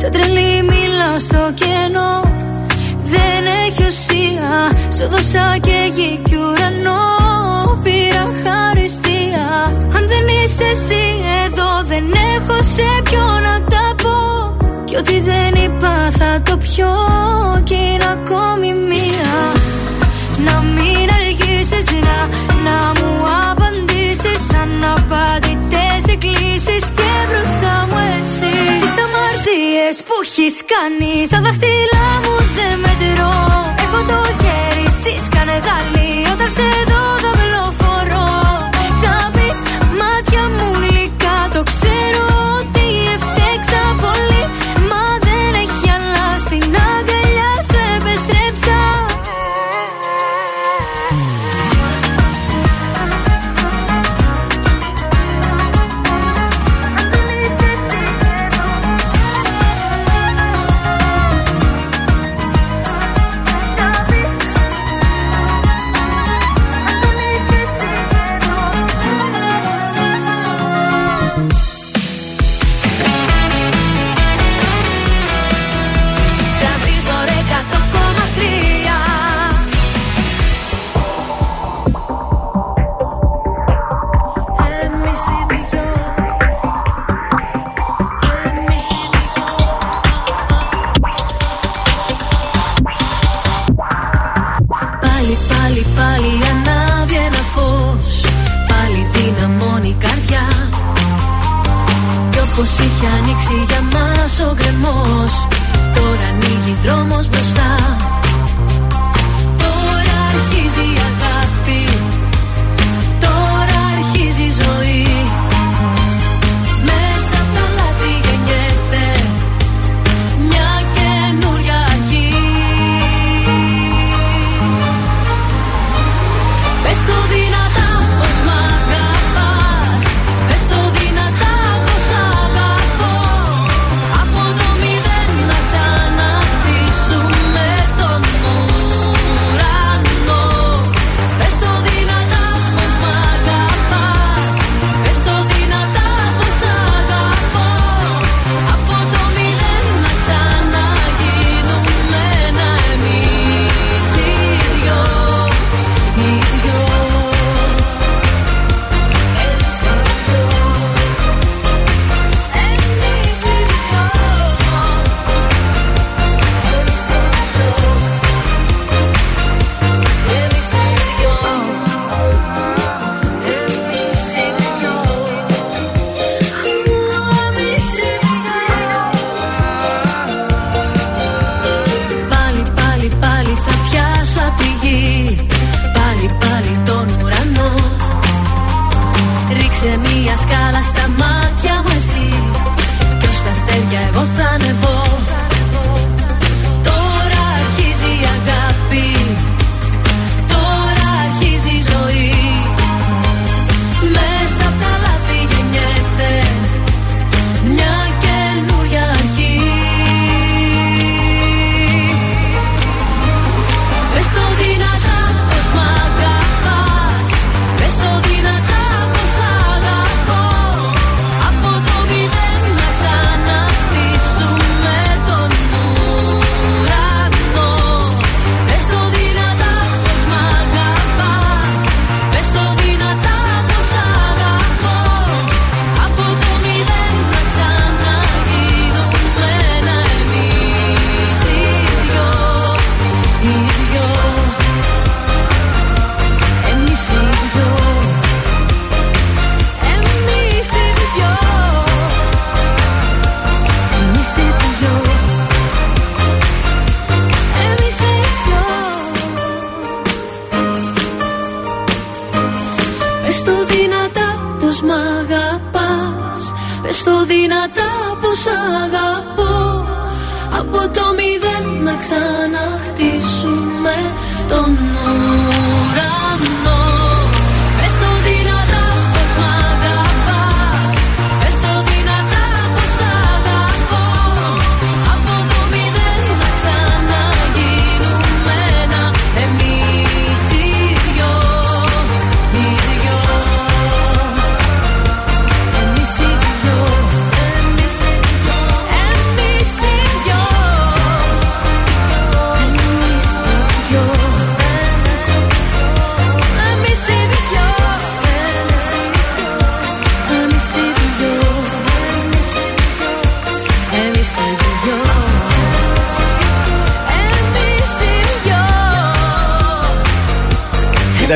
Σε τρελή μιλάω στο κενό. Δεν έχει ουσία. Σου δώσα και γη κι ουρανό. Πήρα χαριστία. Αν δεν είσαι εσύ εδώ Δεν έχω σε ποιο να τα πω. Κι ό,τι δεν είπα θα το πιω. Κι είναι ακόμη μία. Να μην αργήσεις να, να μου απαντήσεις. Αναπαντητές εκκλήσεις. και μπροστά μου εσύ Τις αμαρτίες που έχεις κάνει. Στα δάχτυλά μου δεν μετρώ. Έχω το χέρι στη σκανεδάλη Όταν σε δω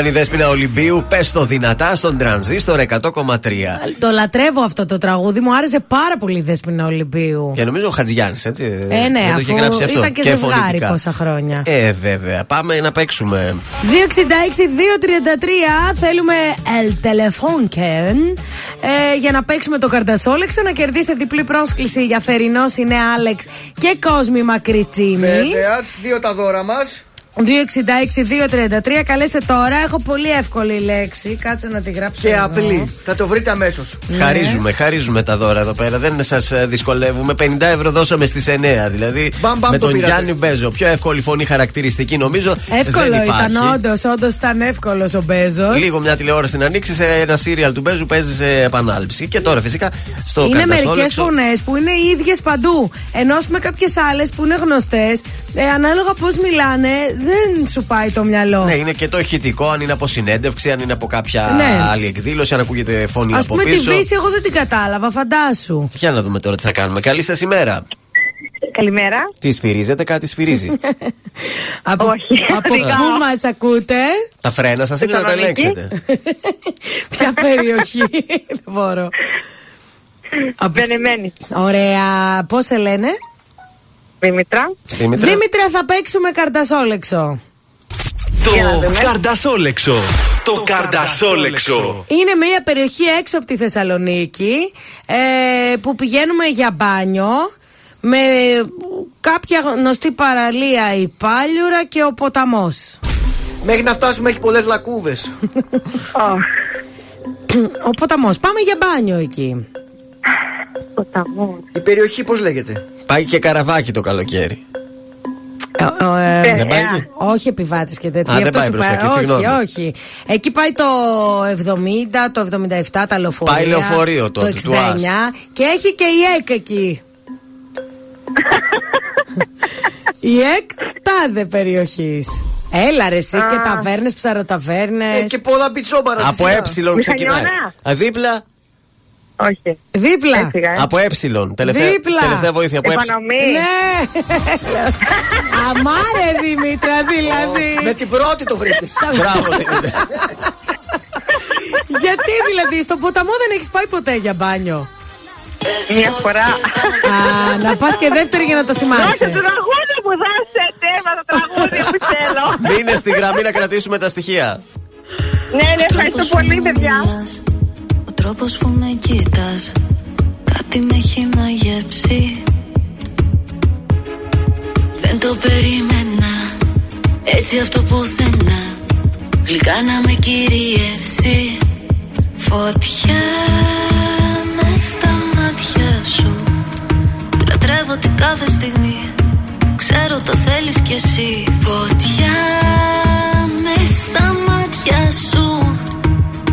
Ήταν η Δέσποινα Ολυμπίου, πες το δυνατά στον τρανζίστορ 100,3. Το λατρεύω αυτό το τραγούδι. Μου άρεσε πάρα πολύ η Δέσποινα Ολυμπίου. Και νομίζω ο Χατζηγιάννης, έτσι. Ε, ναι, δεν το είχε αφού γράψει αυτό. ήταν και, ζευγάρι φωνητικά. πόσα χρόνια. Ε, βέβαια. Πάμε να παίξουμε. 266-233 θέλουμε El Telefonken ε, για να παίξουμε το καρτασόλεξο να κερδίσετε διπλή πρόσκληση για θερινός είναι Άλεξ και Κόσμη Μακριτσίνης. Βέβαια, δύο τα δώρα μας. 266-233 καλέστε τώρα. Έχω πολύ εύκολη λέξη. Κάτσε να τη γράψω. Και εδώ. απλή. Θα το βρείτε αμέσως. Ναι. Χαρίζουμε, χαρίζουμε τα δώρα εδώ πέρα. Δεν σας δυσκολεύουμε. 50 ευρώ δώσαμε στις 9. Δηλαδή Μπαμ, μπαμ, με το τον πήρατε. Γιάννη Μπέζο. Πιο εύκολη φωνή χαρακτηριστική νομίζω. Εύκολο δεν υπάρχει. ήταν, όντως. Όντως ήταν εύκολος ο Μπέζος. Λίγο μια τηλεόραση να ανοίξεις, ένα σύριαλ του Μπέζου παίζει σε επανάληψη. Και τώρα φυσικά στο Είναι μερικές Καρτασόλεξο- φωνές που είναι οι ίδιες παντού. Ενώ με κάποιες άλλες που είναι γνωστές, ε, ανάλογα πώς μιλάνε, δεν σου πάει το μυαλό. Ναι, είναι και το ηχητικό, αν είναι από συνέντευξη, αν είναι από κάποια Ναι. άλλη εκδήλωση, αν ακούγεται φωνή Α από πούμε τη πίσω. βύση, εγώ δεν την κατάλαβα, φαντάσου. Για να δούμε τώρα τι θα κάνουμε. Καλή σας ημέρα. Καλημέρα. Τι σφυρίζετε, κάτι σφυρίζει; από Όχι, από σιγά. πού μας ακούτε, τα φρένα σας είναι να τα Θεσσαλονίκη. ελέγξετε. Ποια περιοχή, δεν μπορώ. Από- Βενεμένη. Ωραία, πώς σε λένε, Δήμητρα. Δήμητρα. Δήμητρα, θα παίξουμε καρτασόλεξο. Το Καρτασόλεξο. Το Καρτασόλεξο. Είναι μια περιοχή έξω από τη Θεσσαλονίκη ε, που πηγαίνουμε για μπάνιο με κάποια γνωστή παραλία η Πάλιουρα και ο ποταμός. Μέχρι να φτάσουμε έχει πολλές λακκούβες. Ο ποταμός. Πάμε για μπάνιο εκεί. Ποταμός. Η περιοχή πώς λέγεται; Πάει και καραβάκι το καλοκαίρι. Ε, ε, Δεν πάει εκεί; όχι επιβάτης και τέτοια. Α, Γι' δεν αυτό πάει σου μπροστά είπα, εκεί, συγγνώμη. Όχι, όχι. Εκεί πάει το 70, το 77 τα λεωφορεία. Πάει λεωφορείο το τότε, 69 του ΑΣ. και έχει και η ΕΚ εκεί. η ΕΚ τάδε περιοχής. Έλα ρε εσύ και ταβέρνες, ψαροταβέρνες. Ε, και πολλά μπιτσόμπαρα. Από ε ξεκινάει. Μηχανιώνα. Α, Δίπλα. Όχι. Δίπλα. Έφυγα, ε. Από ε. Τελευταία, Δίπλα. τελευταία βοήθεια από ε. Επανομή. Ναι! Αμάρε Δημήτρα, δηλαδή. Με την πρώτη το βρήκες. Μπράβο, Δήμητρα. Γιατί δηλαδή στο ποταμό δεν έχεις πάει ποτέ για μπάνιο; Μια φορά. Α, να πας και δεύτερη για να το Δώσε θυμάσαι. το τραγούδι που δώσετε. Μα το τραγούδι που θέλω. Μείνε στη γραμμή να κρατήσουμε τα στοιχεία. Ναι, ναι, ευχαριστώ πολύ, παιδιά. Ο τρόπος που με κοίτας Κάτι με έχει μαγεύσει Δεν το περίμενα Έτσι από το πουθενά Γλυκά να με κυριεύσει. Φωτιά με στα μάτια σου Λατρεύω την κάθε στιγμή. Ξέρω το θέλεις κι εσύ. Φωτιά με στα μάτια σου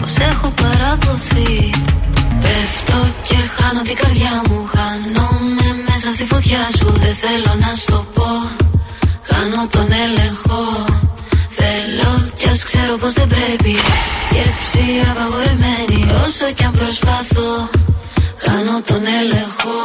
Πως έχω παραδοθεί. Πέφτω και χάνω την καρδιά μου Χάνομαι μέσα στη φωτιά σου. Δεν θέλω να σου το πω Χάνω τον έλεγχο. Θέλω κι ας ξέρω πως δεν πρέπει. Σκέψη απαγορευμένη Όσο κι αν προσπαθώ Χάνω τον έλεγχο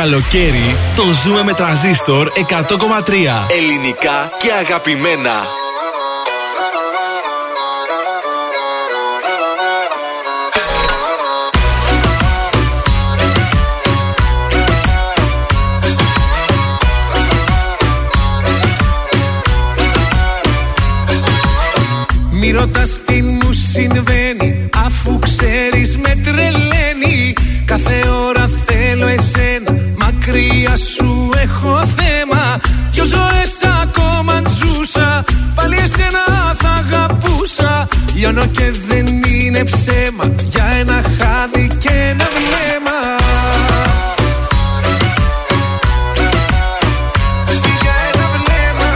καλοκαίρι το ζούμε με τραζίστορ 100,3. Ελληνικά και αγαπημένα. Μη ρωτάς τι μου συμβαίνει Λιώνω και δεν είναι ψέμα. Για ένα χάδι και ένα βλέμμα. Για ένα βλέμμα.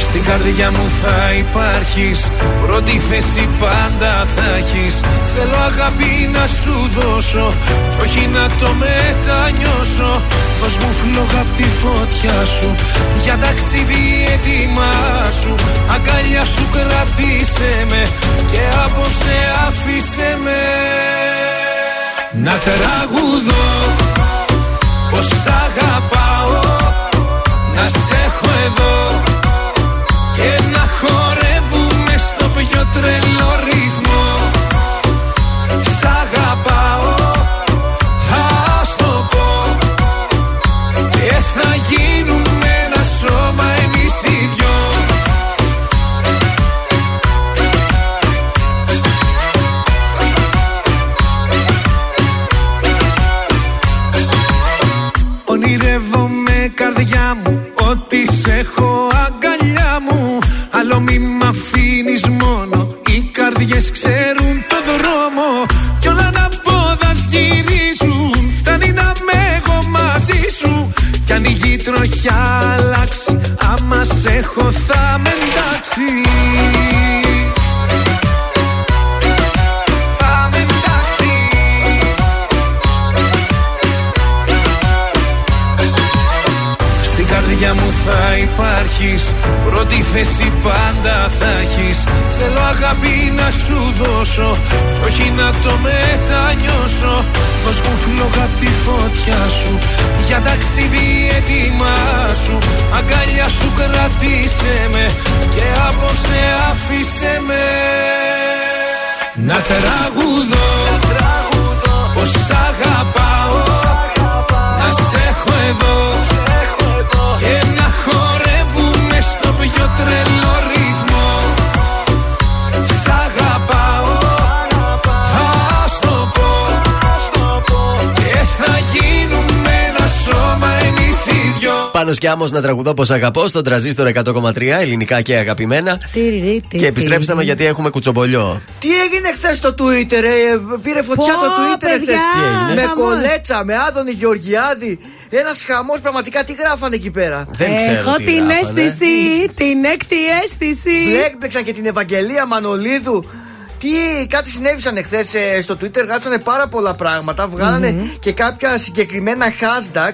Στην καρδιά μου θα υπάρχεις Πρώτη θέση πάντα θα έχεις. Θέλω αγάπη να σου δώσω Κι όχι να το μετανιώσω. Δώσ' μου φλόγα απ' τη φωτιά σου Για ταξίδι έτοιμά σου. Αγκαλιά σου κρατήσε με Και απόψε άφησε με. Να τραγουδώ Πως σ' αγαπάω. Να σε έχω εδώ και να χορεύουμε στο πιο τρελό δώσω Κι όχι να το μετανιώσω. Δώσ' μου φλόγα απ' τη φωτιά σου Για ταξίδι έτοιμά σου. Αγκαλιά σου κρατήσε με Και απόψε άφησε με. Να τραγουδώ Πως σ' αγαπάω. Να σε έχω εδώ και να χορεύουμε στο πιο τρελό δυο Πάνω σκιάμο να τραγουδώ πως αγαπώ στον τραζίστορ 100,3 ελληνικά και αγαπημένα. Τιριρι, τι, Και επιστρέψαμε τι. γιατί έχουμε κουτσομπολιό. Τι έγινε χθες στο Twitter, ε, πήρε φωτιά Πω, το Twitter παιδιά, χθες. Τι έγινε; Με χαμός. κολέτσα, με άδωνη Γεωργιάδη. Ένας χαμός, πραγματικά τι γράφανε εκεί πέρα; Δεν ξέρω Έχω τι την γράφανε. αίσθηση, την έκτη αίσθηση. Μπλέκμπλεξαν και την Ευαγγελία Μανολίδου. Τι, κάτι συνέβησαν εχθέ στο Twitter, γράψανε πάρα πολλά πράγματα. βγάλανε και κάποια συγκεκριμένα hashtag.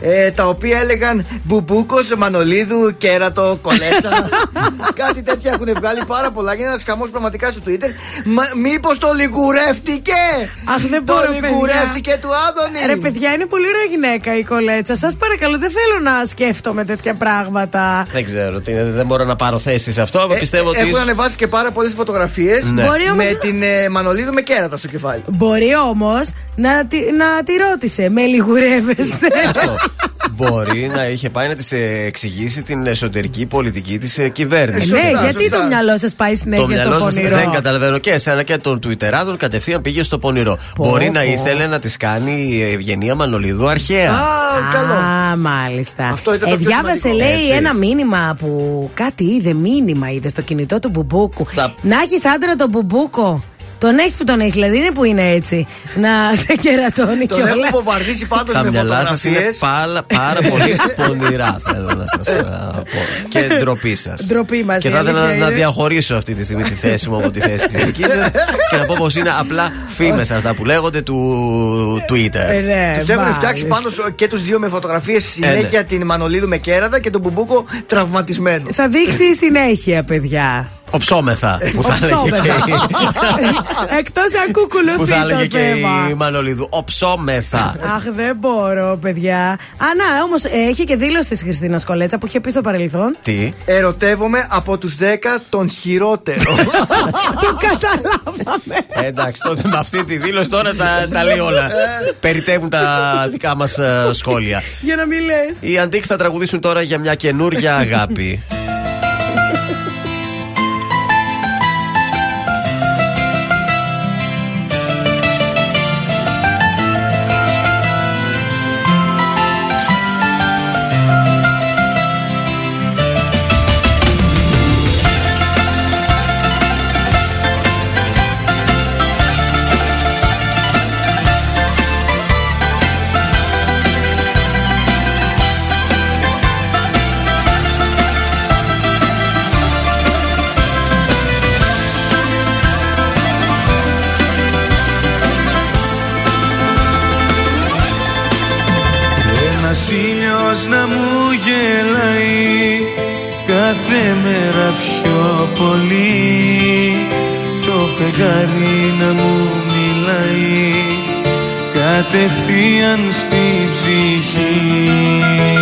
Ε, τα οποία έλεγαν Μπουμπούκος, Μανολίδου, Κέρατο, Κολέτσα. Κάτι τέτοια έχουν βγάλει πάρα πολλά. Γίνεται ένας χαμός πραγματικά στο Twitter. Μήπως το λιγουρεύτηκε! Αχ, δεν το μπορώ, παιδιά. λιγουρεύτηκε του Άδωνη! Ρε παιδιά, είναι πολύ ωραία γυναίκα η κολέτσα. Σας παρακαλώ, δεν θέλω να σκέφτομαι τέτοια πράγματα. Δεν ξέρω, τι είναι, δεν μπορώ να πάρω θέση σε αυτό. αλλά πιστεύω ότι. Ε, Έχουν ανεβάσει και πάρα πολλές φωτογραφίες Ναι. Μπορεί όμως με να- την ε, Μανολίδου με κέρατα στο κεφάλι. Μπορεί όμως να, τη, να τη ρώτησε. Με λιγουρεύεσαι; Μπορεί να είχε πάει να της εξηγήσει την εσωτερική πολιτική της κυβέρνησης. ναι, γιατί το μυαλό σας πάει Το συνέχεια στο μυαλό σας πονηρό; δεν καταλαβαίνω και εσένα και των Τουιτεράδων κατευθείαν πήγε στο πονηρό. Μπορεί να πω. ήθελε να της κάνει η Ευγενία Μανολίδου αρχαία. Α, μάλιστα. Αυτό ήταν το ε, πιο διάβασε, σημαντικό. λέει, Έτσι. ένα μήνυμα που κάτι είδε, μήνυμα είδε στο κινητό του Μπουμπούκου. Να έχεις άντρα τον Μπουμπούκο. Τον έχεις που τον έχεις, δηλαδή είναι που είναι έτσι. Να σε κερατώνει Τον κιόλας. έχουν βομβαρδίσει πάντως Τα με μυαλά σας είναι φωτογραφίες. πάρα, πάρα πολύ πονηρά, θέλω να σας πω. Και ντροπή σας. Ντροπή μας, Και η θα ήθελα αλήθεια να, να είναι. διαχωρίσω αυτή τη στιγμή τη θέση μου από τη θέση της δική σας και να πω πως είναι απλά φήμες αυτά που λέγονται του Twitter. Ε, ναι, Τους έχουν φτιάξει πάντως και τους δύο με φωτογραφίες συνέχεια την Μανολίδου με κέρατα και τον Μπουμπούκο τραυματισμένο. Θα δείξει η συνέχεια, παιδιά. Οψόμεθα που θα έλεγε και η- Εκτός αν κουκουλουθεί που θα το έλεγε και θέμα. η Μανολίδου. Οψόμεθα. Αχ, δεν μπορώ, παιδιά. Α, να, όμως έχει και δήλωση της Χριστίνας Κολέτσα που είχε πει στο παρελθόν. Τι; Ερωτεύομαι από τους 10 τον χειρότερο. το καταλάβαμε. Ε, εντάξει, τότε με αυτή τη δήλωση τώρα τα, τα λέει όλα. Περιτεύουν τα δικά μας σχόλια. Για να μην λε. Οι Αντίκ θα τραγουδήσουν τώρα για μια καινούρια αγάπη. Να μου γελάει. Κάθε μέρα πιο πολύ το φεγγάρι να μου μιλάει. Κατευθείαν στη ψυχή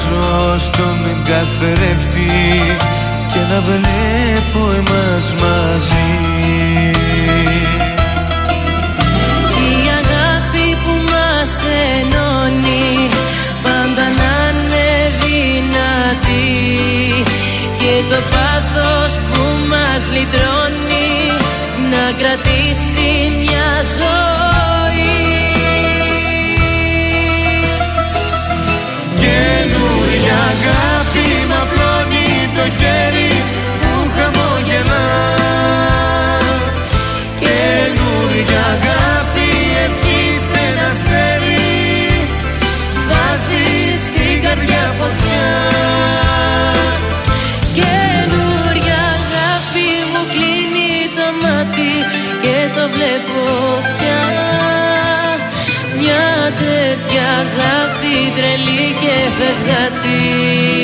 κοιτάζω στον καθρέφτη και να βλέπω εμάς μαζί. Η αγάπη που μας ενώνει Πάντα να είναι δυνατή Και το πάθος που μας λυτρώνει Να κρατήσει το χέρι που χαμογελά Καινούργια αγάπη ευχή σε ένα αστέρι Βάζεις στην καρδιά φωτιά. Καινούργια αγάπη μου κλείνει το μάτι και το βλέπω πια. Μια τέτοια αγάπη τρελή και φευγατή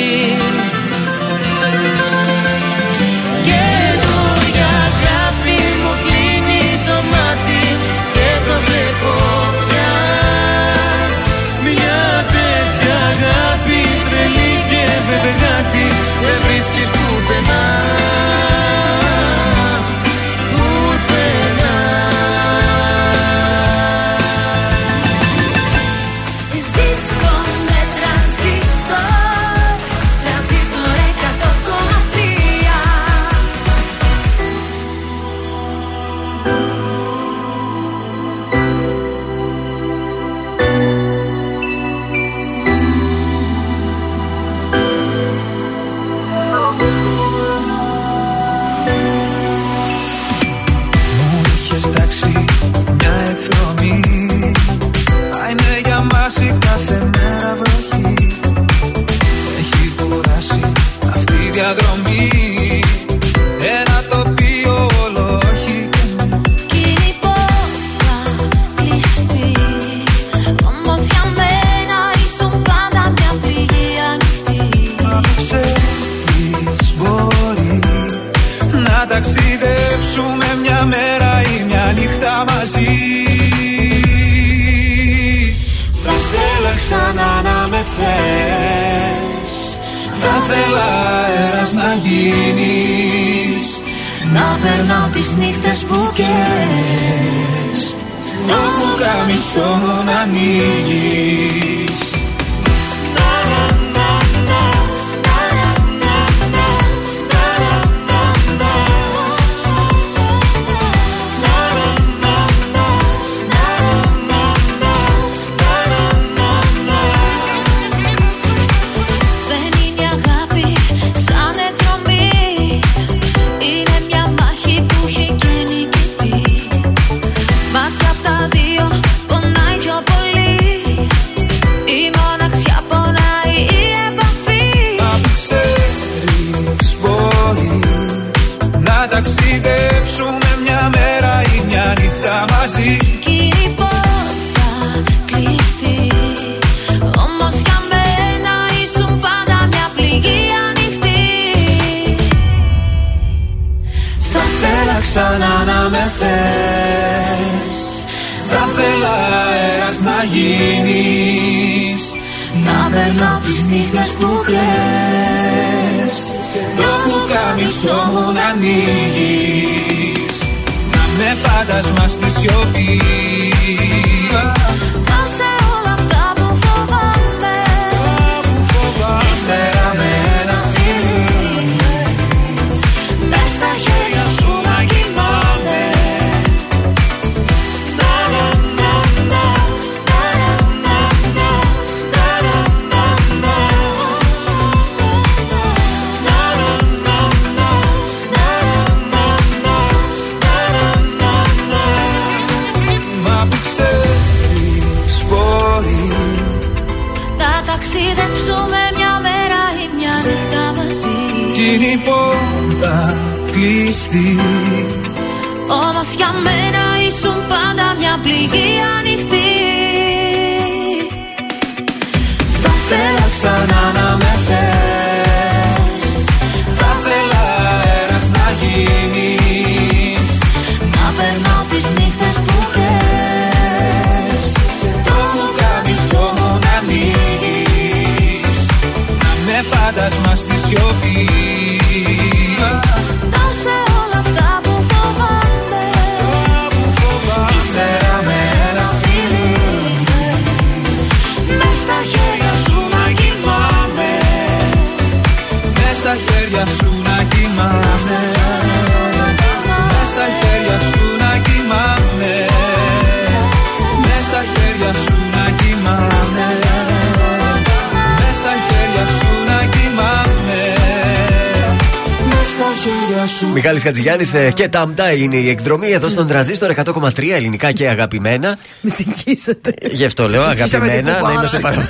Γιάννης ε, και Ταμτά είναι η εκδρομή εδώ στον Τραζίστορ 100,3 ελληνικά και αγαπημένα. Μη συγκίσατε. Γι' αυτό λέω αγαπημένα, να είμαστε παραγωγοί.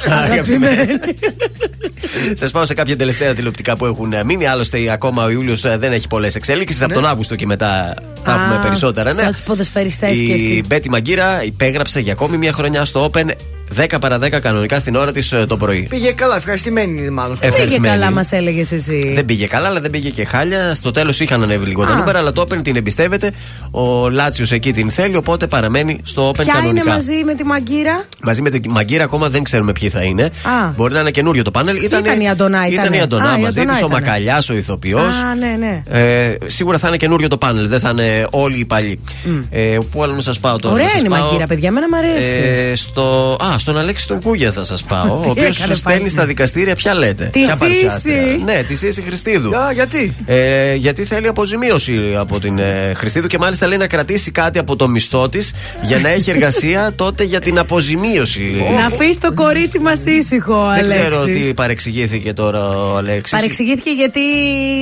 Σας πάω σε κάποια τελευταία τηλεοπτικά που έχουν ε, μείνει. Άλλωστε, ακόμα ο Ιούλιος ε, δεν έχει πολλές εξέλιξει. Από τον Αύγουστο και μετά θα έχουμε περισσότερα. Ναι. Η Μπέτι Μαγκύρα υπέγραψε για ακόμη μια χρονιά στο Open 10 παρα 10 κανονικά στην ώρα της το πρωί. Πήγε καλά, ευχαριστημένη είναι μάλλον. Πήγε Ευχαριστημένη. καλά, μας έλεγες εσύ. Δεν πήγε καλά, αλλά δεν πήγε και χάλια. Στο τέλος είχαν ανέβει λίγο τα Α. νούμερα, αλλά το Open την εμπιστεύεται. Ο Λάτσιος εκεί την θέλει, οπότε παραμένει στο Open Ποια είναι κανονικά. μαζί με τη Μαγκύρα; Μαζί με την Μαγκύρα ακόμα δεν ξέρουμε ποιοι θα είναι. Α. Μπορεί να είναι καινούριο το πάνελ. ήταν η Αντωνά, ήταν ήτανε. η Αντωνά Α, η μαζί Αντωνά της, ο ήτανε. Μακαλιάς, ο ηθοποιός. Α, ναι, ναι. Ε, σίγουρα θα είναι καινούριο το πάνελ, δεν θα είναι όλοι οι παλιοί. Ε, πού άλλο να σας πάω τώρα. Ωραία να σας είναι η πάω, Μαγκύρα, παιδιά, εμένα μου αρέσει. Ε, στο, α, στον Αλέξη τον Κούγια θα σας πάω. ο Τι οποίος έκανε στέλνει πάλι. στα δικαστήρια, ποια λέτε; Τη ποια Σύση. παρουσιάστρια; Ναι, τη Σύση Χριστίδου. Α, γιατί; Ε, γιατί θέλει αποζημίωση από την ε, Χριστίδου και μάλιστα λέει να κρατήσει κάτι από το μισθό της για να έχει εργασία τότε για την αποζημίωση. Να αφήσεις το κορίτσι μας ήσυχο, Δεν Αλέξης. ξέρω τι παρεξηγήθηκε τώρα ο Αλέξης. Παρεξηγήθηκε γιατί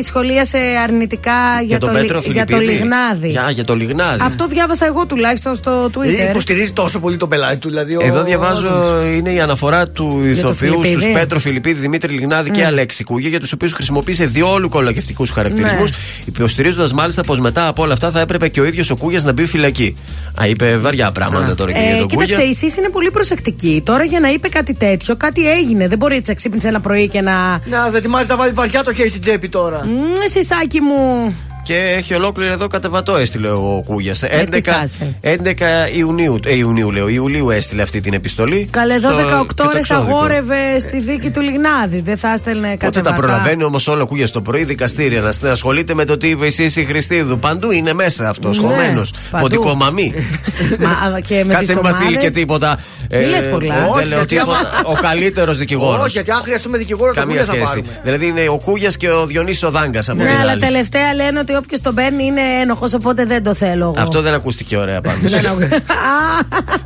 σχολίασε αρνητικά για, τον το, Πέτρο λι- για το Φιλιππίδη. λιγνάδι. Για, για το λιγνάδι. Αυτό διάβασα εγώ τουλάχιστον στο Δηλαδή Twitter. υποστηρίζει τόσο πολύ τον πελάτη του. Δηλαδή, ο- Εδώ διαβάζω είναι η αναφορά του το ηθοποιού Φιλιππίδη. στους Πέτρο Φιλιππίδη, Δημήτρη Λιγνάδη και Ναι. Αλέξη Κούγια, για τους οποίους χρησιμοποίησε διόλου κολακευτικού χαρακτηρισμούς, Ναι. υποστηρίζοντας μάλιστα πως μετά από όλα αυτά θα έπρεπε και ο ίδιος ο Κούγιας να μπει φυλακή. Α, είπε βαριά πράγματα τώρα και για Ε, τον κοίταξε, Κούγια. η ΣΥΣ είναι πολύ προσεκτική. Τώρα για να είπε κάτι τέτοιο, κάτι έγινε. Δεν μπορεί έτσι να ξύπνησε ένα πρωί και να. Να, δεν ετοιμάζει να βάλει βαριά το χέρι στην τσέπη τώρα. Μμ, Σισάκι μου. Και έχει ολόκληρο εδώ κατεβατό έστειλε ο Κούγιας. Ε, 11, τι κάστε. 11 Ιουνίου, ε, Ιουνίου λέω, Ιουλίου έστειλε αυτή την επιστολή. Καλέ, εδώ Στο- 18 και το ώρες εξώδικο. αγόρευε στη δίκη του Λιγνάδη. Δεν θα έστελνε Πότε κατεβατά. τα προλαβαίνει όμως όλα ο Κούγιας το πρωί, δικαστήρια να να ασχολείται με το τι είπε η η Χριστίδου. Παντού είναι μέσα αυτός, Ναι, σχολμένο. παντού. Ποντικό μαμί. Μα, και με Κάτσε τις μην μας στείλει ομάδες- και τίποτα. Μη λες πολλά. Δεν Όχι, λέω γιατί τίποτα. άμα- Ο καλύτερος δικηγόρος. Όχι, γιατί αν χρειαστούμε δικηγόρο, το Καμία κούγιας θα σχέση. πάρουμε. Δηλαδή είναι ο Κούγιας και ο Διονύσης ο Δάγκας από Ναι, την αλλά άλλη. τελευταία λένε ότι όποιος τον παίρνει είναι ένοχος, οπότε δεν το θέλω εγώ. Αυτό δεν ακούστηκε ωραία πάντω. Δεν ακού-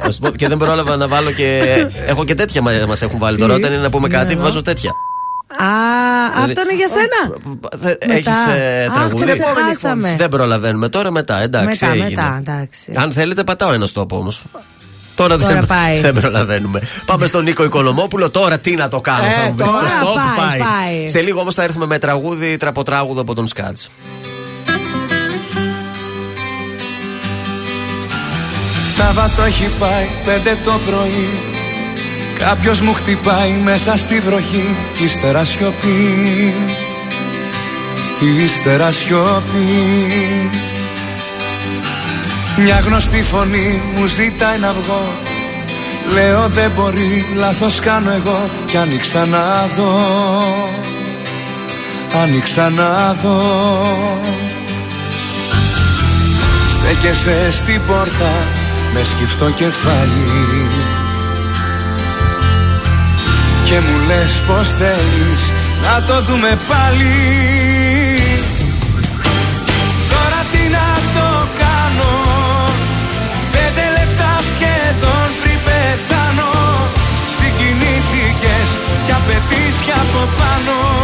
Να σου πω, και δεν πρόλαβα να βάλω και. Έχω και τέτοια μα έχουν βάλει τώρα. Τι; Όταν είναι να πούμε κάτι, Ναι. βάζω τέτοια. Α, αυτό είναι για σένα; Έχεις Αχ, τραγουδί. το ξεχάσαμε. Δεν προλαβαίνουμε τώρα μετά. Εντάξει, Μετά, έγινε. μετά, εντάξει. Αν θέλετε, πατάω ένα στόπο όμως. Τώρα, Τώρα δεν, πάει. δεν προλαβαίνουμε. Πάμε στον Νίκο Οικονομόπουλο. Τώρα τι να το κάνω, Ε, θα μου πεις. τώρα Το stop πάει, πάει. Σε λίγο όμως θα έρθουμε με τραγούδι, τραποτράγουδο από τον Σκάτς. Σάββατο έχει πάει πέντε το πρωί. Κάποιος μου χτυπάει μέσα στη βροχή. Κι ύστερα σιωπή. Ύστερα σιωπή. Μια γνωστή φωνή μου ζητάει να βγω. Λέω δεν μπορεί, λάθος κάνω εγώ Κι άνοιξα να δω Άνοιξα να δω. Στέκεσαι στην πόρτα με σκυφτό κεφάλι. Και μου λες πως θέλεις να το δούμε πάλι. Τώρα τι να το κάνω. Πέντε λεπτά σχεδόν πριν πεθάνω. Συγκινήθηκες κι απαιτείς κι από πάνω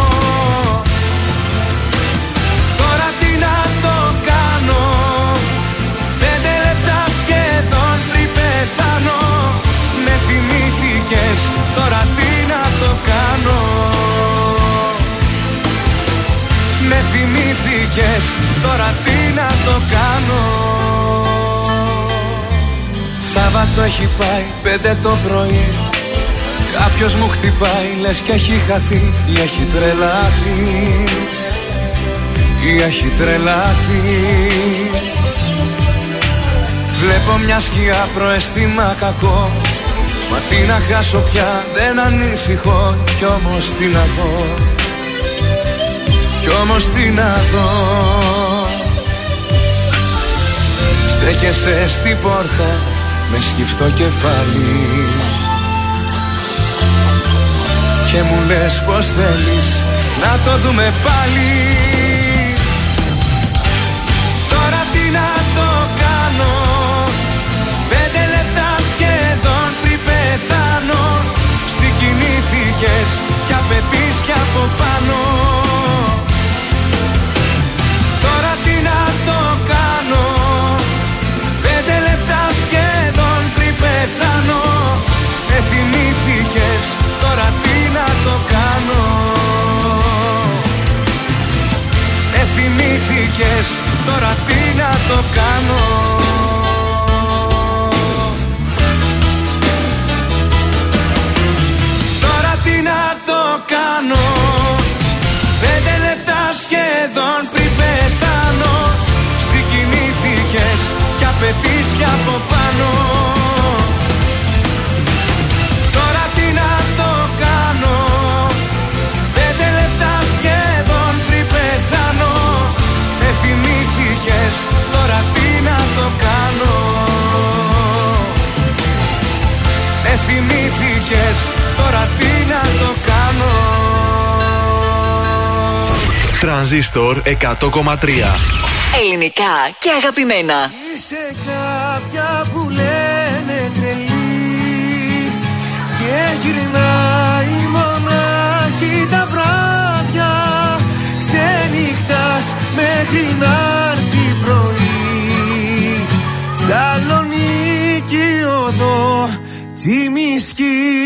θυμήθηκες Τώρα τι να το κάνω; Σάββατο έχει πάει πέντε το πρωί. Κάποιος μου χτυπάει λες και έχει χαθεί ή έχει τρελαθεί. Ή έχει τρελαθεί. Βλέπω μια σκιά προαισθήμα κακό. Μα τι να χάσω πια δεν ανησυχώ Κι όμως τι να δω Κι όμως τι να δω. Στέκεσαι στην πόρτα με σκυφτό κεφάλι. Και μου λες πως θέλεις να το δούμε πάλι. Τώρα τι να το κάνω. Πέντε λεπτά σχεδόν πριν πεθάνω. Συγκινήθηκες κι απαιτείς κι από πάνω κάνω. Ε, τώρα τι να το κάνω. Τώρα τι να το κάνω. Πέντε λεπτά σχεδόν πριν πεθάνω. Συγκινήθηκες και απαιτείς κι από πάνω. Θυμήθηκες τώρα τι να το κάνω. Τρανζίστορ 100,3 Ελληνικά και αγαπημένα. Είσαι τσιμισκή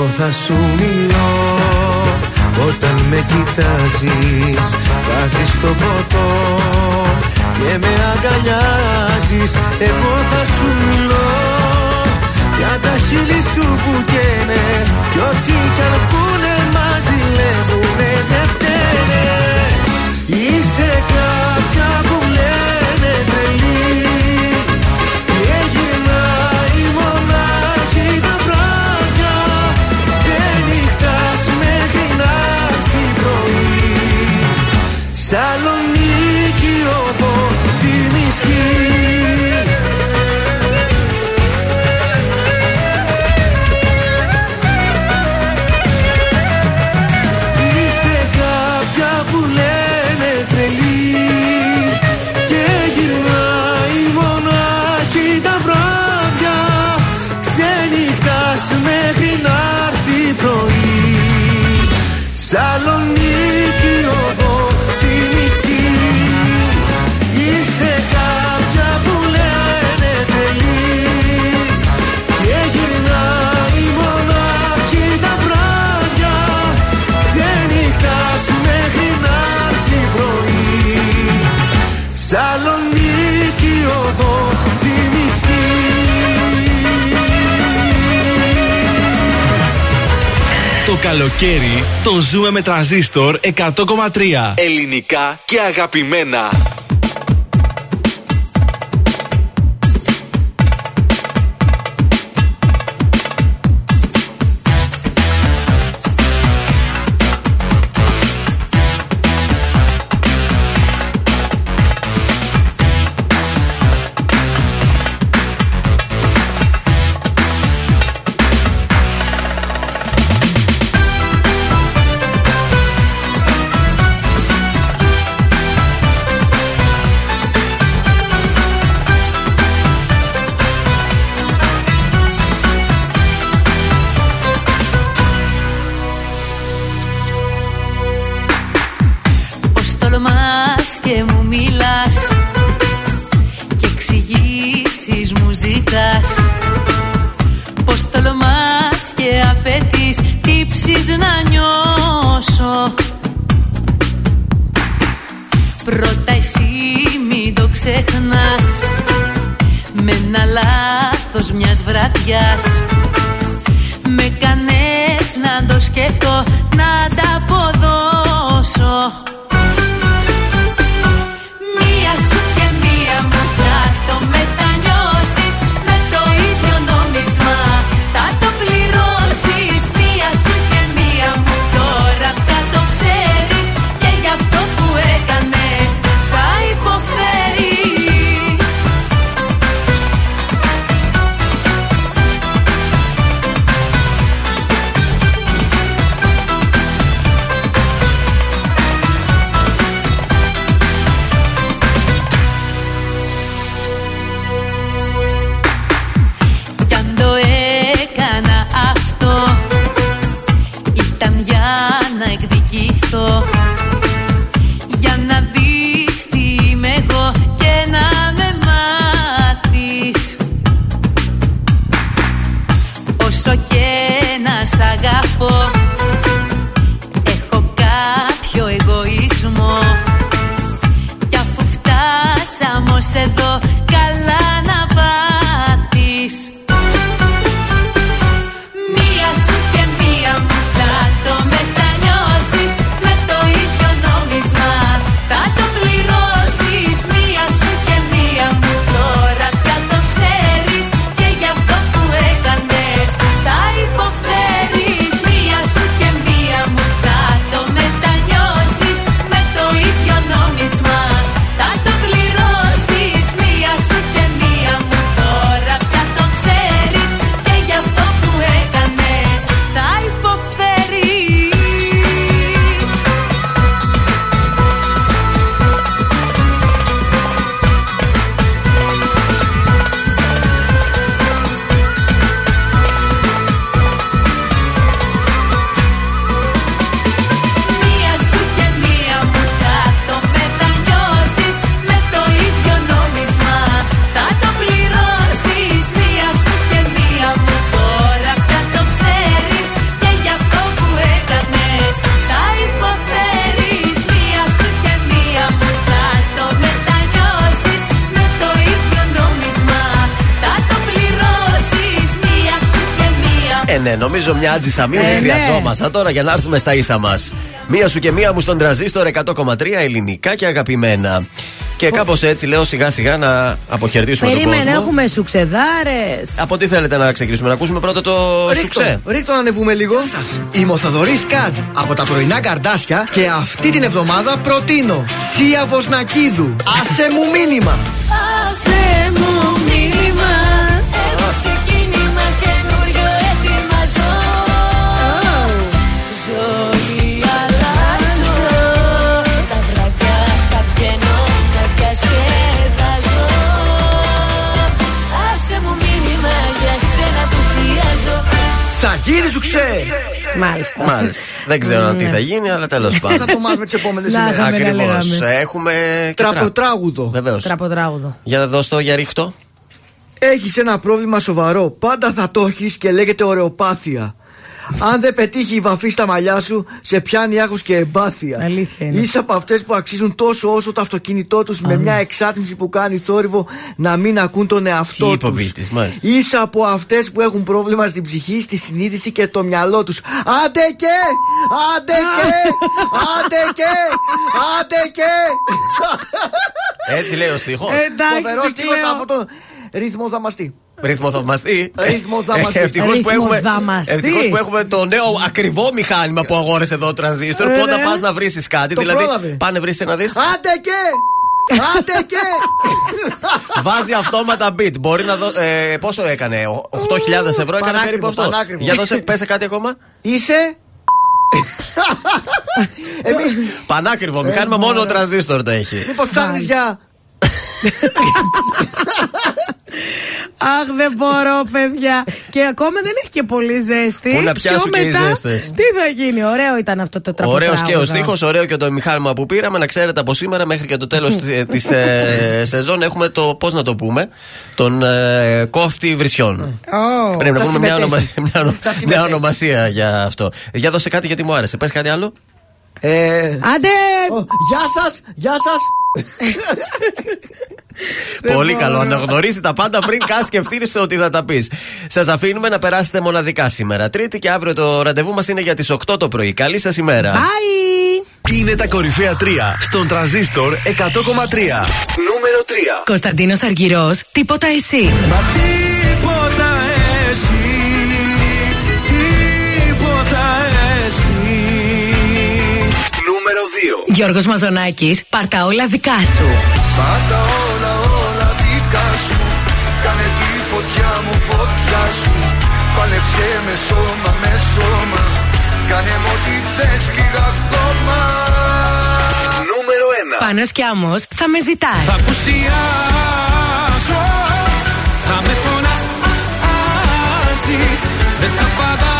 Εγώ θα σου μιλώ. Όταν με κοιτάζεις Βάζεις το ποτό και με αγκαλιάζεις Εγώ θα σου μιλώ. Για τα χείλη σου που καίνε Κι ό,τι κι αν πούνε μας ζηλεύουνε δεν φταίνε Είσαι κάποια καλοκαίρι το ζούμε με τρανζίστορ 100,3 Ελληνικά και αγαπημένα μια άτζησα Ε, τη ναι. χρειαζόμασταν τώρα για να έρθουμε στα ίσα μας. Μία σου και μία μου στον τραζίστορ 100,3 ελληνικά και αγαπημένα. Και κάπως έτσι λέω σιγά σιγά να αποχαιρετήσουμε τον Περίμενε, κόσμο. έχουμε σουξεδάρε. Από τι θέλετε να ξεκινήσουμε, να ακούσουμε πρώτα το σουξέ; Ρίχτω να ανεβούμε λίγο. Είμαι ο Θοδωρή Κάτ από τα πρωινά καρδάσια και αυτή την εβδομάδα προτείνω Σία Βοσνακίδου. Άσε μου μήνυμα. Θα γίνει σου ξέ. Μάλιστα. Μάλιστα. Δεν ξέρω τι θα γίνει, αλλά τέλος Θα πάντων. το μάθουμε τις επόμενες Να, ημέρες. θα με Ακριβώς. λέγαμε. Έχουμε. και τρα- Τραποτράγουδο. Βεβαίως. Τραποτράγουδο. Για να δώσω το για ρίχτω. Έχεις ένα πρόβλημα σοβαρό. Πάντα θα το έχεις και λέγεται ωρεοπάθεια. Αν δεν πετύχει η βαφή στα μαλλιά σου, σε πιάνει άγχος και εμπάθεια. Αλήθεια είναι. Είσαι από αυτές που αξίζουν τόσο όσο το αυτοκίνητό τους με μια εξάτμιση που κάνει θόρυβο να μην ακούν τον Τι εαυτό είπε ο τους. ποιητής, μάλιστα. Είσαι από αυτές που έχουν πρόβλημα στην ψυχή, στη συνείδηση και το μυαλό τους. Άντε και! Άντε και! Άντε και! Άντε και! Έτσι λέει ο στίχος. Φοβερός Εντάξει, στίχος Κλέο. από τον ρυθμό δαμαστή. Ρυθμό θαυμαστή. Ρυθμό θαυμαστή. Ευτυχώς που, Ρυθμός έχουμε, δαμαστής. ευτυχώς που έχουμε το νέο ακριβό μηχάνημα που αγόρεσε εδώ ο τρανζίστορ. Ε, Που όταν ναι. πας να βρει κάτι, Το δηλαδή. πρόλαβε. Πάνε βρει ένα δει. Άντε και! Άντε και! Βάζει αυτόματα beat. Μπορεί να δω. Ε, πόσο έκανε, ο- 8.000 ευρώ έκανε Πανάκριβο, περίπου αυτό. πανάκριβο. Για δώσε, πέσε κάτι ακόμα. Είσαι; Εμείς, Πανάκριβο μηχάνημα, μόνο ο τρανζίστορ το έχει. μήπως ψάχνεις για. Αχ, δεν μπορώ, παιδιά. και ακόμα δεν έχει και πολύ ζέστη. Πού να πιάσουν Πιο και οι μετά, ζέστες; Τι θα γίνει, ωραίο ήταν αυτό το τραγούδι. Ωραίος και ο στίχος, ωραίο και το μηχάνημα που πήραμε. Να ξέρετε από σήμερα μέχρι και το τέλος τη ε, σεζόν έχουμε το, πώς να το πούμε, τον ε, κόφτη βρισιών. Πρέπει να Θα πούμε μια, συμμετέχει. ονομα- μια, ονο- Θα μια συμμετέχει. ονομασία για αυτό. Για δώσε κάτι γιατί μου άρεσε. Πες κάτι άλλο. Ε, Άντε! ο, Γεια σας, γεια σας. Πολύ καλό. Αναγνωρίζει τα πάντα πριν καν σκεφτείς ότι θα τα πεις. Σας αφήνουμε να περάσετε μοναδικά σήμερα. Τρίτη και αύριο το ραντεβού μας είναι για τις 8 το πρωί. Καλή σας ημέρα. Bye! Είναι τα κορυφαία 3 στον τραζίστορ 100,3. Νούμερο 3. Κωνσταντίνος Αργυρός, τίποτα εσύ. Μα Γιώργος Μαζονάκης, πάρτα όλα δικά σου. Πάντα όλα όλα δικά σου. Κάνε τη φωτιά μου φωτιά σου. Πάλεψε με σώμα με σώμα. Κάνε μου ό,τι θες λίγα ακόμα. Νούμερο 1. Πάνος κι άμμος, θα με ζητάς. Θα απουσιάσω, θα με φωνάζεις Δεν θα πατάω